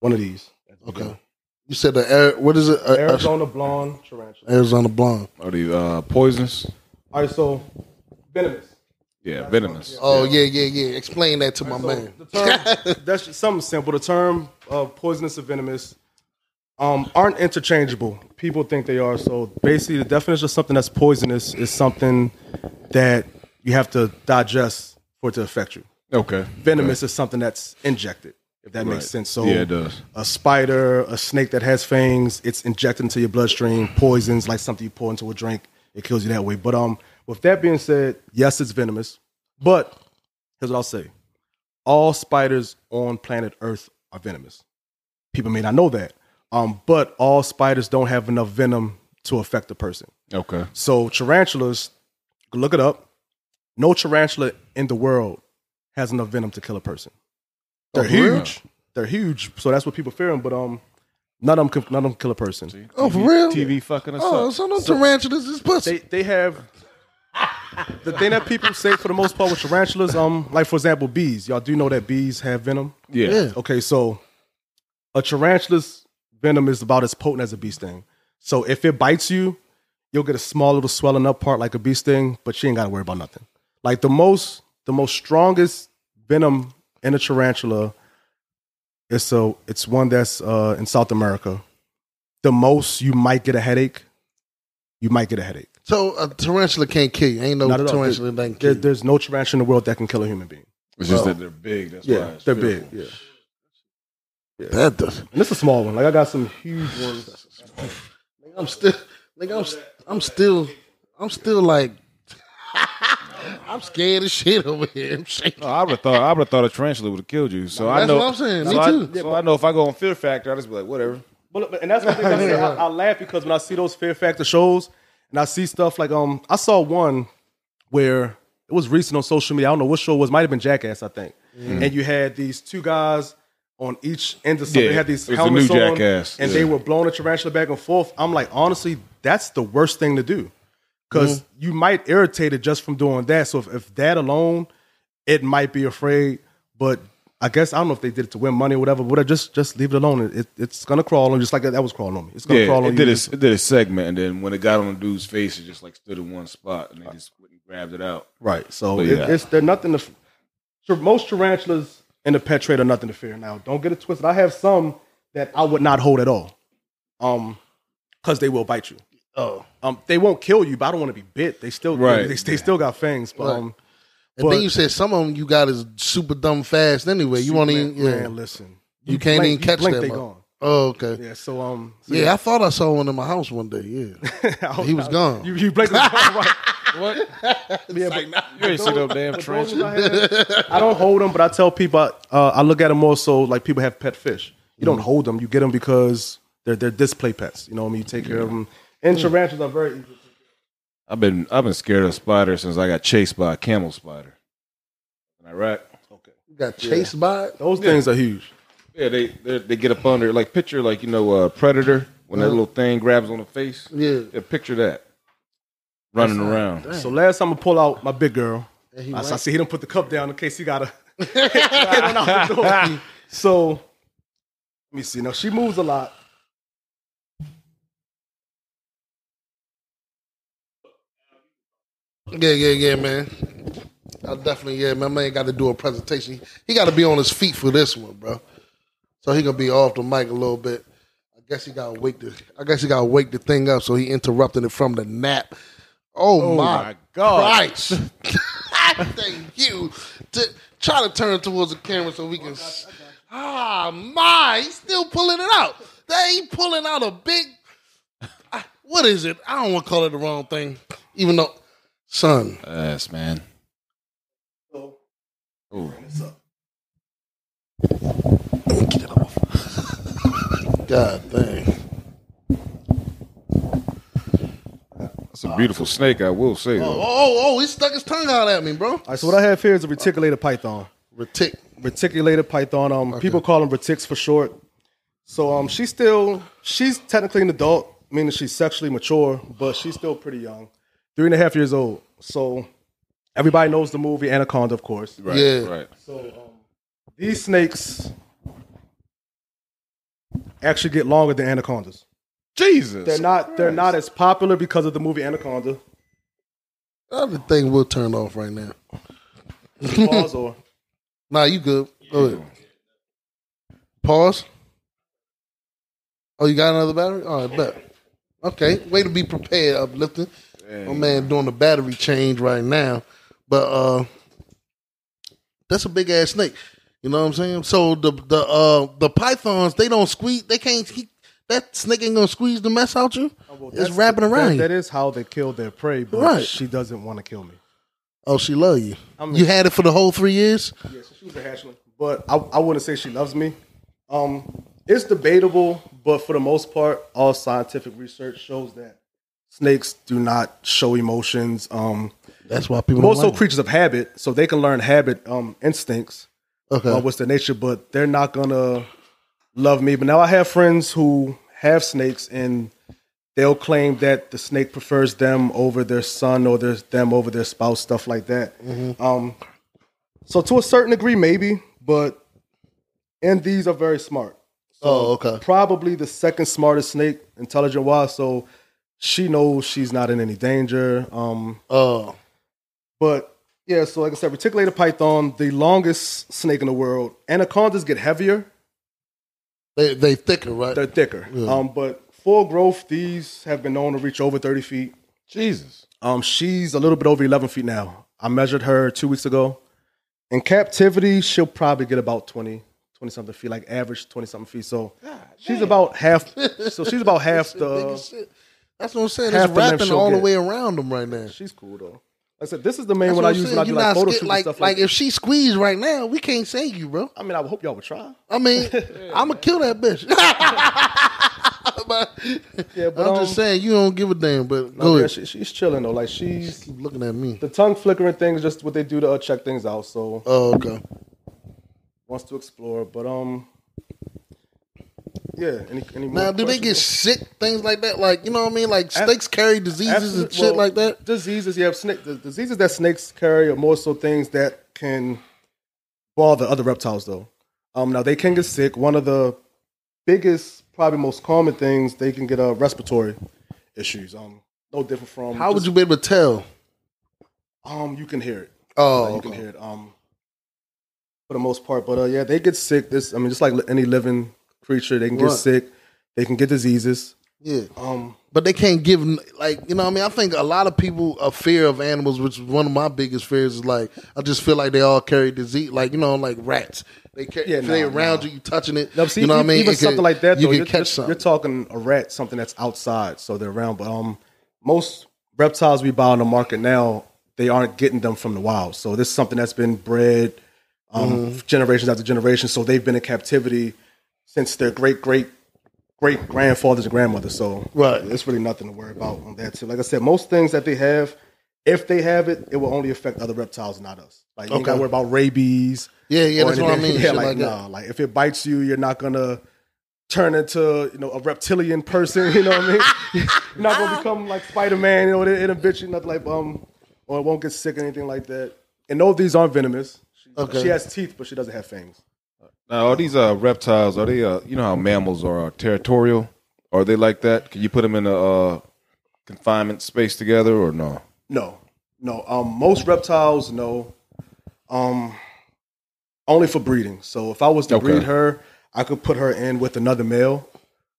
one of these.
Okay. You said the air. What is it?
Arizona blonde tarantula.
Arizona blonde.
Are they uh, poisonous?
All right, so venomous.
Yeah, venomous.
Oh yeah, yeah, yeah. Explain that to my
So
man.
The term, [laughs] that's just something simple. The term uh, poisonous or venomous um, aren't interchangeable. People think they are. So basically, the definition of something that's poisonous is something that you have to digest for it to affect you.
Okay.
Venomous is something that's injected, if that
Right.
makes sense. So
Yeah, it does.
a spider, a snake that has fangs, it's injected into your bloodstream. Poisons, like something you pour into a drink, it kills you that way. But um, with that being said, yes, it's venomous. But here's what I'll say: all spiders on planet Earth are venomous. People may not know that, um, but all spiders don't have enough venom to affect a person.
Okay.
So tarantulas, look it up. No tarantula in the world has enough venom to kill a person. They're
Oh, for real?
huge. They're huge. So that's what people fear them. But um, none of them can, none of them kill a person.
Oh, for real?
TV fucking us
Oh,
up.
so no tarantulas is pussy.
They they have [laughs] the thing that people say for the most part with tarantulas. Um, like for example, bees. Y'all do know that bees have venom.
Yeah.
yeah.
Okay, so a tarantula's venom is about as potent as a bee sting. So if it bites you, you'll get a small little swelling up part like a bee sting, but she ain't got to worry about nothing. Like the most, the most strongest venom in a tarantula, it's so it's one that's uh, in South America. The most you might get a headache. You might get a headache.
So a tarantula can't kill you. Ain't no
Not at all.
tarantula that can
There,
kill you.
there's no tarantula in the world that can kill a human being.
It's just that they're big. That's why.
Yeah,
it's
they're
fearful.
big. Yeah,
That does.
and it's a small one. Like I got some huge ones. [laughs]
Nigga, I'm still. Nigga, I'm. st- I'm still. I'm still like. I'm scared as shit over here. I'm shaking.
No, I would have thought. I would have thought a tarantula would have killed you. So I
That's
know.
what I'm saying. Me
I,
too.
so I know if I go on Fear Factor, I just be like, whatever.
But, but- and that's one thing I, say, I, I [laughs] laugh because when I see those Fear Factor shows and I see stuff like um I saw one where it was recent on social media. I don't know what show it was. Might have been Jackass, I think. And you had these two guys on each end of something.
Yeah,
they had these
it was the
helmets
new
on,
Jackass,
and
yeah.
they were blowing a tarantula back and forth. I'm like, honestly, that's the worst thing to do because you might irritate it just from doing that. So if, if that alone, it might be afraid. But I guess I don't know if they did it to win money or whatever. But just just leave it alone. It, it's gonna crawl on just like that, was crawling on me. It's gonna
Yeah,
crawl on
it did a, it did a segment, and then when it got on the dude's face, it just like stood in one spot, and they just and grabbed it out.
Right. So it,
yeah.
it's they're nothing to. most tarantulas in the pet trade are nothing to fear. Now, don't get it twisted. I have some that I would not hold at all, um, because they will bite you.
Oh.
Um, they won't kill you, but I don't want to be bit. They still,
Right.
They, they still got fangs, but
Right.
um,
And
But-
then you said some of them you got is super dumb fast anyway. You won't even.
man,
Yeah.
man, listen,
You can't
blink-
even catch
blink,
that
They
mother-
gone.
Oh, okay.
Yeah. So um, so
Yeah, I thought I saw one in my house one day. Yeah. [laughs] He was gone.
You, you blink. right. [laughs]
What? [laughs]
Yeah, but,
You ain't see no damn
but those
tarantula.
I, I don't hold them, but I tell people uh, I look at them more so like people have pet fish. You don't hold them; you get them because they're they're display pets. You know what I mean? You take care of them. And tarantulas are very easy.
I've been I've been scared of spiders since I got chased by a camel spider in Iraq. Okay.
You got chased by it.
Those things are huge.
Yeah, they they, they get up under like picture like you know uh, predator when that little thing grabs on the face.
Yeah.
Yeah, picture that running around.
So last time I pull out my big girl, I, I see he don't put the cup down in case he got to get on out the door. [laughs] So let me see. Now she moves a lot.
Yeah, yeah, yeah, man. I definitely, yeah, my man got to do a presentation. He got to be on his feet for this one, bro. So he gonna be off the mic a little bit. I guess he got to wake the. I guess he got to wake the thing up, so he interrupted it from the nap. Oh, my,
my God.
Christ! [laughs] Thank you. To, try to turn towards the camera so we can. Ah, my! He's still pulling it out. They he pulling out a big. What is it? I don't want to call it the wrong thing, even though, son.
Yes, man.
So,
Ooh.
Let get it off. God dang.
That's a beautiful snake, I will say.
Oh,
Though.
oh, oh, he stuck his tongue out at me, bro.
all right, so what I have here is a reticulated python.
Retic.
reticulated python. Um, people call them retics for short. So um, she's still she's technically an adult, meaning she's sexually mature, but she's still pretty young, three and a half years old. So everybody knows the movie Anaconda, of course.
Right,
Yeah.
right.
So um, these snakes actually get longer than anacondas.
Jesus.
They're not they're not as popular because of the movie Anaconda.
Other thing will turn off right now.
Pause or [laughs]
Nah, you good. Go ahead. Pause. Oh, you got another battery? All right, bet. Okay, way to be prepared, uplifting. My man doing the battery change right now. But uh that's a big ass snake. You know what I'm saying? So the the uh the pythons, they don't squeeze they can't he, that snake ain't gonna squeeze the mess out you. it's
Oh, That's-
wrapping
that-
around you.
that is how they kill their prey, but
Right.
she doesn't want to kill me.
oh, she love you.
I'm-
you had it for the whole three years?
Yeah, so she was a hatchling. But I, I wouldn't say she loves me. Um, it's debatable, but for the most part, all scientific research shows that snakes do not show emotions. Um,
That's why people
most so creatures of habit, so they can learn habit um, instincts.
Okay.
uh, what's their nature, but they're not gonna love me. But now I have friends who have snakes, and they'll claim that the snake prefers them over their son or their them over their spouse, stuff like that. Um, so to a certain degree, maybe, but and these are very smart.
oh, okay.
Probably the second smartest snake, intelligent wise. So she knows she's not in any danger. Um,
Oh.
but yeah, so like I said, reticulated python, the longest snake in the world. Anacondas get heavier,
They they thicker, right?
they're thicker. Um, but full growth, these have been known to reach over 30 feet.
Jesus.
Um, she's a little bit over 11 feet now. I measured her two weeks ago. In captivity, she'll probably get about 20, 20 something feet, like average 20 something feet. So she's about half, so she's about [laughs] half the,
as shit. That's what I'm saying.
half
It's
the length
wrapping
she'll
all the way around them right now.
she's cool though. Like I said, this is the main
That's
one I use
saying.
when I do
You
like photo
scared-
shoots
like
and stuff
like
like, that.
if she squeezed right now, we can't save you, bro.
I mean, I would hope y'all would try.
I mean, [laughs] I'm gonna kill that bitch. [laughs]
Yeah, but
I'm
um,
just saying you don't give a damn. But
no,
go
yeah,
ahead.
she, she's chilling though. Like she's
Keep looking at me.
the tongue flickering thing is just what they do to uh, check things out. So
Oh, okay.
wants to explore, but um, yeah. Any, any more
Now, do they get sick? Things like that? Like you know what I mean? Like snakes carry diseases and shit
well,
like that.
Diseases, you have snake. The diseases that snakes carry are more so things that can bother other reptiles, though. Um, now they can get sick. One of the biggest, probably most common things they can get uh, respiratory issues. Um, no different from
How would you be able to tell?
Um, you can hear it.
Oh,
you
okay.
can hear it. Um, for the most part, but uh, yeah, they get sick. This, I mean, just like any living creature, they can get
Right.
sick. They can get diseases.
yeah.
Um,
But they can't give like you know what I mean. I think a lot of people a fear of animals, which is one of my biggest fears. Is like I just feel like they all carry disease, like you know, like rats. They carry,
Yeah,
if they
nah,
around
nah.
you, you touching it.
No, see,
you know what I
even,
mean.
even
It could-
something like that,
you
though,
can
you're,
catch
you're-
something.
you're talking a rat, something that's outside, so they're around. But um, most reptiles we buy on the market now, they aren't getting them from the wild. So this is something that's been bred um,
Mm-hmm.
generations after generations. So they've been in captivity since their great great great grandfathers and grandmothers. So
Right.
it's really nothing to worry about on that. too. like I said, most things that they have, if they have it, it will only affect other reptiles, not us. Like you ain't got to worry about rabies.
Yeah, yeah,
or
that's what I mean. [laughs]
Yeah, like,
like that.
nah, like if it bites you, you're not gonna turn into you know a reptilian person. [laughs] You know what I mean? [laughs] you're not gonna become like Spider Man. You know, it, it'll bit you, nothing like um, or it won't get sick or anything like that. And no, these aren't venomous. She,
Okay.
she has teeth, but she doesn't have fangs.
Now, are these uh, reptiles? Are they? Uh, you know how mammals are uh, territorial? Are they like that? Can you put them in a uh, confinement space together or no?
No, no. Um, most reptiles, no. Um, only for breeding. So if I was to
Okay.
breed her, I could put her in with another male.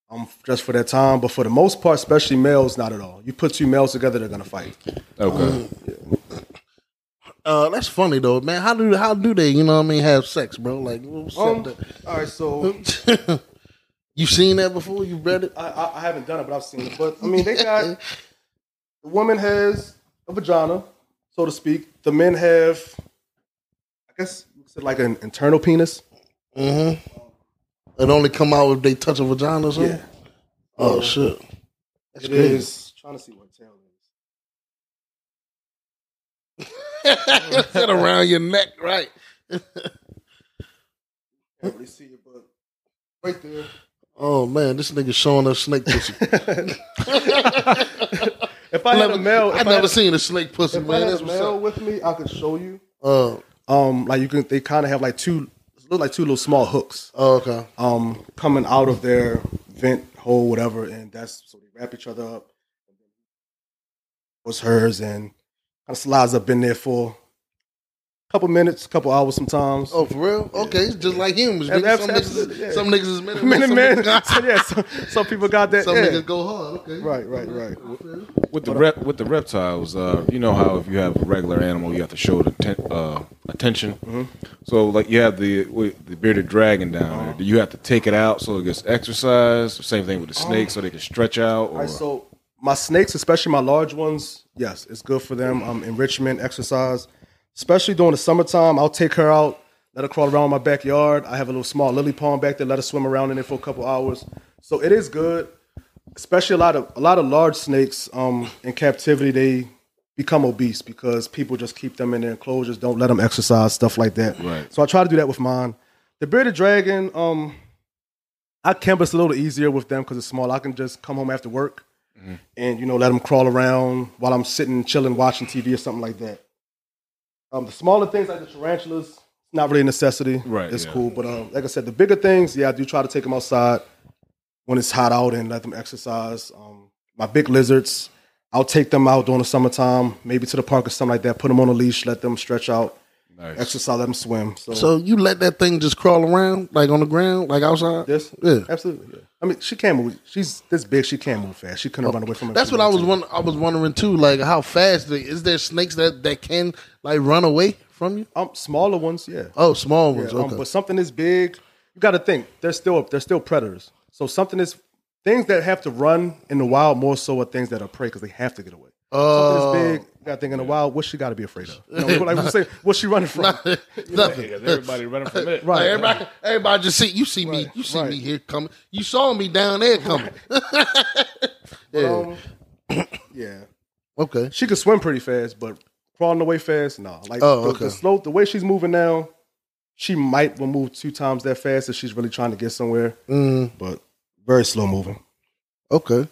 um, just for that time. But for the most part, especially males, not at all. You put two males together, they're gonna fight.
Okay.
Uh, that's funny though, man. How do how do they, you know what I mean, have sex, bro? Like, what's
Um,
there?
all right, so [laughs]
you seen that before? You read it?
I, I, I haven't done it, but I've seen it. But I mean, they got [laughs] the woman has a vagina, so to speak. The men have, I guess, like an internal penis.
Mm-hmm. It only come out if they touch a vagina or something.
Yeah.
Oh shit. That's
It
crazy.
is trying to see what tail is. [laughs]
Sit around your neck, right? [laughs]
Can't really see it, but right there.
Oh man, this nigga showing us snake pussy. [laughs]
If I had a male,
I
I
never
had,
seen a snake pussy,
if I
man.
had
That's
a
what's
male
up.
with me, I could show you.
Uh,
Um, like you can, they kind of have like two, look like two little small hooks.
oh, okay.
um, coming out of their vent hole, whatever, and that's so they wrap each other up. Was hers and kind slides up in there for a couple minutes, a couple hours sometimes.
Oh, for real? Okay, it's just like humans.
Ab-
nigga. Some, niggas,
yeah.
some niggas is minute,
Minute
some
man,
Niggas [laughs]
so, yeah, some, some people got that.
some
yeah.
niggas go hard. Okay,
Right, right, right.
With the rep, with the reptiles, uh, you know how if you have a regular animal, you have to show the ten, uh, attention.
Mm-hmm.
So, like you have the the bearded dragon down
Uh-huh.
there. Do you have to take it out so it gets exercise? Same thing with the snake, so they can stretch out. Or
All right, so my snakes, especially my large ones, yes, it's good for them. Um, enrichment, exercise, especially during the summertime. I'll take her out, let her crawl around my backyard. I have a little small lily pond back there. Let her swim around in it for a couple hours. So it is good, especially a lot of a lot of large snakes. Um, in captivity, they become obese because people just keep them in their enclosures, don't let them exercise, stuff like that.
Right.
So I try to do that with mine. The bearded dragon, um, I canvas a little easier with them because it's small. I can just come home after work and you know let them crawl around while I'm sitting chilling watching TV or something like that. Um, the smaller things like the tarantulas, it's not really a necessity.
Right,
it's
yeah.
cool. But um, like I said, the bigger things, yeah, I do try to take them outside when it's hot out and let them exercise. Um, my big lizards, I'll take them out during the summertime, maybe to the park or something like that. Put them on a leash, let them stretch out,
nice.
exercise, let them swim. So,
So you let that thing just crawl around, like on the ground, like outside?
this,
Yeah.
absolutely. Yeah. I mean, she can't move. She's this big. She can't move fast. She couldn't run away from. her
That's what I was
wanted
wondering. I was wondering too, like how fast they, is there snakes that that can like run away from you?
Um, smaller ones, yeah.
Oh, small ones.
Yeah, um,
okay.
but something is big, you got to think they're still they're still predators. So something is things that have to run in the wild more so are things that are prey because they have to get away.
Oh.
something is big, you got to think in the wild. What's she got to be afraid of? You know, [laughs] like we say, what's she running from?
Nothing. [laughs]
everybody running from it.
Like, everybody, everybody just see you see me, you see
right.
me here coming. You saw me down there coming. [laughs] yeah.
Um, [coughs] yeah,
okay.
she could swim pretty fast, but crawling away fast, no. Like
Oh,
the,
okay.
the slow, the way she's moving now, she might will move two times that fast if she's really trying to get somewhere.
Mm,
But very slow moving.
okay.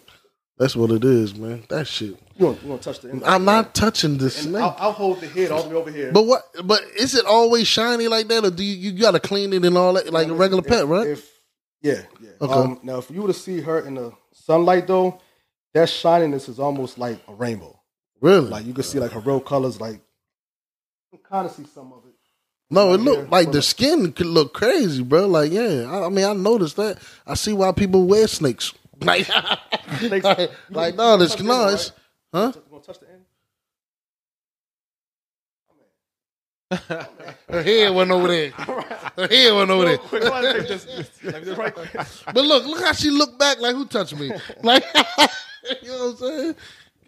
That's what it is, man. That shit.
You want, you want to touch the?
I'm not touching the snake.
I'll, I'll hold the head all the way over here.
But what? But is it always shiny like that, or do you you got to clean it and all that like a regular
If-
pet, right?
If yeah, yeah.
Okay.
Um, now, if you were to see her in the sunlight, though, that shininess is almost like a rainbow.
really?
Like you can see like her real colors. Like you can kind of see some of it.
no, it looked like the skin could look crazy, bro. Like, yeah. I, I mean, I noticed that. I see why people wear snakes. Like,
Snakes- [laughs]
like, like, no, this
Touch
no, it's
right?
huh?
You want to touch the end? [laughs]
Her head went over there. [laughs] Her head went over there.
Quick, go ahead and take this. Like, this right quick.
But look, look how she looked back like who touched me? Like you know what I'm saying?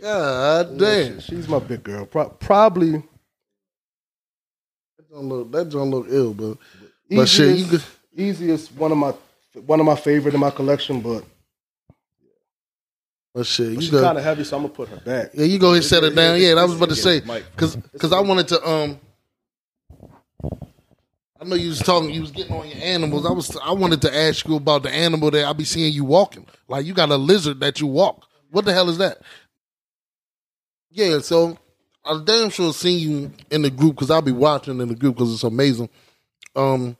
God damn.
She's my big girl. Pro- probably
That don't look that don't look ill, but but shit, you
easiest,
could
easiest one of my one of my favorite in my collection, but,
but shit,
but
you
she's kind of heavy, so I'm gonna put her back.
Yeah, you go ahead and set it down. Yeah, I was about to say because because I wanted to um. I know you was talking. You was getting on your animals. I was. I wanted to ask you about the animal that I be seeing you walking. Like you got a lizard that you walk. What the hell is that? Yeah, so I damn sure seen you in the group because I'll be watching in the group because it's amazing. Um,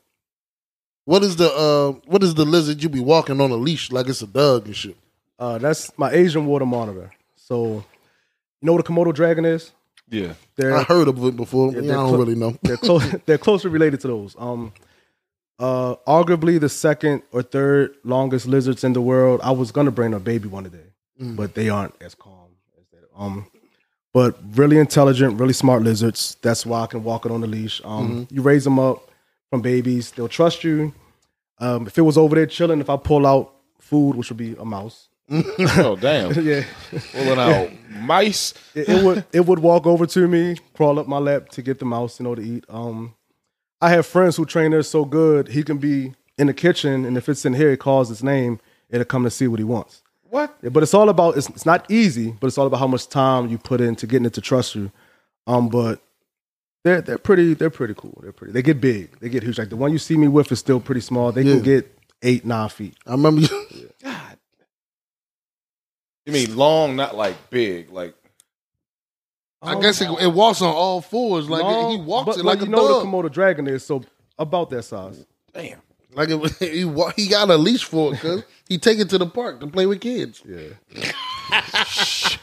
what is the uh what is the lizard you be walking on a leash like it's a dog and shit?
Uh, that's my Asian water monitor. So, you know what a Komodo dragon is?
Yeah.
They're
I heard of it before.
Yeah,
Yeah, I don't
cl-
really know.
they're [laughs] close. they're closely related to those. Um, Uh, arguably the second or third longest lizards in the world. I was gonna bring a baby one today, but they aren't as calm as that. Um, but really intelligent, really smart lizards. That's why I can walk it on the leash. Um, you raise them up from babies, they'll trust you. Um, if it was over there chilling, if I pull out food, which would be a mouse, [laughs]
Oh damn! [laughs]
yeah,
Pulling out mice.
it, it would it would walk over to me, crawl up my lap to get the mouse, you know, to eat. Um, I have friends who train there so good he can be in the kitchen, and if it's in here, he calls his name, it'll come to see what he wants.
What?
Yeah, but it's all about it's, it's not easy, but it's all about how much time you put into getting it to trust you. Um, but they're they're pretty they're pretty cool. They're pretty. They get big. They get huge. Like the one you see me with is still pretty small. They
Yeah.
can get eight nine feet.
I remember you. [laughs]
You mean long, not like big, like
I guess it, it walks on all fours. Like
Long,
he walks
but
it like
you
a
know
dog.
the Komodo dragon is so about that size.
damn.
Like it, [laughs] he wa- he got a leash for it because he take it to the park to play with kids.
Yeah. [laughs]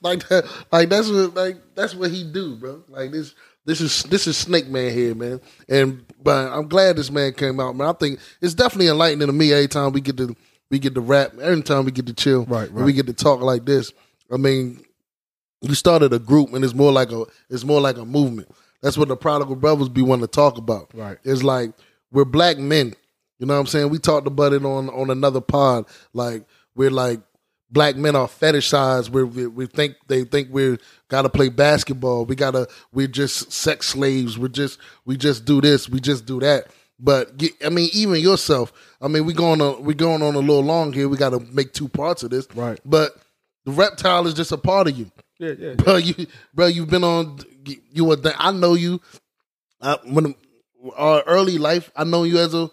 Like that, like that's what like that's what he do, bro. Like this this is this is Snake Man here, man. And but I'm glad this man came out, man. I think it's definitely enlightening to me every time we get to we get to rap, every time we get to chill,
Right, right.
we get to talk like this. I mean, you started a group and it's more like a it's more like a movement. That's what the prodigal brothers be wanting to talk about.
Right.
It's like we're black men. You know what I'm saying? We talked about it on on another pod. Like we're like black men are fetishized. We we, we think they think we're got to play basketball. We gotta we're just sex slaves. We're just we just do this. We just do that. But I mean, even yourself. I mean, we going on we going on a little long here. We got to make two parts of this.
Right.
But the reptile is just a part of you
Yeah, yeah.
bro. You, bro, you've been on. You were. I know you. Uh, when our early life, I know you as a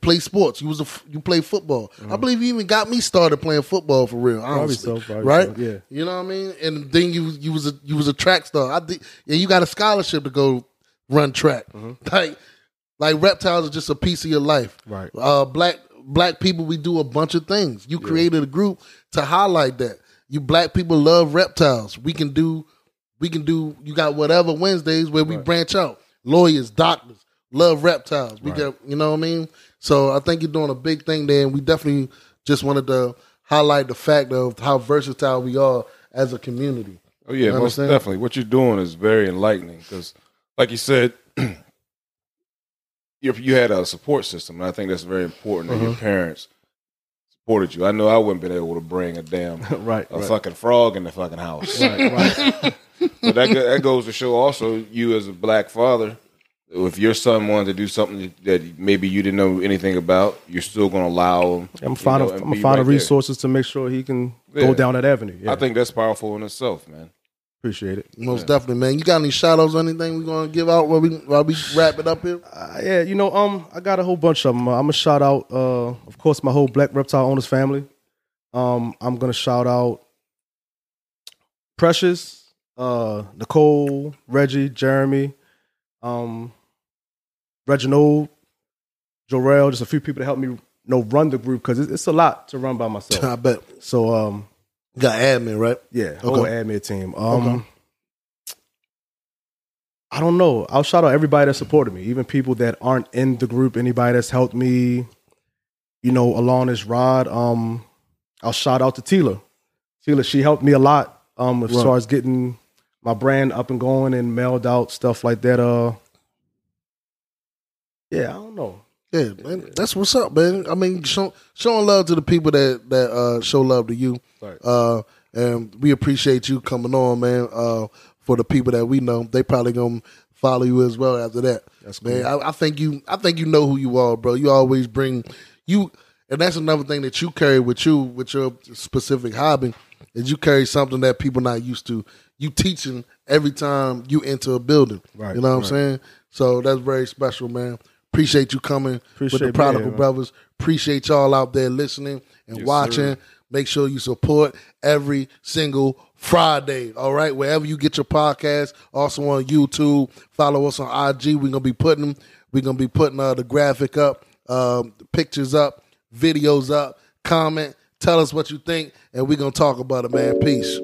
play sports. You was a you play football. I believe you even got me started playing football for real. Honestly,
so, probably
right?
so, yeah.
You know what I mean? And then you you was a you was a track star. I think yeah, you got a scholarship to go run track. [laughs] Like like reptiles are just a piece of your life.
Right.
Uh, black black people, we do a bunch of things. You created a group to highlight that. You black people love reptiles. We can do we can do you got whatever Wednesdays where we branch out. Lawyers, doctors, love reptiles. We got you know what I mean? So I think you're doing a big thing there and we definitely just wanted to highlight the fact of how versatile we are as a community.
Oh yeah, most definitely. What you're doing is very enlightening because, like you said, [clears throat] you you had a support system, and I think that's very important. That
Mm-hmm.
your parents supported you. I know I wouldn't been able to bring a damn [laughs]
Right,
a
right.
fucking frog in the fucking house.
right, right. [laughs]
But that that goes to show also you as a black father. If your son wanted to do something that maybe you didn't know anything about, you're still going to allow him.
I'm
you
finding
know,
I'm finding
right there.
resources to make sure he can
Yeah.
go down that avenue. Yeah,
I think that's powerful in itself, man.
Appreciate it.
Most definitely, man. You got any shout outs or anything we gonna give out while we while we wrap it up here?
Uh, yeah, you know, um, I got a whole bunch of them. I'm gonna shout out, uh, of course, my whole Black Reptile Owners family. Um, I'm gonna shout out Precious, uh, Nicole, Reggie, Jeremy, um, Reginald, Jorel, just a few people to help me you know run the group because it's, it's a lot to run by myself. [laughs]
I bet.
So, um,
got admin, right?
yeah, whole
Okay.
admin team. Um,
Okay.
I don't know. I'll shout out everybody that supported me, even people that aren't in the group. Anybody that's helped me, you know, along this ride. Um, I'll shout out to Tila. Tila, she helped me a lot. Um, as
Right.
far as getting my brand up and going and mailed out stuff like that. Uh, yeah, I don't know.
Yeah, man. That's what's up, man. I mean, show, showing love to the people that that uh, show love to you.
Right.
Uh, and we appreciate you coming on, man. Uh, for the people that we know, they probably gonna follow you as well after that.
That's
man. I, I think you. I think you know who you are, bro. You always bring you, and that's another thing that you carry with you with your specific hobby is you carry something that people not used to. You teaching every time you enter a building.
Right,
You know what I'm saying? So that's very special, man. Appreciate you coming with the Prodigal
man.
Brothers. Appreciate y'all out there listening and
Yes,
watching.
sir.
Make sure you support every single Friday. All right, wherever you get your podcast. Also on YouTube. Follow us on IG. We're gonna be putting we're gonna be putting uh, the graphic up, um, the pictures up, videos up. Comment. Tell us what you think, and we're gonna talk about it, man. Peace.